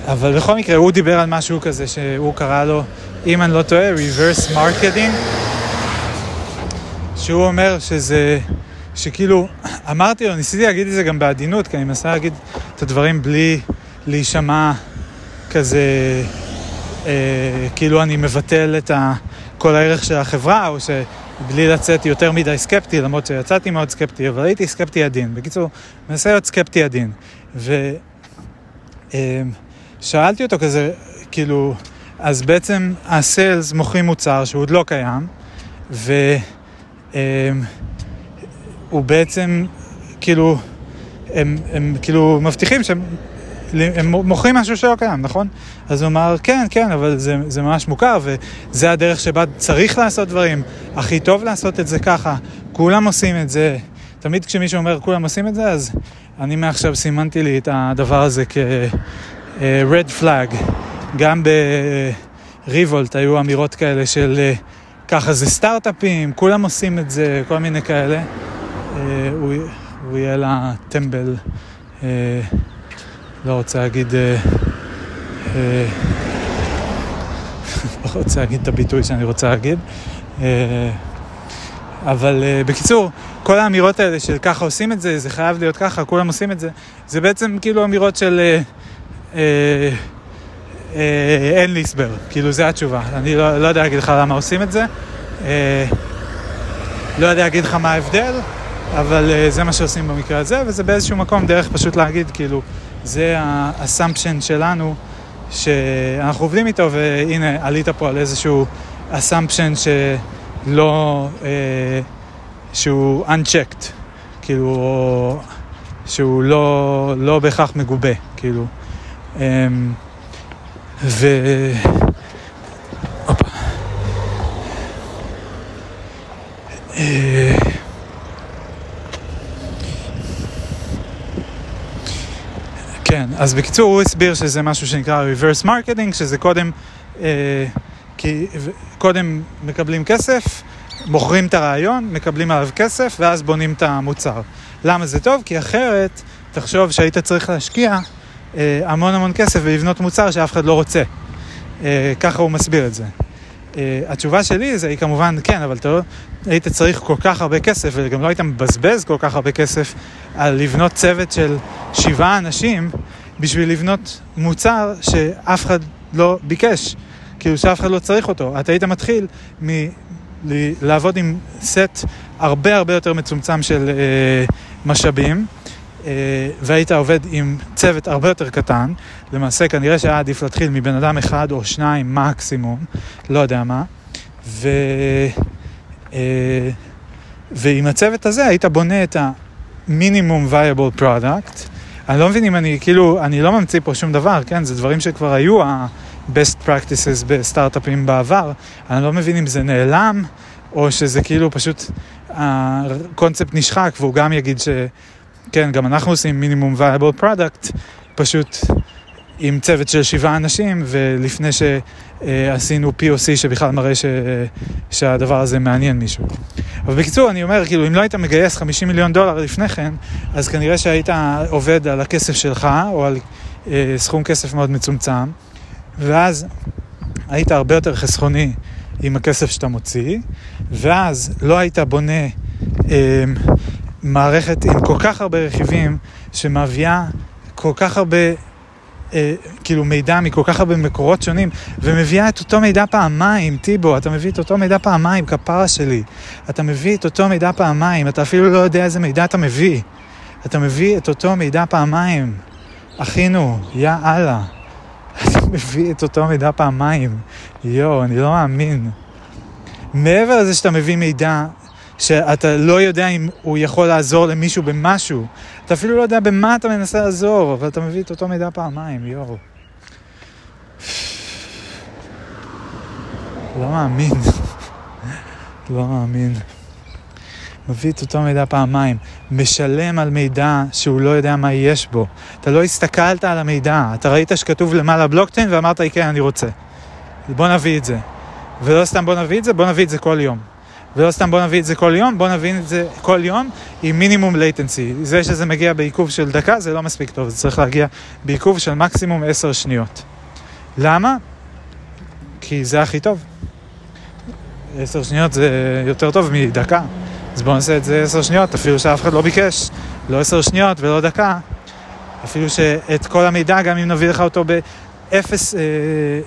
אבל בכל מקרה, הוא דיבר על משהו כזה שהוא קרא לו אם אני לא טועה, reverse marketing, שהוא אומר שזה, שכאילו, אמרתי לו, ניסיתי להגיד את זה גם בעדינות, כי אני מנסה להגיד את הדברים בלי להישמע כזה, אה, כאילו אני מבטל את ה, כל הערך של החברה, או שבלי לצאת יותר מדי סקפטי, למרות שיצאתי מאוד סקפטי, אבל הייתי סקפטי עדין. בקיצור, מנסה להיות סקפטי עדין. ושאלתי אותו כזה, כאילו, אז בעצם הסיילס מוכרים מוצר שהוא עוד לא קיים, והוא בעצם, כאילו, הם, הם כאילו מבטיחים שהם הם מוכרים משהו שלא קיים, נכון? אז הוא אמר, כן, כן, אבל זה, זה ממש מוכר, וזה הדרך שבה צריך לעשות דברים. הכי טוב לעשות את זה ככה, כולם עושים את זה. תמיד כשמישהו אומר כולם עושים את זה, אז אני מעכשיו סימנתי לי את הדבר הזה כ-red flag. גם בריבולט היו אמירות כאלה של אה, ככה זה סטארט-אפים, כולם עושים את זה, כל מיני כאלה. אה, הוא יהיה לה טמבל. לא רוצה להגיד... אה, אה, לא רוצה להגיד את הביטוי שאני רוצה להגיד. אה, אבל בקיצור, כל האמירות האלה של ככה עושים את זה, זה חייב להיות ככה, כולם עושים את זה, זה בעצם כאילו אמירות של אין לי הסבר, כאילו זה התשובה. אני לא, לא יודע להגיד לך למה עושים את זה, לא יודע להגיד לך מה ההבדל, אבל זה מה שעושים במקרה הזה, וזה באיזשהו מקום דרך פשוט להגיד כאילו זה האסמפשן שלנו, שאנחנו עובדים איתו, והנה, עלית פה על איזשהו אסמפשן שלא, אה, שהוא unchecked, כאילו, שהוא לא, לא בהכרח מגובה, כאילו. אה, ו... אה, כן, אז בקיצור הוא הסביר שזה משהו שנקרא reverse marketing, שזה קודם, אה, כי, קודם מקבלים כסף, מוכרים את הרעיון, מקבלים עליו כסף, ואז בונים את המוצר. למה זה טוב? כי אחרת, תחשוב שהיית צריך להשקיע אה, המון המון כסף ולבנות מוצר שאף אחד לא רוצה. אה, ככה הוא מסביר את זה. Uh, התשובה שלי זה היא כמובן כן, אבל אתה לא היית צריך כל כך הרבה כסף וגם לא היית מבזבז כל כך הרבה כסף על לבנות צוות של שבעה אנשים בשביל לבנות מוצר שאף אחד לא ביקש, כאילו שאף אחד לא צריך אותו. אתה היית מתחיל מ... לעבוד עם סט הרבה הרבה יותר מצומצם של uh, משאבים. uh, והיית עובד עם צוות הרבה יותר קטן, למעשה כנראה שהיה עדיף להתחיל מבן אדם אחד או שניים מקסימום, לא יודע מה, ו... uh, ועם הצוות הזה היית בונה את המינימום viable product. אני לא מבין אם אני, כאילו, אני לא ממציא פה שום דבר, כן? זה דברים שכבר היו ה-best practices בסטארט-אפים בעבר. אני לא מבין אם זה נעלם, או שזה כאילו פשוט הקונספט נשחק, והוא גם יגיד ש... כן, גם אנחנו עושים מינימום viable product, פשוט עם צוות של שבעה אנשים, ולפני שעשינו POC שבכלל מראה ש... שהדבר הזה מעניין מישהו. אבל בקיצור, אני אומר, כאילו, אם לא היית מגייס 50 מיליון דולר לפני כן, אז כנראה שהיית עובד על הכסף שלך, או על אה, סכום כסף מאוד מצומצם, ואז היית הרבה יותר חסכוני עם הכסף שאתה מוציא, ואז לא היית בונה אה, מערכת עם כל כך הרבה רכיבים, שמביאה כל כך הרבה אה, כאילו מידע מכל כך הרבה מקורות שונים, ומביאה את אותו מידע פעמיים, טיבו, אתה מביא את אותו מידע פעמיים, כפרה שלי. אתה מביא את אותו מידע פעמיים, אתה אפילו לא יודע איזה מידע אתה מביא. אתה מביא את אותו מידע פעמיים. אחינו, יא אללה. אתה מביא את אותו מידע פעמיים. יואו, אני לא מאמין. מעבר לזה שאתה מביא מידע שאתה לא יודע אם הוא יכול לעזור למישהו במשהו. אתה אפילו לא יודע במה אתה מנסה לעזור, אבל אתה מביא את אותו מידע פעמיים, יואו. לא מאמין. לא מאמין. מביא את אותו מידע פעמיים, משלם על מידע שהוא לא יודע מה יש בו. אתה לא הסתכלת על המידע, אתה ראית שכתוב למעלה בלוקצ'יין ואמרת, כן, אני רוצה. בוא נביא את זה. ולא סתם בוא נביא את זה, בוא נביא את זה כל יום. ולא סתם בוא נביא את זה כל יום, בוא נביא את זה כל יום עם מינימום latency. זה שזה מגיע בעיכוב של דקה זה לא מספיק טוב, זה צריך להגיע בעיכוב של מקסימום 10 שניות. למה? כי זה הכי טוב. עשר שניות זה יותר טוב מדקה. אז בואו נעשה את זה עשר שניות, אפילו שאף אחד לא ביקש, לא עשר שניות ולא דקה. אפילו שאת כל המידע, גם אם נביא לך אותו באפס אה,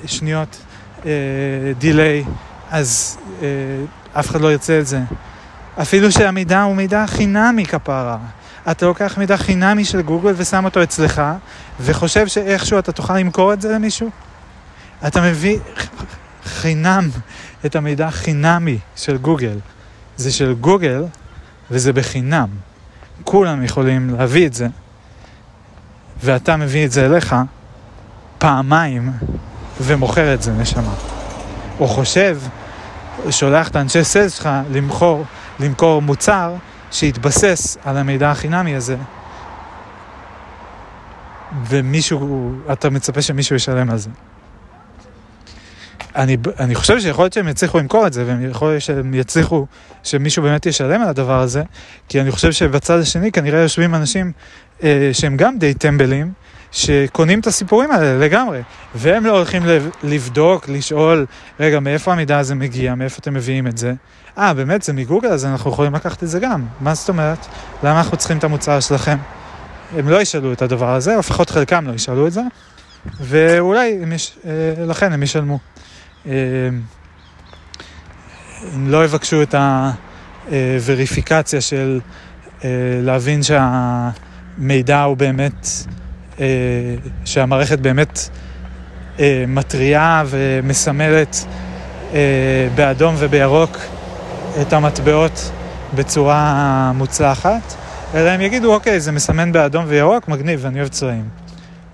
שניות אה, דיליי, אז אה, אף אחד לא ירצה את זה. אפילו שהמידע הוא מידע חינמי כפרה. אתה לוקח מידע חינמי של גוגל ושם אותו אצלך, וחושב שאיכשהו אתה תוכל למכור את זה למישהו? אתה מביא חינם את המידע החינמי של גוגל. זה של גוגל וזה בחינם. כולם יכולים להביא את זה, ואתה מביא את זה אליך פעמיים ומוכר את זה, נשמה. או חושב, שולח את האנשי סלס שלך למכור, למכור מוצר שיתבסס על המידע החינמי הזה, ומישהו, אתה מצפה שמישהו ישלם על זה. אני, אני חושב שיכול להיות שהם יצליחו למכור את זה, ויכול להיות שהם יצליחו, שמישהו באמת ישלם על הדבר הזה, כי אני חושב שבצד השני כנראה יושבים אנשים אה, שהם גם די טמבלים, שקונים את הסיפורים האלה לגמרי, והם לא הולכים לבדוק, לשאול, רגע, מאיפה המידע הזה מגיע, מאיפה אתם מביאים את זה? אה, באמת, זה מגוגל, אז אנחנו יכולים לקחת את זה גם. מה זאת אומרת? למה אנחנו צריכים את המוצר שלכם? הם לא ישאלו את הדבר הזה, או לפחות חלקם לא ישאלו את זה, ואולי הם יש, אה, לכן הם ישלמו. אה, הם לא יבקשו את הווריפיקציה של אה, להבין שהמידע הוא באמת, שהמערכת באמת מתריעה ומסמלת באדום ובירוק את המטבעות בצורה מוצלחת, אלא הם יגידו, אוקיי, זה מסמן באדום וירוק, מגניב, אני אוהב צבעים.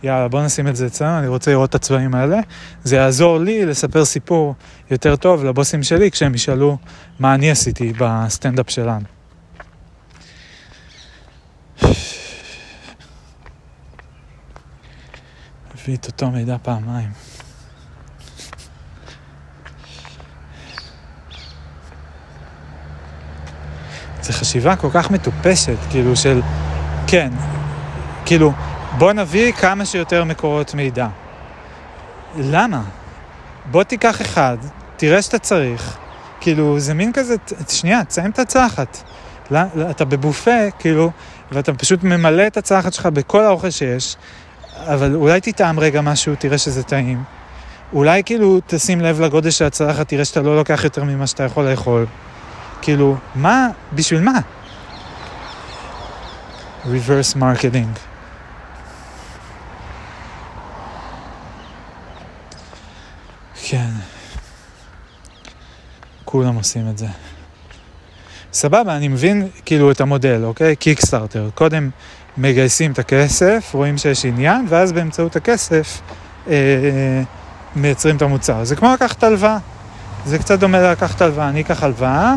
יאללה, בוא נשים את זה אצלנו, אני רוצה לראות את הצבעים האלה. זה יעזור לי לספר סיפור יותר טוב לבוסים שלי כשהם ישאלו מה אני עשיתי בסטנדאפ שלנו. הביא את אותו מידע פעמיים. זו חשיבה כל כך מטופשת, כאילו של, כן, כאילו, בוא נביא כמה שיותר מקורות מידע. למה? בוא תיקח אחד, תראה שאתה צריך, כאילו, זה מין כזה, שנייה, תסיים את הצלחת. לא, אתה בבופה, כאילו, ואתה פשוט ממלא את הצלחת שלך בכל האוכל שיש, אבל אולי תטעם רגע משהו, תראה שזה טעים. אולי כאילו תשים לב לגודל של הצלחת, תראה שאתה לא לוקח יותר ממה שאתה יכול לאכול. כאילו, מה, בשביל מה? reverse marketing. כן. כולם עושים את זה. סבבה, אני מבין כאילו את המודל, אוקיי? קיקסטארטר. קודם מגייסים את הכסף, רואים שיש עניין, ואז באמצעות הכסף אה, מייצרים את המוצר. זה כמו לקחת הלוואה. זה קצת דומה ללקחת הלוואה. אני אקח הלוואה,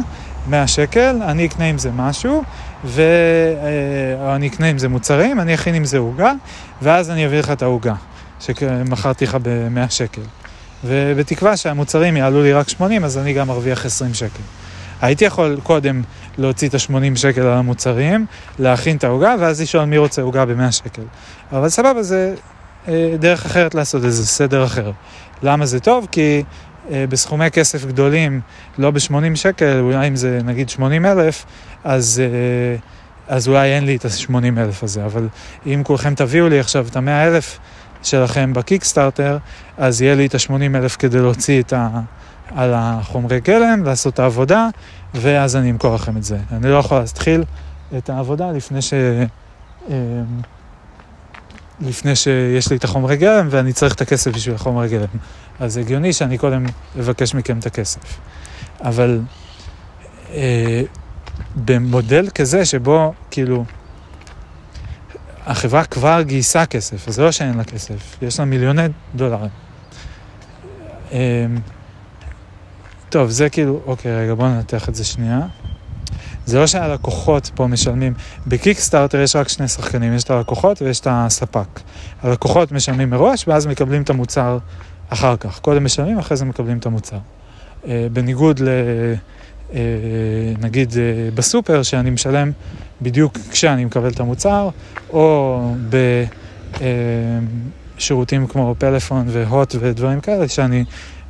100 שקל, אני אקנה עם זה משהו, ואני אקנה עם זה מוצרים, אני אכין עם זה עוגה, ואז אני אביא לך את העוגה, שמכרתי לך ב-100 שקל. ובתקווה שהמוצרים יעלו לי רק 80, אז אני גם ארוויח 20 שקל. הייתי יכול קודם להוציא את ה-80 שקל על המוצרים, להכין את העוגה, ואז לשאול מי רוצה עוגה ב-100 שקל. אבל סבבה, זה אה, דרך אחרת לעשות את זה, סדר אחר. למה זה טוב? כי אה, בסכומי כסף גדולים, לא ב-80 שקל, אולי אם זה נגיד 80 אלף, אז, אה, אז אולי אין לי את ה-80 אלף הזה, אבל אם כולכם תביאו לי עכשיו את ה-100 אלף שלכם בקיקסטארטר, אז יהיה לי את ה-80 אלף כדי להוציא את ה... על החומרי גלם, לעשות את העבודה, ואז אני אמכור לכם את זה. אני לא יכול להתחיל את העבודה לפני ש... אה, לפני שיש לי את החומרי גלם ואני צריך את הכסף בשביל החומרי גלם. אז הגיוני שאני קודם אבקש מכם את הכסף. אבל אה, במודל כזה שבו כאילו החברה כבר גייסה כסף, אז זה לא שאין לה כסף, יש לה מיליוני דולרים. אה, טוב, זה כאילו, אוקיי, רגע, בואו ננתח את זה שנייה. זה לא שהלקוחות פה משלמים, בקיקסטארטר יש רק שני שחקנים, יש את הלקוחות ויש את הספק. הלקוחות משלמים מראש ואז מקבלים את המוצר אחר כך. קודם משלמים, אחרי זה מקבלים את המוצר. אה, בניגוד ל... אה, נגיד אה, בסופר, שאני משלם בדיוק כשאני מקבל את המוצר, או בשירותים כמו פלאפון והוט ודברים כאלה, שאני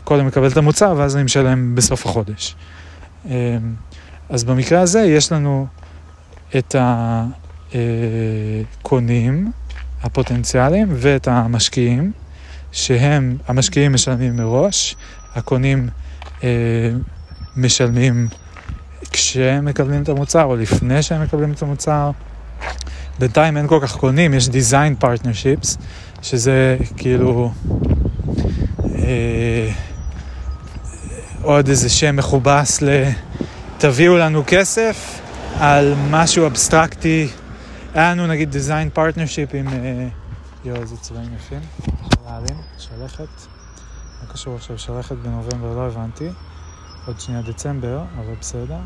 קודם מקבל את המוצר ואז אני משלם בסוף החודש. אה, אז במקרה הזה יש לנו את הקונים הפוטנציאליים ואת המשקיעים, שהם, המשקיעים משלמים מראש, הקונים אה, משלמים כשהם מקבלים את המוצר או לפני שהם מקבלים את המוצר. בינתיים אין כל כך קונים, יש design partnerships, שזה כאילו אה, עוד איזה שם מכובס ל... תביאו לנו כסף על משהו אבסטרקטי. היה לנו נגיד design partnership עם... אה, יואו, איזה צבעים יפים. להעלים, שלכת. מה קשור עכשיו שלכת בנובמבר? לא הבנתי. עוד שנייה דצמבר, אבל בסדר.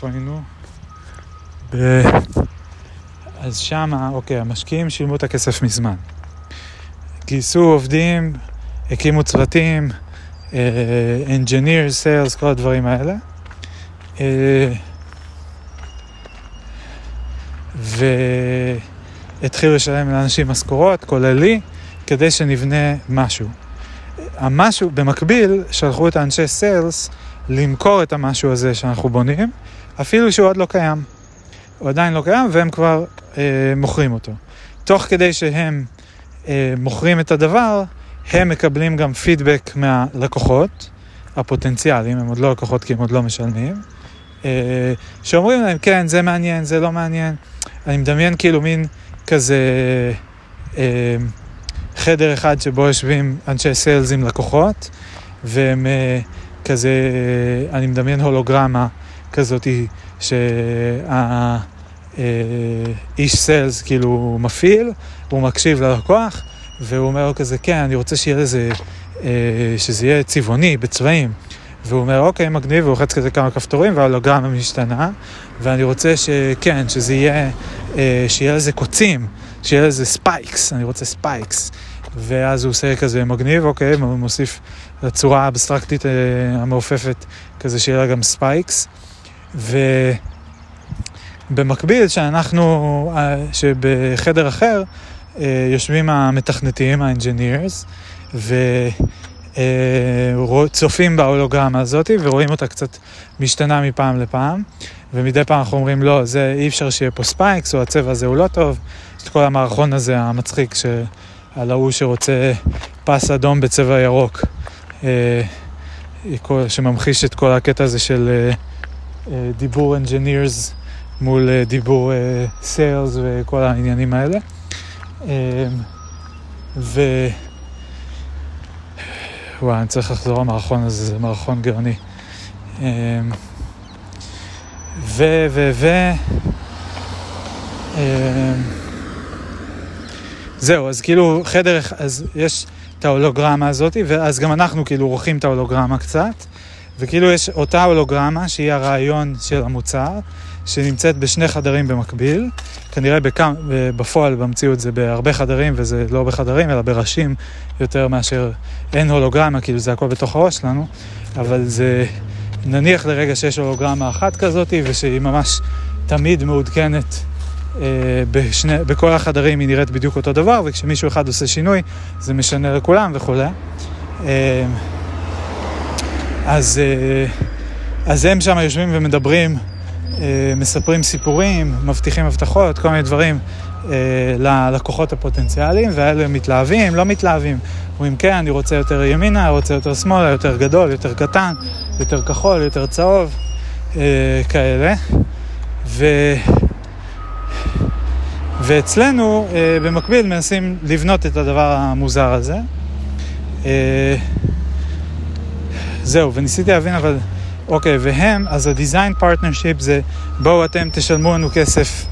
איפה היינו? ב... אז שמה, אוקיי, המשקיעים שילמו את הכסף מזמן. גייסו עובדים, הקימו צוותים, uh, engineers, sales, כל הדברים האלה. Uh, והתחילו לשלם לאנשים משכורות, כולל לי, כדי שנבנה משהו. המשהו, במקביל, שלחו את האנשי סיילס למכור את המשהו הזה שאנחנו בונים, אפילו שהוא עוד לא קיים. הוא עדיין לא קיים והם כבר אה, מוכרים אותו. תוך כדי שהם אה, מוכרים את הדבר, הם מקבלים גם פידבק מהלקוחות הפוטנציאליים, הם עוד לא לקוחות כי הם עוד לא משלמים, אה, שאומרים להם, כן, זה מעניין, זה לא מעניין. אני מדמיין כאילו מין כזה אה, חדר אחד שבו יושבים אנשי סיילס עם לקוחות, והם אה, כזה, אה, אני מדמיין הולוגרמה כזאת שהאיש sales כאילו מפעיל, הוא מקשיב ללקוח, והוא אומר לו כזה, כן, אני רוצה שיהיה לזה, אה, שזה יהיה צבעוני, בצבעים. והוא אומר, אוקיי, מגניב, והוא לוחץ כזה כמה כפתורים, וההולוגרמה משתנה, ואני רוצה שכן, שזה יהיה, אה, שיהיה לזה קוצים, שיהיה לזה spikes, אני רוצה spikes. ואז הוא עושה כזה מגניב, אוקיי, הוא מוסיף לצורה האבסטרקטית אה, המעופפת, כזה שיהיה לה גם spikes. ובמקביל, שאנחנו, אה, שבחדר אחר אה, יושבים המתכנתים, ה engineers, וצופים בהולוגרמה הזאת ורואים אותה קצת משתנה מפעם לפעם. ומדי פעם אנחנו אומרים, לא, זה אי אפשר שיהיה פה spikes, או הצבע הזה הוא לא טוב. יש את כל המערכון הזה המצחיק. על ההוא שרוצה פס אדום בצבע ירוק, אה, שממחיש את כל הקטע הזה של אה, דיבור engineers מול אה, דיבור אה, sales וכל העניינים האלה. ו... וואי, אני צריך לחזור למערכון הזה, זה מערכון גאוני. ו... ו... ו... זהו, אז כאילו חדר, אז יש את ההולוגרמה הזאת, ואז גם אנחנו כאילו עורכים את ההולוגרמה קצת. וכאילו יש אותה הולוגרמה שהיא הרעיון של המוצר, שנמצאת בשני חדרים במקביל. כנראה בכם, בפועל במציאות זה בהרבה חדרים, וזה לא בחדרים, אלא בראשים יותר מאשר אין הולוגרמה, כאילו זה הכל בתוך הראש שלנו, אבל זה, נניח לרגע שיש הולוגרמה אחת כזאת, ושהיא ממש תמיד מעודכנת. אה, בשני, בכל החדרים היא נראית בדיוק אותו דבר, וכשמישהו אחד עושה שינוי, זה משנה לכולם וכולי. אז, אה, אז הם שם יושבים ומדברים, אה, מספרים סיפורים, מבטיחים הבטחות, כל מיני דברים אה, ללקוחות הפוטנציאליים, והאלה מתלהבים, לא מתלהבים. אומרים, כן, אני רוצה יותר ימינה, רוצה יותר שמאלה, יותר גדול, יותר קטן, יותר כחול, יותר צהוב, כאלה. ו... ואצלנו, במקביל, מנסים לבנות את הדבר המוזר הזה. זהו, וניסיתי להבין אבל, אוקיי, והם, אז ה-design partnership זה בואו אתם תשלמו לנו כסף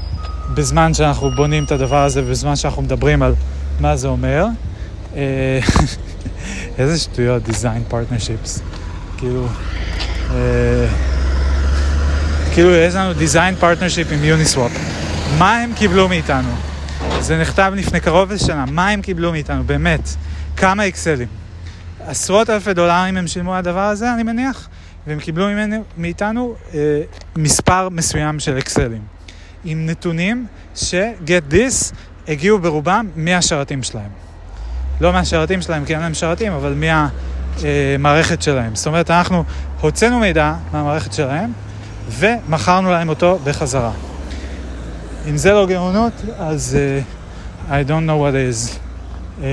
בזמן שאנחנו בונים את הדבר הזה, בזמן שאנחנו מדברים על מה זה אומר. אה, איזה שטויות, design partnerships. כאילו, אה, כאילו יש לנו design partnership עם יוניסוואפ. מה הם קיבלו מאיתנו? זה נכתב לפני קרוב לשנה, מה הם קיבלו מאיתנו? באמת, כמה אקסלים. עשרות אלפי דולרים הם שילמו על הדבר הזה, אני מניח, והם קיבלו ממנו, מאיתנו אה, מספר מסוים של אקסלים. עם נתונים ש-get this הגיעו ברובם מהשרתים שלהם. לא מהשרתים שלהם, כי אין להם שרתים, אבל מהמערכת שלהם. זאת אומרת, אנחנו הוצאנו מידע מהמערכת שלהם ומכרנו להם אותו בחזרה. אם זה לא גאונות, אז uh, I don't know what is. Uh,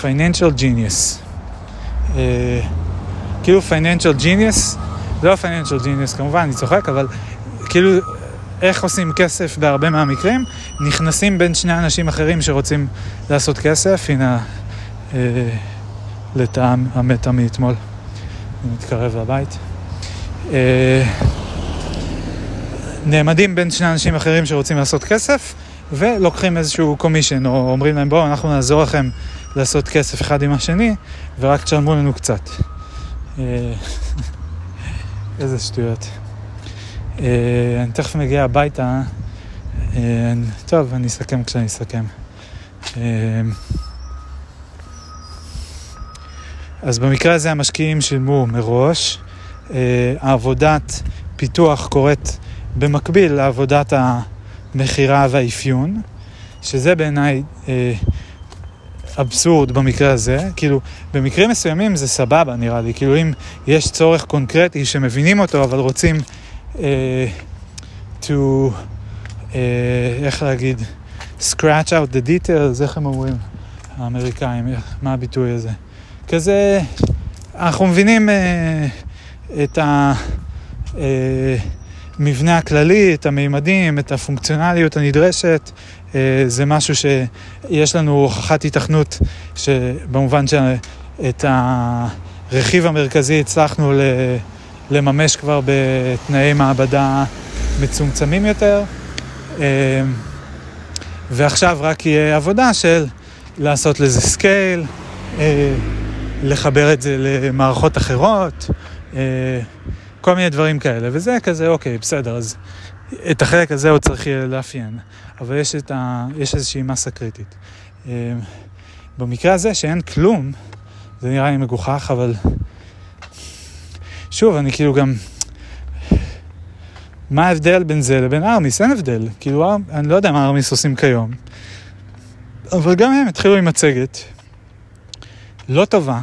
financial genius. Uh, כאילו financial genius, לא financial genius כמובן, אני צוחק, אבל כאילו איך עושים כסף בהרבה מהמקרים, נכנסים בין שני אנשים אחרים שרוצים לעשות כסף, הנה אה, לטעם המטה מאתמול, אני מתקרב לבית. אה, נעמדים בין שני אנשים אחרים שרוצים לעשות כסף, ולוקחים איזשהו קומישן, או אומרים להם בואו אנחנו נעזור לכם לעשות כסף אחד עם השני, ורק תשלמו לנו קצת. אה, איזה שטויות. אה, אני תכף מגיע הביתה, אה, טוב, אני אסכם כשאני אסכם. אז במקרה הזה המשקיעים שילמו מראש, העבודת פיתוח קורית במקביל לעבודת המכירה והאפיון, שזה בעיניי אבסורד במקרה הזה, כאילו במקרים מסוימים זה סבבה נראה לי, כאילו אם יש צורך קונקרטי שמבינים אותו אבל רוצים uh, to, uh, איך להגיד, scratch out the details, איך הם אומרים, האמריקאים, מה הביטוי הזה? כזה, אנחנו מבינים uh, את המבנה הכללי, את המימדים, את הפונקציונליות הנדרשת. Uh, זה משהו שיש לנו הוכחת היתכנות, שבמובן שאת הרכיב המרכזי הצלחנו. לממש כבר בתנאי מעבדה מצומצמים יותר. אמ, ועכשיו רק יהיה עבודה של לעשות לזה scale, אה, לחבר את זה למערכות אחרות, אה, כל מיני דברים כאלה. וזה כזה, אוקיי, בסדר, אז את החלק הזה עוד צריך לאפיין, אבל יש, ה... יש איזושהי מסה קריטית. אמ, במקרה הזה שאין כלום, זה נראה לי מגוחך, אבל שוב, אני כאילו גם... מה ההבדל בין זה לבין ארמיס? אין הבדל. כאילו, אני לא יודע מה ארמיס עושים כיום. אבל גם הם התחילו עם מצגת לא טובה,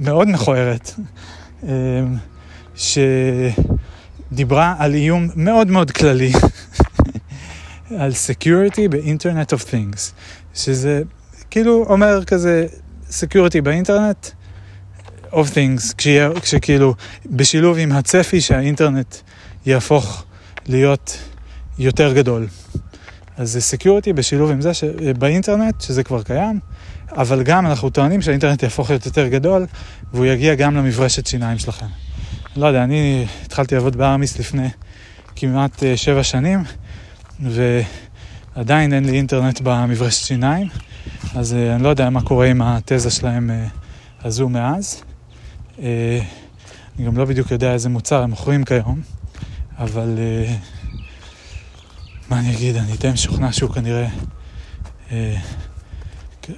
מאוד מכוערת, אמ, שדיברה על איום מאוד מאוד כללי, על security ב-Internet of Things, שזה כאילו אומר כזה security באינטרנט, of things, כשכאילו בשילוב עם הצפי שהאינטרנט יהפוך להיות יותר גדול. אז זה security בשילוב עם זה שבאינטרנט, שזה כבר קיים, אבל גם אנחנו טוענים שהאינטרנט יהפוך להיות יותר גדול, והוא יגיע גם למברשת שיניים שלכם. לא יודע, אני התחלתי לעבוד בארמיס לפני כמעט uh, שבע שנים, ועדיין אין לי אינטרנט במברשת שיניים, אז uh, אני לא יודע מה קורה עם התזה שלהם uh, הזו מאז. אה, אני גם לא בדיוק יודע איזה מוצר הם מוכרים כיום, אבל אה, מה אני אגיד, אני די משוכנע שהוא כנראה, אה,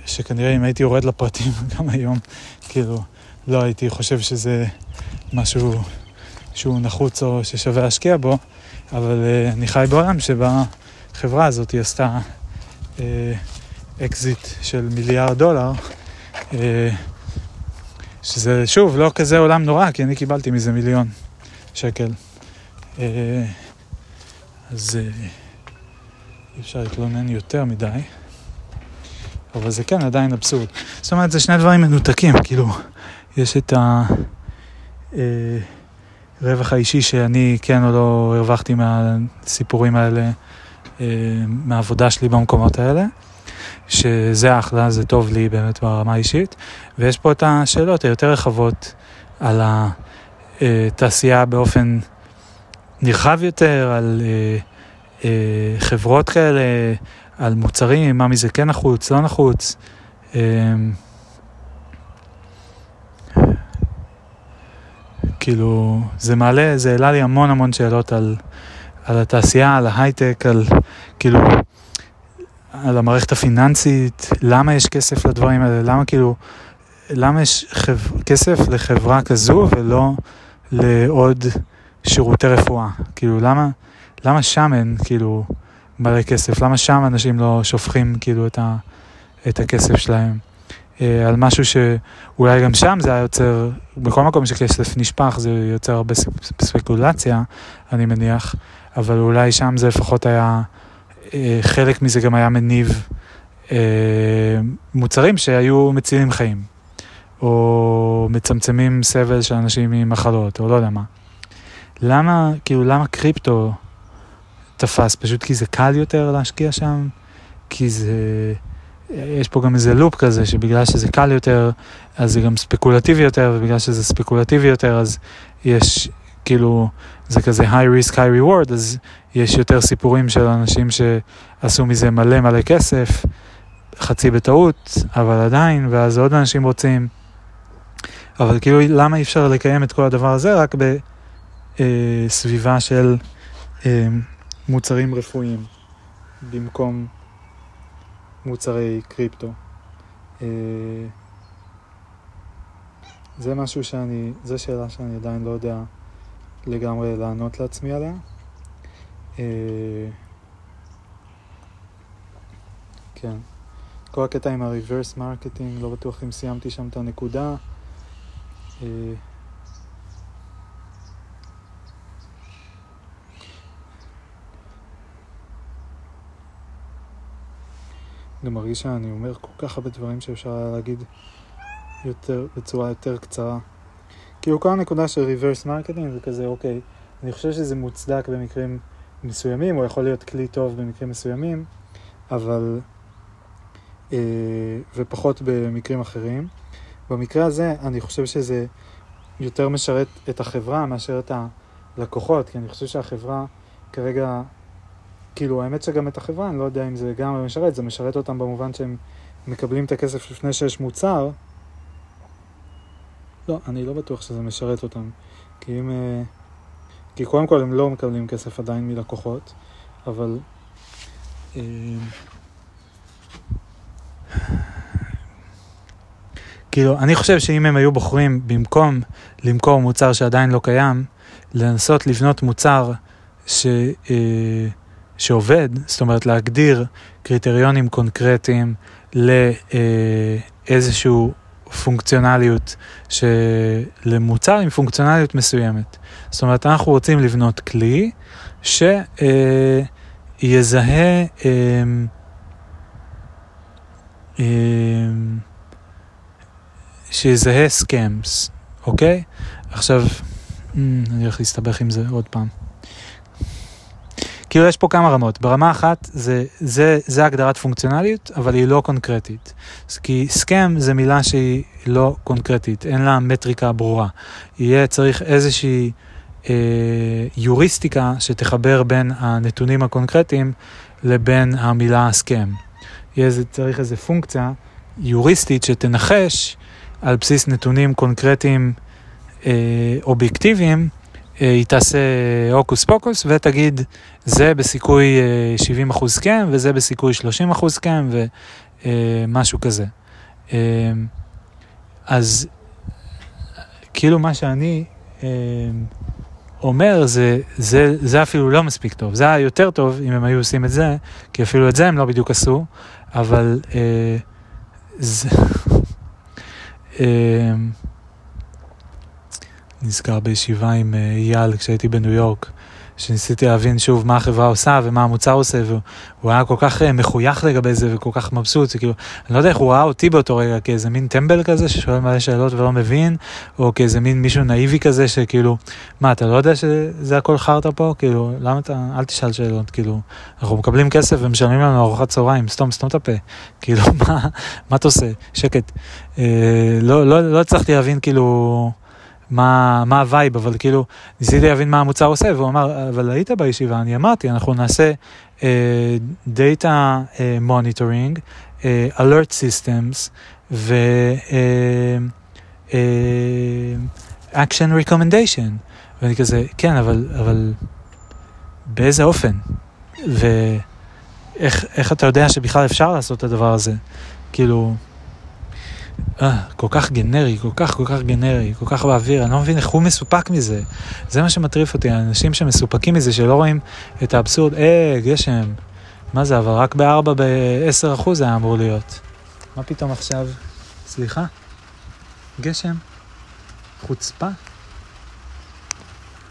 שכנראה אם הייתי יורד לפרטים גם היום, כאילו, לא הייתי חושב שזה משהו שהוא נחוץ או ששווה להשקיע בו, אבל אני חי בעולם שבה החברה הזאת היא עשתה אקזיט של מיליארד דולר. שזה שוב לא כזה עולם נורא, כי אני קיבלתי מזה מיליון שקל. אה, אז אה, אי אפשר להתלונן יותר מדי, אבל זה כן עדיין אבסורד. זאת אומרת, זה שני דברים מנותקים, כאילו, יש את הרווח אה, האישי שאני כן או לא הרווחתי מהסיפורים האלה, מהעבודה שלי במקומות האלה. שזה אחלה, זה טוב לי באמת ברמה האישית, ויש פה את השאלות היותר רחבות על התעשייה באופן נרחב יותר, על אה, חברות כאלה על מוצרים, מה מזה כן נחוץ, לא נחוץ. כאילו, זה מעלה, זה העלה לי המון המון שאלות על, על התעשייה, על ההייטק, על כאילו, על המערכת הפיננסית, למה יש כסף לדברים האלה, למה כאילו, למה יש חב... כסף לחברה כזו ולא לעוד שירותי רפואה? כאילו, למה, למה שם אין כאילו מלא כסף? למה שם אנשים לא שופכים כאילו את, ה... את הכסף שלהם? אה, על משהו שאולי גם שם זה היה יוצר, בכל מקום שכסף נשפך זה יוצר הרבה ספקולציה, אני מניח, אבל אולי שם זה לפחות היה, אה, חלק מזה גם היה מניב אה, מוצרים שהיו מצילים חיים, או מצמצמים סבל של אנשים עם מחלות, או לא יודע מה. למה, כאילו, למה קריפטו תפס? פשוט כי זה קל יותר להשקיע שם? כי זה... יש פה גם איזה לופ כזה, שבגלל שזה קל יותר, אז זה גם ספקולטיבי יותר, ובגלל שזה ספקולטיבי יותר, אז יש, כאילו, זה כזה high risk, high reward, אז יש יותר סיפורים של אנשים שעשו מזה מלא מלא כסף, חצי בטעות, אבל עדיין, ואז עוד אנשים רוצים. אבל כאילו, למה אי אפשר לקיים את כל הדבר הזה רק בסביבה אה, של אה, מוצרים רפואיים, במקום... מוצרי קריפטו. אה, זה משהו שאני, זו שאלה שאני עדיין לא יודע לגמרי לענות לעצמי עליה. אה, כן. כל הקטע עם ה-reverse marketing, לא בטוח אם סיימתי שם את הנקודה. גם מרגיש שאני אומר כל כך הרבה דברים שאפשר היה להגיד יותר, בצורה יותר קצרה. כאילו כל הנקודה של reverse marketing זה כזה, אוקיי, אני חושב שזה מוצדק במקרים מסוימים, או יכול להיות כלי טוב במקרים מסוימים, אבל... אה, ופחות במקרים אחרים. במקרה הזה אני חושב שזה יותר משרת את החברה מאשר את הלקוחות, כי אני חושב שהחברה כרגע כאילו, האמת שגם את החברה, אני לא יודע אם זה גם משרת, זה משרת אותם במובן שהם מקבלים את הכסף לפני שיש מוצר. לא, אני לא בטוח שזה משרת אותם. כי אם... אה, כי קודם כל הם לא מקבלים כסף עדיין מלקוחות, אבל... אה, כאילו, אני חושב שאם הם היו בוחרים במקום למכור מוצר שעדיין לא קיים, לנסות לבנות מוצר ש... אה, שעובד, זאת אומרת להגדיר קריטריונים קונקרטיים לאיזושהי פונקציונליות למוצר עם פונקציונליות מסוימת. זאת אומרת, אנחנו רוצים לבנות כלי שיזהה אמ, אמ, שיזהה סקאמס, אוקיי? עכשיו, אני הולך להסתבך עם זה עוד פעם. כאילו יש פה כמה רמות. ברמה אחת זה, זה, זה הגדרת פונקציונליות, אבל היא לא קונקרטית. כי סכם זה מילה שהיא לא קונקרטית, אין לה מטריקה ברורה. יהיה צריך איזושהי אה, יוריסטיקה שתחבר בין הנתונים הקונקרטיים לבין המילה סכם. יהיה צריך איזו פונקציה יוריסטית שתנחש על בסיס נתונים קונקרטיים אה, אובייקטיביים. אה, היא תעשה הוקוס פוקוס ותגיד זה בסיכוי 70 אה, אחוז כן וזה בסיכוי 30 אחוז כן ומשהו אה, כזה. אז כאילו מה שאני אומר זה, זה, זה אפילו לא מספיק טוב, זה היה יותר טוב אם הם היו עושים את זה, כי אפילו את זה הם לא בדיוק עשו, אבל זה... נזכר בישיבה עם אה, אייל כשהייתי בניו יורק, שניסיתי להבין שוב מה החברה עושה ומה המוצר עושה, והוא היה כל כך אה, מחוייך לגבי זה וכל כך מבסוט, כאילו, אני לא יודע איך הוא ראה אותי באותו רגע, כאיזה מין טמבל כזה ששואל מלא שאלות ולא מבין, או כאיזה מין מישהו נאיבי כזה שכאילו, מה, אתה לא יודע שזה הכל חרטא פה? כאילו, למה אתה, אל תשאל שאלות, כאילו, אנחנו מקבלים כסף ומשלמים לנו ארוחת צהריים, סתום, סתום את הפה, כאילו, מה, מה אתה עושה? שקט. אה, לא, לא, לא הצלחתי להבין, כאילו... מה, מה ה vibe, אבל כאילו, ניסיתי להבין מה המוצר עושה, והוא אמר, אבל היית בישיבה, אני אמרתי, אנחנו נעשה uh, data uh, monitoring, uh, alert systems ו... Uh, uh, action recommendation. ואני כזה, כן, אבל, אבל באיזה אופן? ואיך אתה יודע שבכלל אפשר לעשות את הדבר הזה? כאילו, אה, כל כך גנרי, כל כך כל כך גנרי, כל כך באוויר, אני לא מבין איך הוא מסופק מזה. זה מה שמטריף אותי, האנשים שמסופקים מזה, שלא רואים את האבסורד, אה, גשם, מה זה, אבל רק ב-4, ב-10 אחוז זה היה אמור להיות. מה פתאום עכשיו? סליחה? גשם? חוצפה?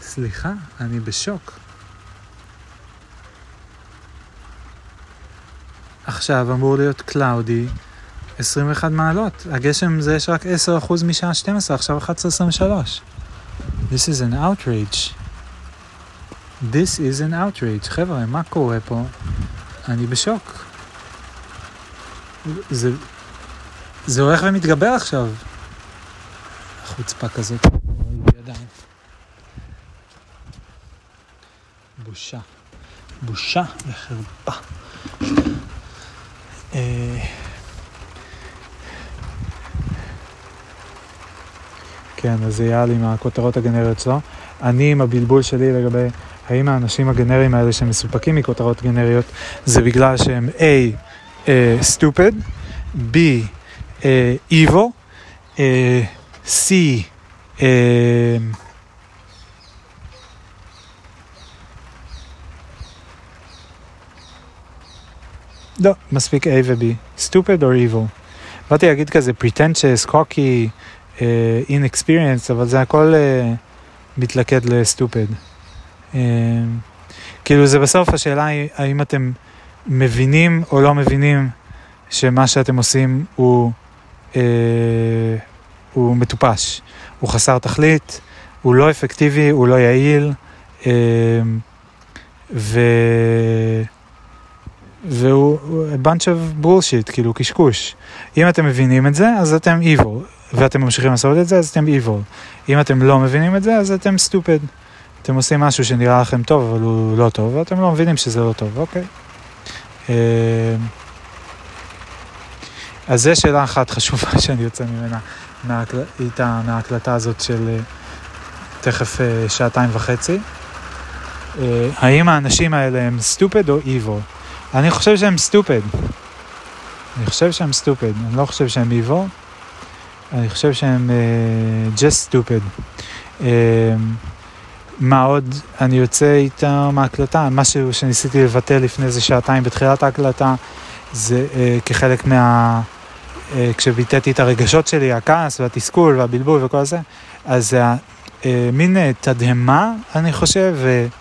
סליחה, אני בשוק. עכשיו אמור להיות קלאודי, 21 מעלות. הגשם זה יש רק 10% משעה 12, עכשיו 11.23. This is an outrage. This is an outrage. חבר'ה, מה קורה פה? אני בשוק. זה, זה הולך ומתגבר עכשיו. חוצפה כזאת. בושה. בושה וחרפה. כן, אז לי עם הכותרות הגנריות שלו. אני עם הבלבול שלי לגבי האם האנשים הגנריים האלה שמסופקים מכותרות גנריות זה בגלל שהם A, uh, stupid, B, uh, evil, uh, C, uh, לא, מספיק A ו-B. stupid or evil. באתי להגיד כזה pretentious, cocky, uh, inexperienced, אבל זה הכל uh, מתלכד לסטופד. Uh, כאילו זה בסוף השאלה היא האם אתם מבינים או לא מבינים שמה שאתם עושים הוא, uh, הוא מטופש, הוא חסר תכלית, הוא לא אפקטיבי, הוא לא יעיל, uh, ו... והוא a bunch of bullshit, כאילו קשקוש. אם אתם מבינים את זה, אז אתם evil, ואתם ממשיכים לעשות את זה, אז אתם evil. אם אתם לא מבינים את זה, אז אתם stupid. אתם עושים משהו שנראה לכם טוב, אבל הוא לא טוב, ואתם לא מבינים שזה לא טוב, אוקיי. אה, אז זו שאלה אחת חשובה שאני יוצא ממנה. איתה, מההקלטה הזאת של אה, תכף אה, שעתיים וחצי. האם האנשים האלה הם stupid או evil? אני חושב שהם סטופד. אני חושב שהם סטופד, אני לא חושב שהם evil, אני חושב שהם uh, just stupid. Uh, מה עוד אני יוצא איתה מההקלטה, משהו שניסיתי לבטא לפני איזה שעתיים בתחילת ההקלטה, זה uh, כחלק מה... Uh, כשביטאתי את הרגשות שלי, הכעס והתסכול והבלבול וכל זה, אז זה uh, מין uh, תדהמה, אני חושב, uh,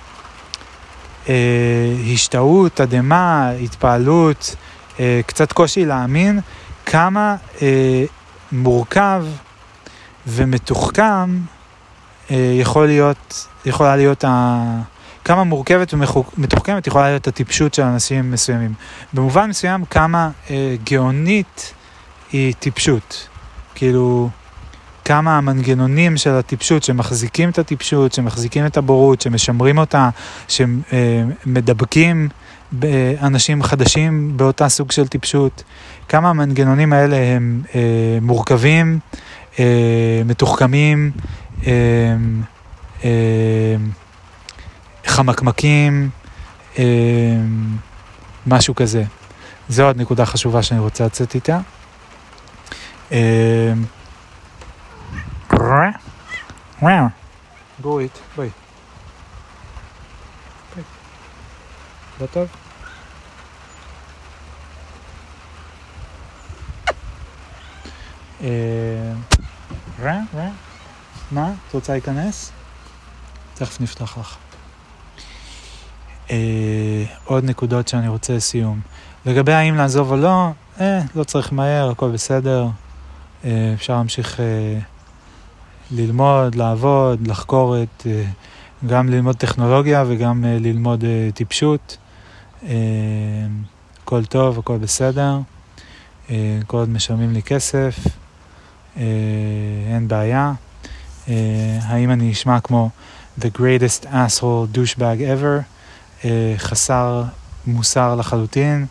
אה, השתאות, תדהמה, התפעלות, אה, קצת קושי להאמין כמה אה, מורכב ומתוחכם אה, יכול להיות, יכולה להיות ה... כמה מורכבת ומתוחכמת יכולה להיות הטיפשות של אנשים מסוימים. במובן מסוים כמה אה, גאונית היא טיפשות. כאילו, כמה המנגנונים של הטיפשות, שמחזיקים את הטיפשות, שמחזיקים את הבורות, שמשמרים אותה, שמדבקים אנשים חדשים באותה סוג של טיפשות, כמה המנגנונים האלה הם אה, מורכבים, אה, מתוחכמים, אה, אה, חמקמקים, אה, משהו כזה. זו עוד נקודה חשובה שאני רוצה לצאת איתה. אה, גורית, בואי. לא טוב? רע, רע. מה? את רוצה להיכנס? תכף נפתח לך. אה, עוד נקודות שאני רוצה לסיום. לגבי האם לעזוב או לא, אה, לא צריך מהר, הכל בסדר. אה, אפשר להמשיך אה, ללמוד, לעבוד, לחקור את, אה, גם ללמוד טכנולוגיה וגם אה, ללמוד אה, טיפשות. הכל טוב, הכל בסדר. כל עוד משלמים לי כסף, אין בעיה. האם אני אשמע כמו The greatest asshole douchebag ever, חסר מוסר לחלוטין.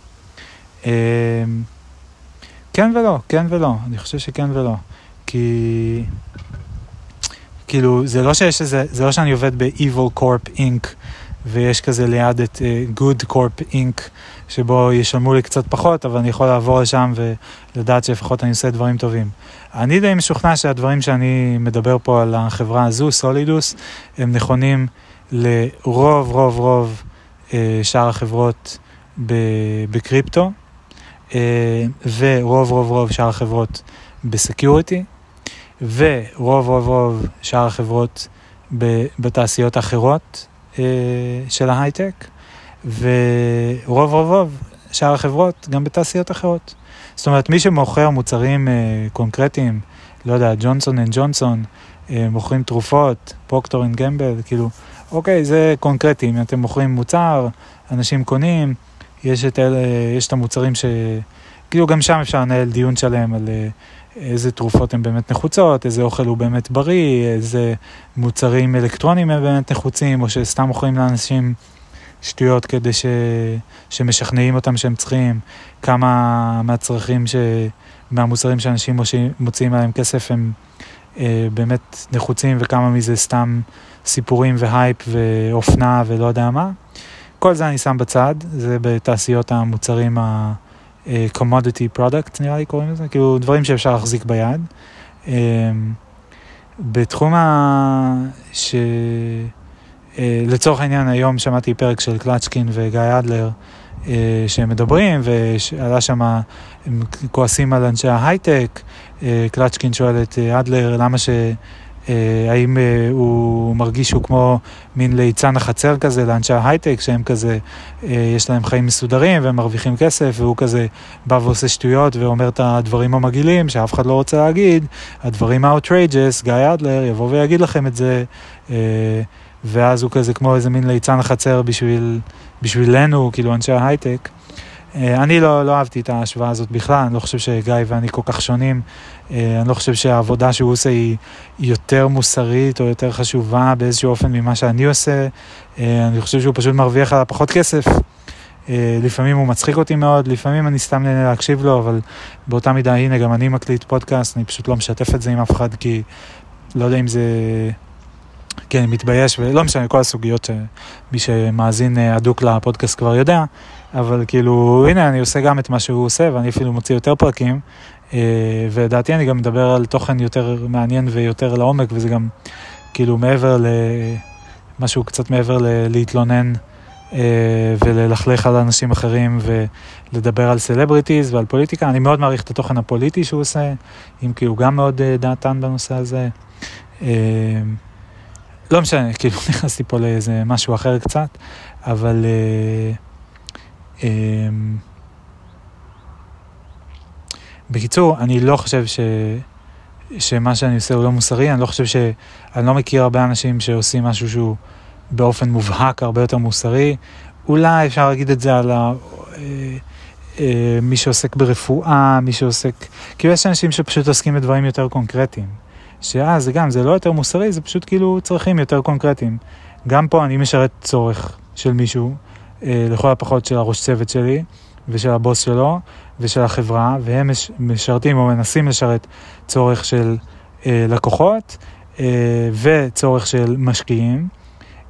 כן ולא, כן ולא, אני חושב שכן ולא. כי כאילו, זה לא שיש איזה, זה לא שאני עובד ב-Evil Corp Inc. ויש כזה ליד את uh, Good Corp Inc. שבו ישלמו לי קצת פחות, אבל אני יכול לעבור לשם ולדעת שלפחות אני עושה דברים טובים. אני די משוכנע שהדברים שאני מדבר פה על החברה הזו, סולידוס, הם נכונים לרוב רוב רוב uh, שאר החברות בקריפטו, uh, ורוב רוב רוב שאר החברות ב security. ורוב רוב רוב שאר החברות בתעשיות האחרות אה, של ההייטק, ורוב רוב רוב שאר החברות גם בתעשיות אחרות. זאת אומרת, מי שמוכר מוצרים אה, קונקרטיים, לא יודע, ג'ונסון אנד ג'ונסון, אה, מוכרים תרופות, פרוקטור אנד גמבל, כאילו, אוקיי, זה קונקרטי, אם אתם מוכרים מוצר, אנשים קונים, יש את, אלה, יש את המוצרים ש... כאילו גם שם אפשר לנהל דיון שלם על איזה תרופות הן באמת נחוצות, איזה אוכל הוא באמת בריא, איזה מוצרים אלקטרוניים הם באמת נחוצים, או שסתם מוכרים לאנשים שטויות כדי ש... שמשכנעים אותם שהם צריכים, כמה מהצרכים, ש... מהמוצרים שאנשים מוציאים עליהם כסף הם אה, באמת נחוצים, וכמה מזה סתם סיפורים והייפ ואופנה ולא יודע מה. כל זה אני שם בצד, זה בתעשיות המוצרים ה... uh, commodity product נראה לי קוראים לזה, כאילו דברים שאפשר להחזיק ביד. Um, בתחום ה... ש... Uh, לצורך העניין היום שמעתי פרק של קלצ'קין וגיא אדלר uh, שהם מדברים ועלה שם, הם כועסים על אנשי ההייטק, uh, קלצ'קין שואל את אדלר למה ש... אה, האם אה, הוא מרגיש שהוא כמו מין ליצן החצר כזה לאנשי ההייטק, שהם כזה, אה, יש להם חיים מסודרים והם מרוויחים כסף, והוא כזה בא ועושה שטויות ואומר את הדברים המגעילים שאף אחד לא רוצה להגיד, הדברים ה-outrageous, גיא אדלר יבוא ויגיד לכם את זה, ואז הוא כזה כמו איזה מין ליצן החצר בשביל, בשבילנו, כאילו אנשי ההייטק. אה, אני לא, לא אהבתי את ההשוואה הזאת בכלל, אני לא חושב שגיא ואני כל כך שונים. אה, אני לא חושב שהעבודה שהוא עושה היא יותר מוסרית או יותר חשובה באיזשהו אופן ממה שאני עושה. אה, אני חושב שהוא פשוט מרוויח עליו פחות כסף. לפעמים הוא מצחיק אותי מאוד, לפעמים אני סתם נהנה להקשיב לו, אבל באותה מידה, הנה, גם אני מקליט פודקאסט, אני פשוט לא משתף את זה עם אף אחד, כי לא יודע אם זה... כן, מתבייש, ולא משנה, כל הסוגיות שמי שמאזין הדוק לפודקאסט כבר יודע, אבל כאילו, הנה, אני עושה גם את מה שהוא עושה, ואני אפילו מוציא יותר פרקים, אה, ולדעתי אני גם מדבר על תוכן יותר מעניין ויותר לעומק, וזה גם כאילו מעבר ל... משהו קצת מעבר ל... להתלונן אה, וללכלך על אנשים אחרים ולדבר על סלבריטיז ועל פוליטיקה. אני מאוד מעריך את התוכן הפוליטי שהוא עושה, אם כי הוא גם מאוד אה, דעתן בנושא הזה. לא משנה, כאילו נכנסתי פה לאיזה משהו אחר קצת, אבל... אמ, בקיצור, אני לא חושב ש... שמה שאני עושה הוא לא מוסרי, אני לא חושב ש... אני לא מכיר הרבה אנשים שעושים משהו שהוא באופן מובהק הרבה יותר מוסרי. אולי אפשר להגיד את זה על ה... אה, אה, מי שעוסק ברפואה, מי שעוסק... כאילו יש אנשים שפשוט עוסקים בדברים יותר קונקרטיים. שאה, זה גם, זה לא יותר מוסרי, זה פשוט כאילו צרכים יותר קונקרטיים. גם פה אני משרת צורך של מישהו, אה, לכל הפחות של הראש צוות שלי ושל הבוס שלו ושל החברה, והם משרתים או מנסים לשרת צורך של אה, לקוחות אה, וצורך של משקיעים.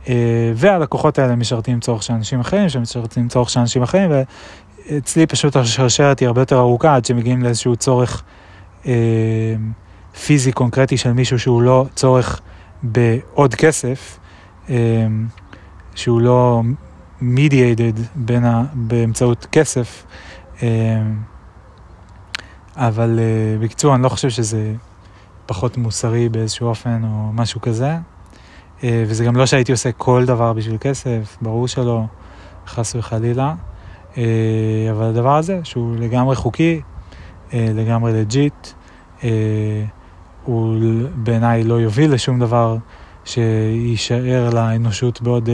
Uh, והלקוחות האלה משרתים צורך של אנשים אחרים, שמשרתים צורך של אנשים אחרים, ואצלי פשוט השרשרת היא הרבה יותר ארוכה עד שמגיעים לאיזשהו צורך uh, פיזי קונקרטי של מישהו שהוא לא צורך בעוד כסף, uh, שהוא לא mediated באמצעות כסף. אה, אבל אה, בקיצור, אני לא חושב שזה פחות מוסרי באיזשהו אופן או משהו כזה. אה, וזה גם לא שהייתי עושה כל דבר בשביל כסף, ברור שלא, חס וחלילה. אבל הדבר הזה, שהוא לגמרי חוקי, לגמרי לג'יט, הוא בעיניי לא יוביל לשום דבר שיישאר לאנושות בעוד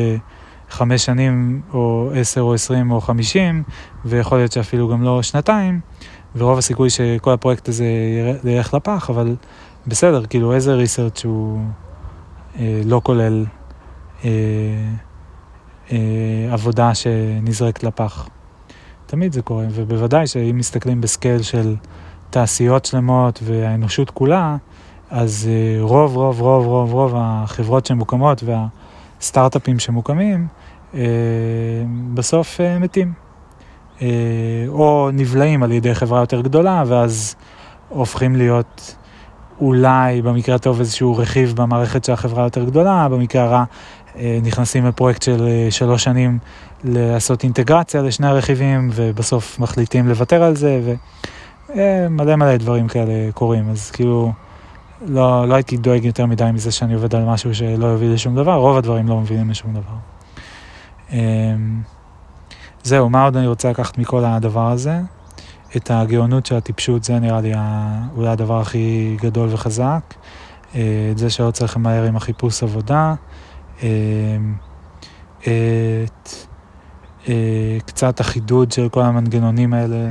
חמש שנים, או עשר, או עשרים, או חמישים, ויכול להיות שאפילו גם לא שנתיים, ורוב הסיכוי שכל הפרויקט הזה ילך לפח, אבל בסדר, כאילו איזה ריסרצ' הוא, אה, לא כולל אה, אה, עבודה שנזרקת לפח. תמיד זה קורה, ובוודאי שאם מסתכלים בסקייל של תעשיות שלמות והאנושות כולה, אז אה, רוב, רוב, רוב, רוב, רוב החברות שמוקמות והסטארט-אפים שמוקמים, אה, בסוף אה, מתים. או נבלעים על ידי חברה יותר גדולה, ואז הופכים להיות אולי במקרה הטוב איזשהו רכיב במערכת של החברה היותר גדולה, במקרה הרע נכנסים לפרויקט של שלוש שנים לעשות אינטגרציה לשני הרכיבים, ובסוף מחליטים לוותר על זה, ומלא מלא דברים כאלה קורים, אז כאילו... לא, לא הייתי דואג יותר מדי מזה שאני עובד על משהו שלא יוביל לשום דבר, רוב הדברים לא מבינים לשום דבר. אמ, זהו, מה עוד אני רוצה לקחת מכל הדבר הזה? את הגאונות של הטיפשות, זה נראה לי אולי הדבר הכי גדול וחזק. אה, את זה שלא צריך למהר עם החיפוש עבודה. אמ, את אה, קצת החידוד של כל המנגנונים האלה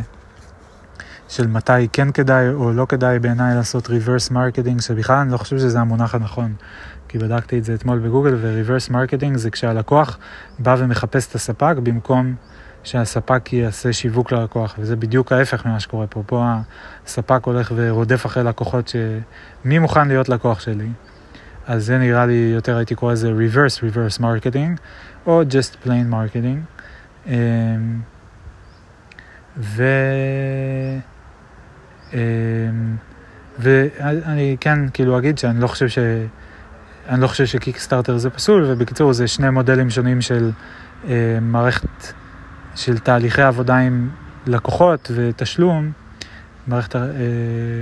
של מתי כן כדאי או לא כדאי בעיניי לעשות reverse marketing, שבכלל אני לא חושב שזה המונח הנכון, כי בדקתי את זה אתמול בגוגל, ו-reverse marketing זה כשהלקוח בא ומחפש את הספק במקום שהספק יעשה שיווק ללקוח, וזה בדיוק ההפך ממה שקורה פה. פה הספק הולך ורודף אחרי לקוחות שמי מוכן להיות לקוח שלי. אז זה נראה לי יותר הייתי קורא לזה reverse reverse marketing, או just plain marketing. אמ, ו... אמ, ואני כן כאילו אגיד שאני לא חושב ש... אני לא חושב שקיקסטארטר זה פסול, ובקיצור זה שני מודלים שונים של אה, מערכת של תהליכי עבודה עם לקוחות ותשלום, מערכת אה,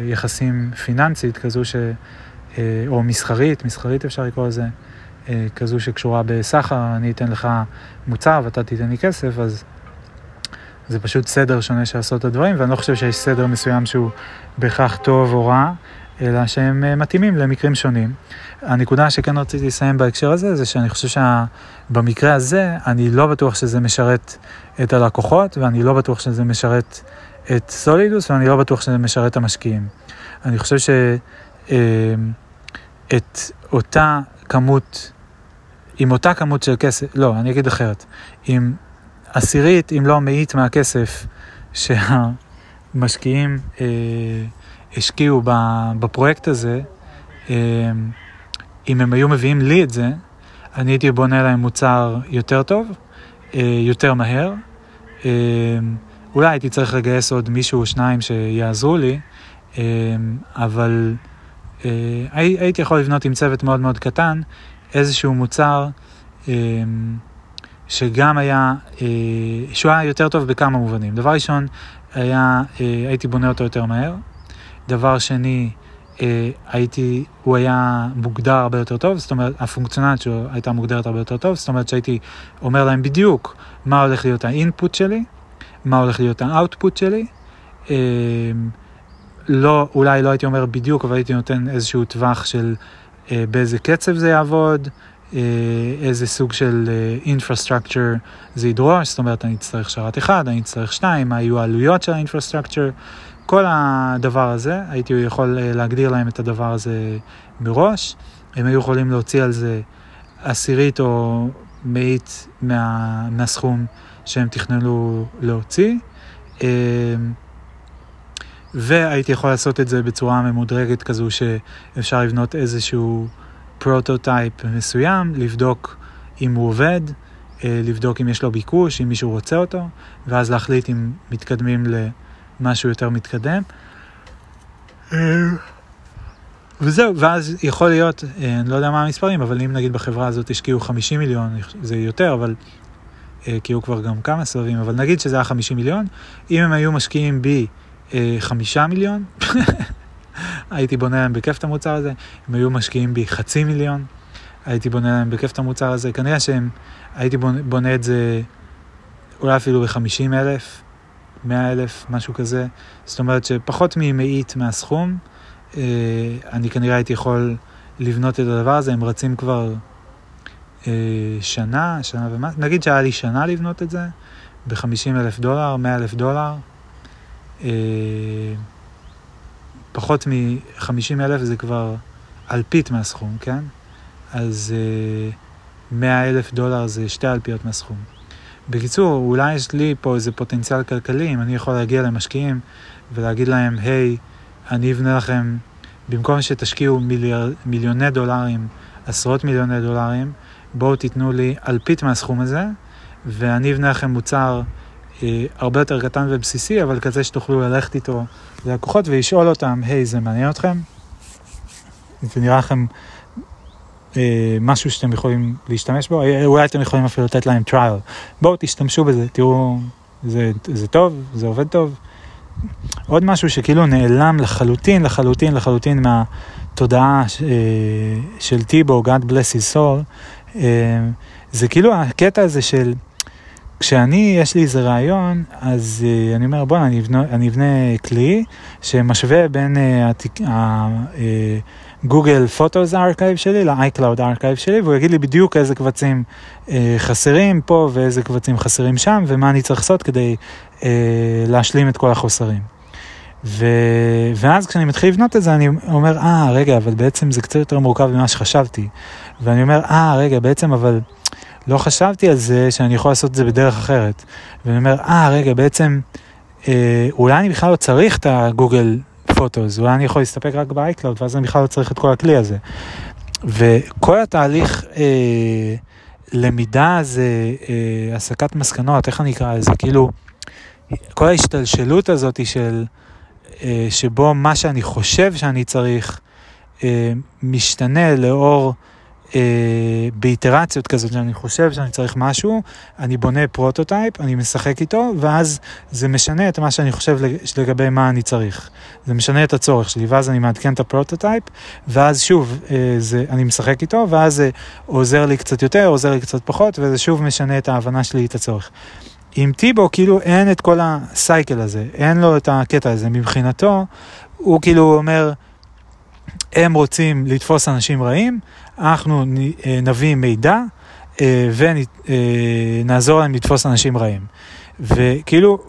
יחסים פיננסית כזו ש... אה, או מסחרית, מסחרית אפשר לקרוא לזה, אה, כזו שקשורה בסחר, אני אתן לך מוצר ואתה תיתן לי כסף, אז זה פשוט סדר שונה של לעשות את הדברים, ואני לא חושב שיש סדר מסוים שהוא בהכרח טוב או רע, אלא שהם אה, מתאימים למקרים שונים. הנקודה שכן רציתי לסיים בהקשר הזה, זה שאני חושב שבמקרה הזה, אני לא בטוח שזה משרת את הלקוחות, ואני לא בטוח שזה משרת את סולידוס, ואני לא בטוח שזה משרת את המשקיעים. אני חושב שאת אה, אותה כמות, עם אותה כמות של כסף, לא, אני אגיד אחרת, עם עשירית, אם לא מאית מהכסף שהמשקיעים אה, השקיעו בפרויקט הזה, אה, אם הם היו מביאים לי את זה, אני הייתי בונה להם מוצר יותר טוב, אה, יותר מהר. אה, אולי הייתי צריך לגייס עוד מישהו או שניים שיעזרו לי, אה, אבל אה, הייתי יכול לבנות עם צוות מאוד מאוד קטן איזשהו מוצר. אה, שגם היה, אה, שהוא היה יותר טוב בכמה מובנים. דבר ראשון, היה, אה, הייתי בונה אותו יותר מהר. דבר שני, אה, הייתי, הוא היה מוגדר הרבה יותר טוב, זאת אומרת, הפונקציונלית שלו הייתה מוגדרת הרבה יותר טוב, זאת אומרת שהייתי אומר להם בדיוק מה הולך להיות האינפוט שלי, מה הולך להיות האאוטפוט שלי. לא, אולי לא הייתי אומר בדיוק, אבל הייתי נותן איזשהו טווח של באיזה קצב זה יעבוד, אה, איזה סוג של אה, זה ידרוש, זאת אומרת אני אצטרך שרת אחד, אני אצטרך שניים, מה יהיו העלויות של האינפרסטרקצ'ר, כל הדבר הזה, הייתי יכול אה, להגדיר להם את הדבר הזה מראש, הם היו יכולים להוציא על זה עשירית או מאית מה, מהסכום שהם תכננו להוציא. והייתי יכול לעשות את זה בצורה מדורגת כזו שאפשר לבנות איזשהו פרוטוטייפ מסוים, לבדוק אם הוא עובד, אה, לבדוק אם יש לו ביקוש, אם מישהו רוצה אותו, ואז להחליט אם מתקדמים למשהו יותר מתקדם. אה, וזהו, ואז יכול להיות, אה, אני לא יודע מה המספרים, אבל אם נגיד בחברה הזאת השקיעו 50 מיליון, זה יותר, אבל כי היו כבר גם כמה סבבים, אבל נגיד שזה היה 50 מיליון, אם הם היו משקיעים בי 5 מיליון, הייתי בונה להם בכיף את המוצר הזה, הם היו משקיעים בי חצי מיליון, הייתי בונה להם בכיף את המוצר הזה, כנראה שהם, הייתי בונה, בונה את זה אולי אפילו ב-50 אלף, 100 אלף, משהו כזה, זאת אומרת שפחות ממאית מהסכום, אה, אני כנראה הייתי יכול לבנות את הדבר הזה, הם רצים כבר אה, שנה, שנה ומה, נגיד שהיה לי שנה לבנות את זה, ב-50 אלף דולר, 100 אלף דולר. אה, פחות מ-50 אלף זה כבר אלפית מהסכום, כן? אז 100 אלף דולר זה שתי אלפיות מהסכום. בקיצור, אולי יש לי פה איזה פוטנציאל כלכלי, אם אני יכול להגיע למשקיעים ולהגיד להם, היי, hey, אני אבנה לכם, במקום שתשקיעו מיליאר, מיליוני דולרים, עשרות מיליוני דולרים, בואו תיתנו לי אלפית מהסכום הזה, ואני אבנה לכם מוצר אה, הרבה יותר קטן ובסיסי, אבל כזה שתוכלו ללכת איתו ללקוחות ולשאול אותם, היי, hey, זה מעניין אתכם? זה נראה לכם אה, משהו שאתם יכולים להשתמש בו, אה, אולי אתם יכולים אפילו לתת להם טריאל. בואו תשתמשו בזה, תראו, זה, זה טוב, זה עובד טוב. עוד משהו שכאילו נעלם לחלוטין, לחלוטין, לחלוטין מהתודעה אה, של טיבו, God bless his soul, אה, זה כאילו הקטע הזה של... כשאני, יש לי איזה רעיון, אז uh, אני אומר, בואנה, אני, אבנה כלי שמשווה בין הגוגל פוטוס archive שלי ל-iCloud archive שלי, והוא יגיד לי בדיוק איזה קבצים uh, חסרים פה ואיזה קבצים חסרים שם, ומה אני צריך לעשות כדי uh, להשלים את כל החוסרים. ו... ואז כשאני מתחיל לבנות את זה, אני אומר, אה, ah, רגע, אבל בעצם זה קצת יותר מורכב ממה שחשבתי. ואני אומר, אה, ah, רגע, בעצם, אבל... לא חשבתי על זה שאני יכול לעשות את זה בדרך אחרת. ואני אומר, אה, ah, רגע, בעצם, אה, אולי אני בכלל לא צריך את הגוגל פוטוס, אולי אני יכול להסתפק רק ב iCloud, ואז אני בכלל לא צריך את כל הכלי הזה. וכל התהליך אה, למידה זה אה, הסקת מסקנות, איך אני אקרא לזה, כאילו, כל ההשתלשלות הזאת של, אה, שבו מה שאני חושב שאני צריך, אה, משתנה לאור באיטרציות כזאת, שאני חושב שאני צריך משהו, אני בונה פרוטוטייפ, אני משחק איתו, ואז זה משנה את מה שאני חושב לגבי מה אני צריך. זה משנה את הצורך שלי, ואז אני מעדכן את הפרוטוטייפ, ואז שוב, אה, זה, אני משחק איתו, ואז זה עוזר לי קצת יותר, עוזר לי קצת פחות, וזה שוב משנה את ההבנה שלי את הצורך. עם טיבו כאילו אין את כל הסייקל הזה, אין לו את הקטע הזה. מבחינתו, הוא כאילו אומר, הם רוצים לתפוס אנשים רעים, אנחנו אה, נביא מידע אה, ונעזור להם לתפוס אנשים רעים. וכאילו,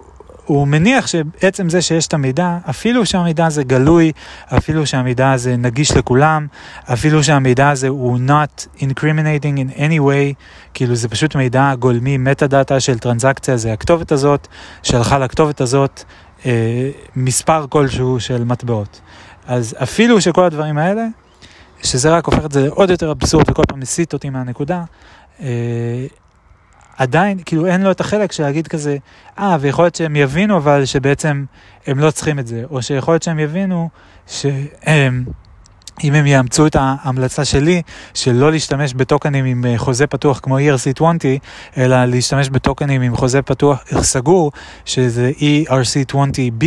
הוא מניח שבעצם זה שיש את המידע, אפילו שהמידע הזה גלוי, אפילו שהמידע הזה נגיש לכולם, אפילו שהמידע הזה הוא not incriminating in any way, כאילו זה פשוט מידע גולמי, מטה דאטה של טרנזקציה, זה הכתובת הזאת, שהלכה לכתובת הזאת, אה, מספר כלשהו של מטבעות. אז אפילו שכל הדברים האלה, שזה רק הופך את זה עוד יותר אבסורד וכל פעם מסיט אותי מהנקודה, אה, עדיין, כאילו אין לו את החלק של להגיד כזה, אה, ויכול להיות שהם יבינו אבל שבעצם הם לא צריכים את זה, או שיכול להיות שהם יבינו שהם... אם הם יאמצו את ההמלצה שלי של לא להשתמש בטוקנים עם אה, חוזה פתוח כמו ERC20, אלא להשתמש בטוקנים עם חוזה פתוח סגור, שזה ERC20B,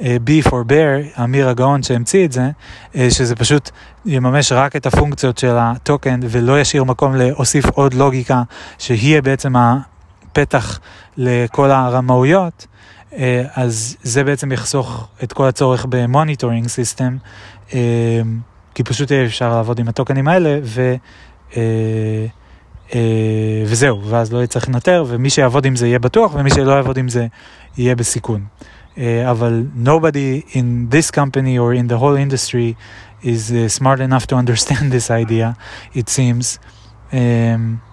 אה, B for Bear, אמיר הגאון שהמציא את זה, אה, שזה פשוט יממש רק את הפונקציות של הטוקן ולא ישאיר מקום להוסיף עוד לוגיקה, שהיא בעצם הפתח לכל הרמאויות. אז זה בעצם יחסוך את כל הצורך ב monitoring system. כי פשוט יהיה אפשר לעבוד עם הטוקנים האלה, ו, אה, אה, וזהו, ואז לא צריך לנטר, ומי שיעבוד עם זה יהיה בטוח, ומי שלא יעבוד עם זה יהיה בסיכון. אה, אבל nobody in this company or in the whole industry is uh, smart enough to understand this idea, it seems. Um,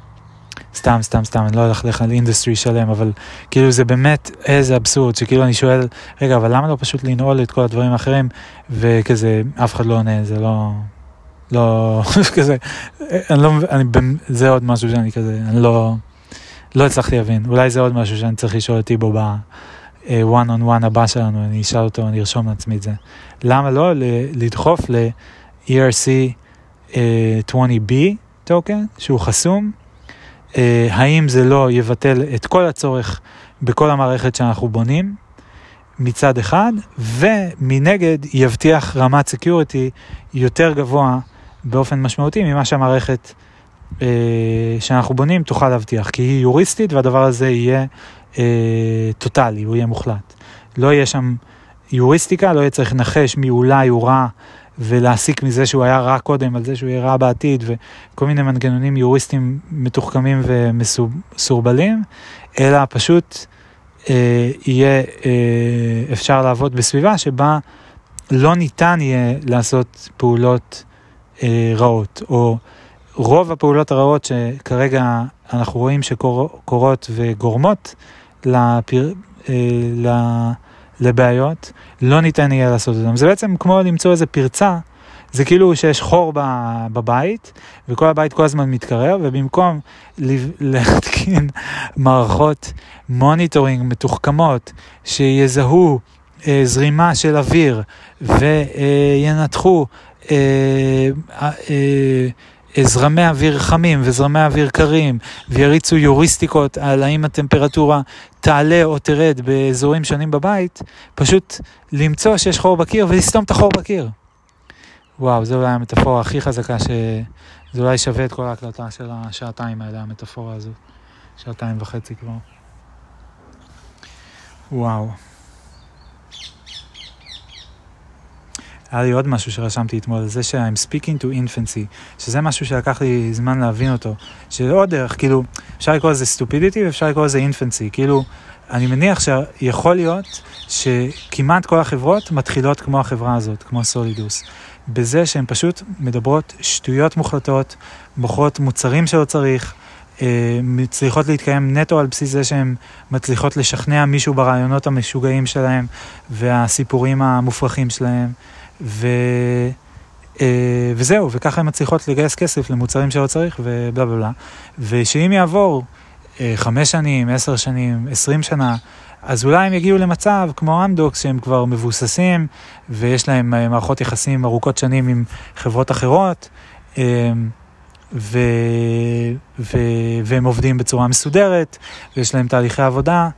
סתם, סתם, סתם, אני לא הולך לך על industry שלם, אבל כאילו זה באמת איזה אבסורד, שכאילו אני שואל, רגע, אבל למה לא פשוט לנעול את כל הדברים האחרים, וכזה, אף אחד לא עונה, זה לא, לא, כזה, אני לא, אני, זה עוד משהו שאני כזה, אני לא, לא הצלחתי להבין, אולי זה עוד משהו שאני צריך לשאול אותי בו ב-one on one הבא שלנו, אני אשאל אותו, אני ארשום לעצמי את זה. למה לא לדחוף ל-ERC 20B טוקן, שהוא חסום, אה, האם זה לא יבטל את כל הצורך בכל המערכת שאנחנו בונים מצד אחד, ומנגד יבטיח רמת security יותר גבוה באופן משמעותי ממה שהמערכת אה, שאנחנו בונים תוכל להבטיח, כי היא יוריסטית והדבר הזה יהיה אה, טוטאלי, הוא יהיה מוחלט. לא יהיה שם יוריסטיקה, לא יהיה צריך לנחש מי אולי הוא רע ולהסיק מזה שהוא היה רע קודם על זה שהוא יהיה רע בעתיד וכל מיני מנגנונים יוריסטיים מתוחכמים ומסורבלים, אלא פשוט אה, יהיה אה, אפשר לעבוד בסביבה שבה לא ניתן יהיה לעשות פעולות אה, רעות, או רוב הפעולות הרעות שכרגע אנחנו רואים שקורות וגורמות לפר... אה, לבעיות, לא ניתן יהיה לעשות אותם. זה בעצם כמו למצוא איזה פרצה, זה כאילו שיש חור בבית, וכל הבית כל הזמן מתקרר, ובמקום להתקין מערכות monitoring מתוחכמות שיזהו אה, זרימה של אוויר וינתחו אה, אה, אה, זרמי אוויר חמים וזרמי אוויר קרים ויריצו יוריסטיקות על האם הטמפרטורה תעלה או תרד באזורים שונים בבית, פשוט למצוא שיש חור בקיר ולסתום את החור בקיר. וואו, זו אולי המטאפורה הכי חזקה, שזה אולי שווה את כל ההקלטה של השעתיים האלה, המטאפורה הזו. שעתיים וחצי כבר. וואו. היה לי עוד משהו שרשמתי אתמול, זה ש-I'm speaking to infancy, שזה משהו שלקח לי זמן להבין אותו. שעוד דרך, כאילו, אפשר לקרוא לזה stupidity ואפשר לקרוא לזה infancy, כאילו, אני מניח שיכול להיות שכמעט כל החברות מתחילות כמו החברה הזאת, כמו סולידוס. בזה שהן פשוט מדברות שטויות מוחלטות, מוכרות מוצרים שלא צריך, אה, מצליחות להתקיים נטו על בסיס זה שהן מצליחות לשכנע מישהו ברעיונות המשוגעים שלהם והסיפורים המופרכים שלהם. ו... אה, וזהו, וככה הן מצליחות לגייס כסף למוצרים שלא צריך ובלה בלה בלה. ושאם יעבור אה, חמש שנים, עשר שנים, עשרים שנה, אז אולי הם יגיעו למצב כמו אמדוקס שהם כבר מבוססים ויש להם אה, מערכות יחסים ארוכות שנים עם חברות אחרות ו... ו... והם עובדים בצורה מסודרת ויש להם תהליכי עבודה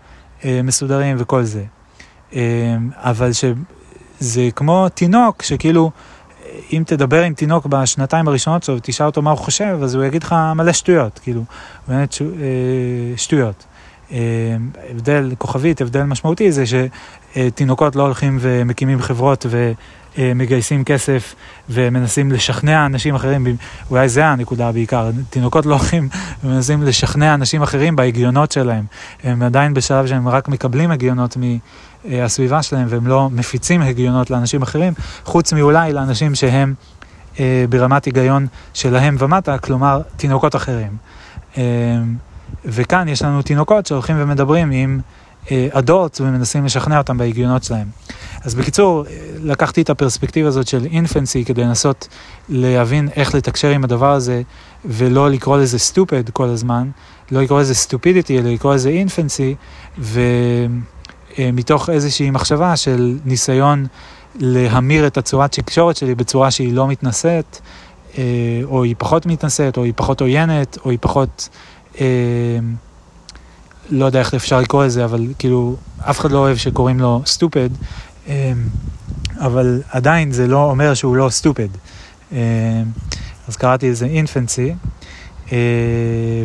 מסודרים וכל זה. אבל ש... זה כמו תינוק שכאילו, אם תדבר עם תינוק בשנתיים הראשונות שלו ותשאל אותו מה הוא חושב, אז הוא יגיד לך מלא שטויות, כאילו, באמת ש... אה, שטויות. אה, הבדל, כוכבית, הבדל משמעותי זה שתינוקות לא הולכים ומקימים חברות ומגייסים כסף ומנסים לשכנע אנשים אחרים, אולי זה הנקודה בעיקר, תינוקות לא הולכים ומנסים לשכנע אנשים אחרים בהגיונות שלהם, הם עדיין בשלב שהם רק מקבלים הגיונות מ... אה, הסביבה שלהם והם לא מפיצים הגיונות לאנשים אחרים, חוץ מאולי לאנשים שהם אה, ברמת היגיון שלהם ומטה, כלומר תינוקות אחרים. אה, וכאן יש לנו תינוקות שהולכים ומדברים עם אה, אדולט ומנסים לשכנע אותם בהגיונות שלהם. אז בקיצור, אה, לקחתי את הפרספקטיבה הזאת של אינפנסי כדי לנסות להבין איך לתקשר עם הדבר הזה ולא לקרוא לזה סטופד כל הזמן, לא לקרוא לזה סטופידיטי, אלא לקרוא לזה אינפנסי, ו... אה, איזושהי מחשבה של ניסיון להמיר את הצורת תקשורת שלי בצורה שהיא לא מתנשאת, או היא פחות מתנשאת, או היא פחות עוינת, או היא פחות... לא יודע איך אפשר לקרוא לזה, אבל כאילו, אף אחד לא אוהב שקוראים לו סטופד, אבל עדיין זה לא אומר שהוא לא סטופד. אז קראתי לזה אינפנסי. אה,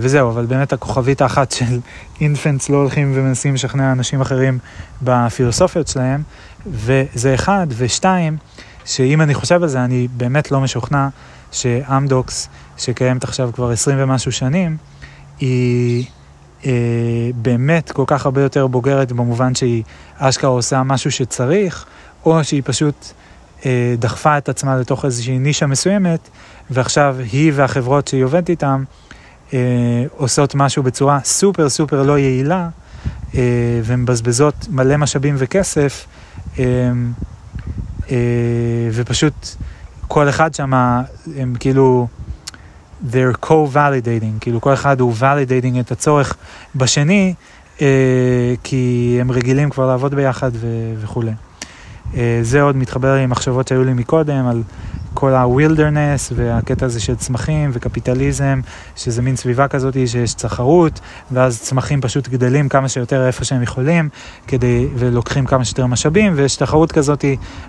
וזהו, אבל באמת הכוכבית האחת של אינפנטס לא הולכים ומנסים לשכנע אנשים אחרים בפילוסופיות שלהם, וזה אחד, ושתיים, שאם אני חושב על זה, אני באמת לא משוכנע שאמדוקס, שקיימת עכשיו כבר עשרים ומשהו שנים, היא אה, באמת כל כך הרבה יותר בוגרת במובן שהיא אשכרה עושה משהו שצריך, או שהיא פשוט אה, דחפה את עצמה לתוך איזושהי נישה מסוימת, ועכשיו היא והחברות שהיא עובדת איתן אה, עושות משהו בצורה סופר סופר לא יעילה, אה, ומבזבזות מלא משאבים וכסף, אה, אה, ופשוט כל אחד שם, הם כאילו, they're co-validating, כאילו כל אחד הוא validating את הצורך בשני, אה, כי הם רגילים כבר לעבוד ביחד ו- וכולי. אה, זה עוד מתחבר עם מחשבות שהיו לי מקודם על כל ה-wilderness והקטע הזה של צמחים וקפיטליזם, שזה מין סביבה כזאת שיש תחרות, ואז צמחים פשוט גדלים כמה שיותר איפה שהם יכולים, כדי, ולוקחים כמה שיותר משאבים, ויש תחרות כזאת,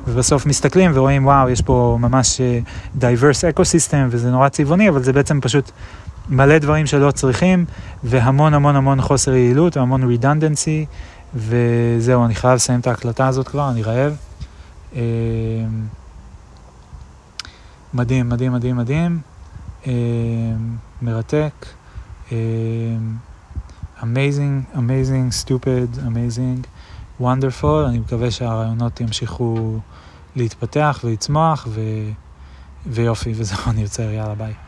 ובסוף מסתכלים ורואים, וואו, יש פה ממש אה, diverse ecosystem, וזה נורא צבעוני, אבל זה בעצם פשוט מלא דברים שלא צריכים, והמון המון המון חוסר יעילות, והמון redundancy, וזהו, אני חייב לסיים את ההקלטה הזאת כבר, אני רעב. מדהים, מדהים, מדהים, מדהים, אמ, מרתק, amazing, amazing, stupid, amazing, wonderful, אני מקווה שהרעיונות ימשיכו להתפתח ולצמוח, ו... ויופי, וזהו, אני עוצר, יאללה ביי.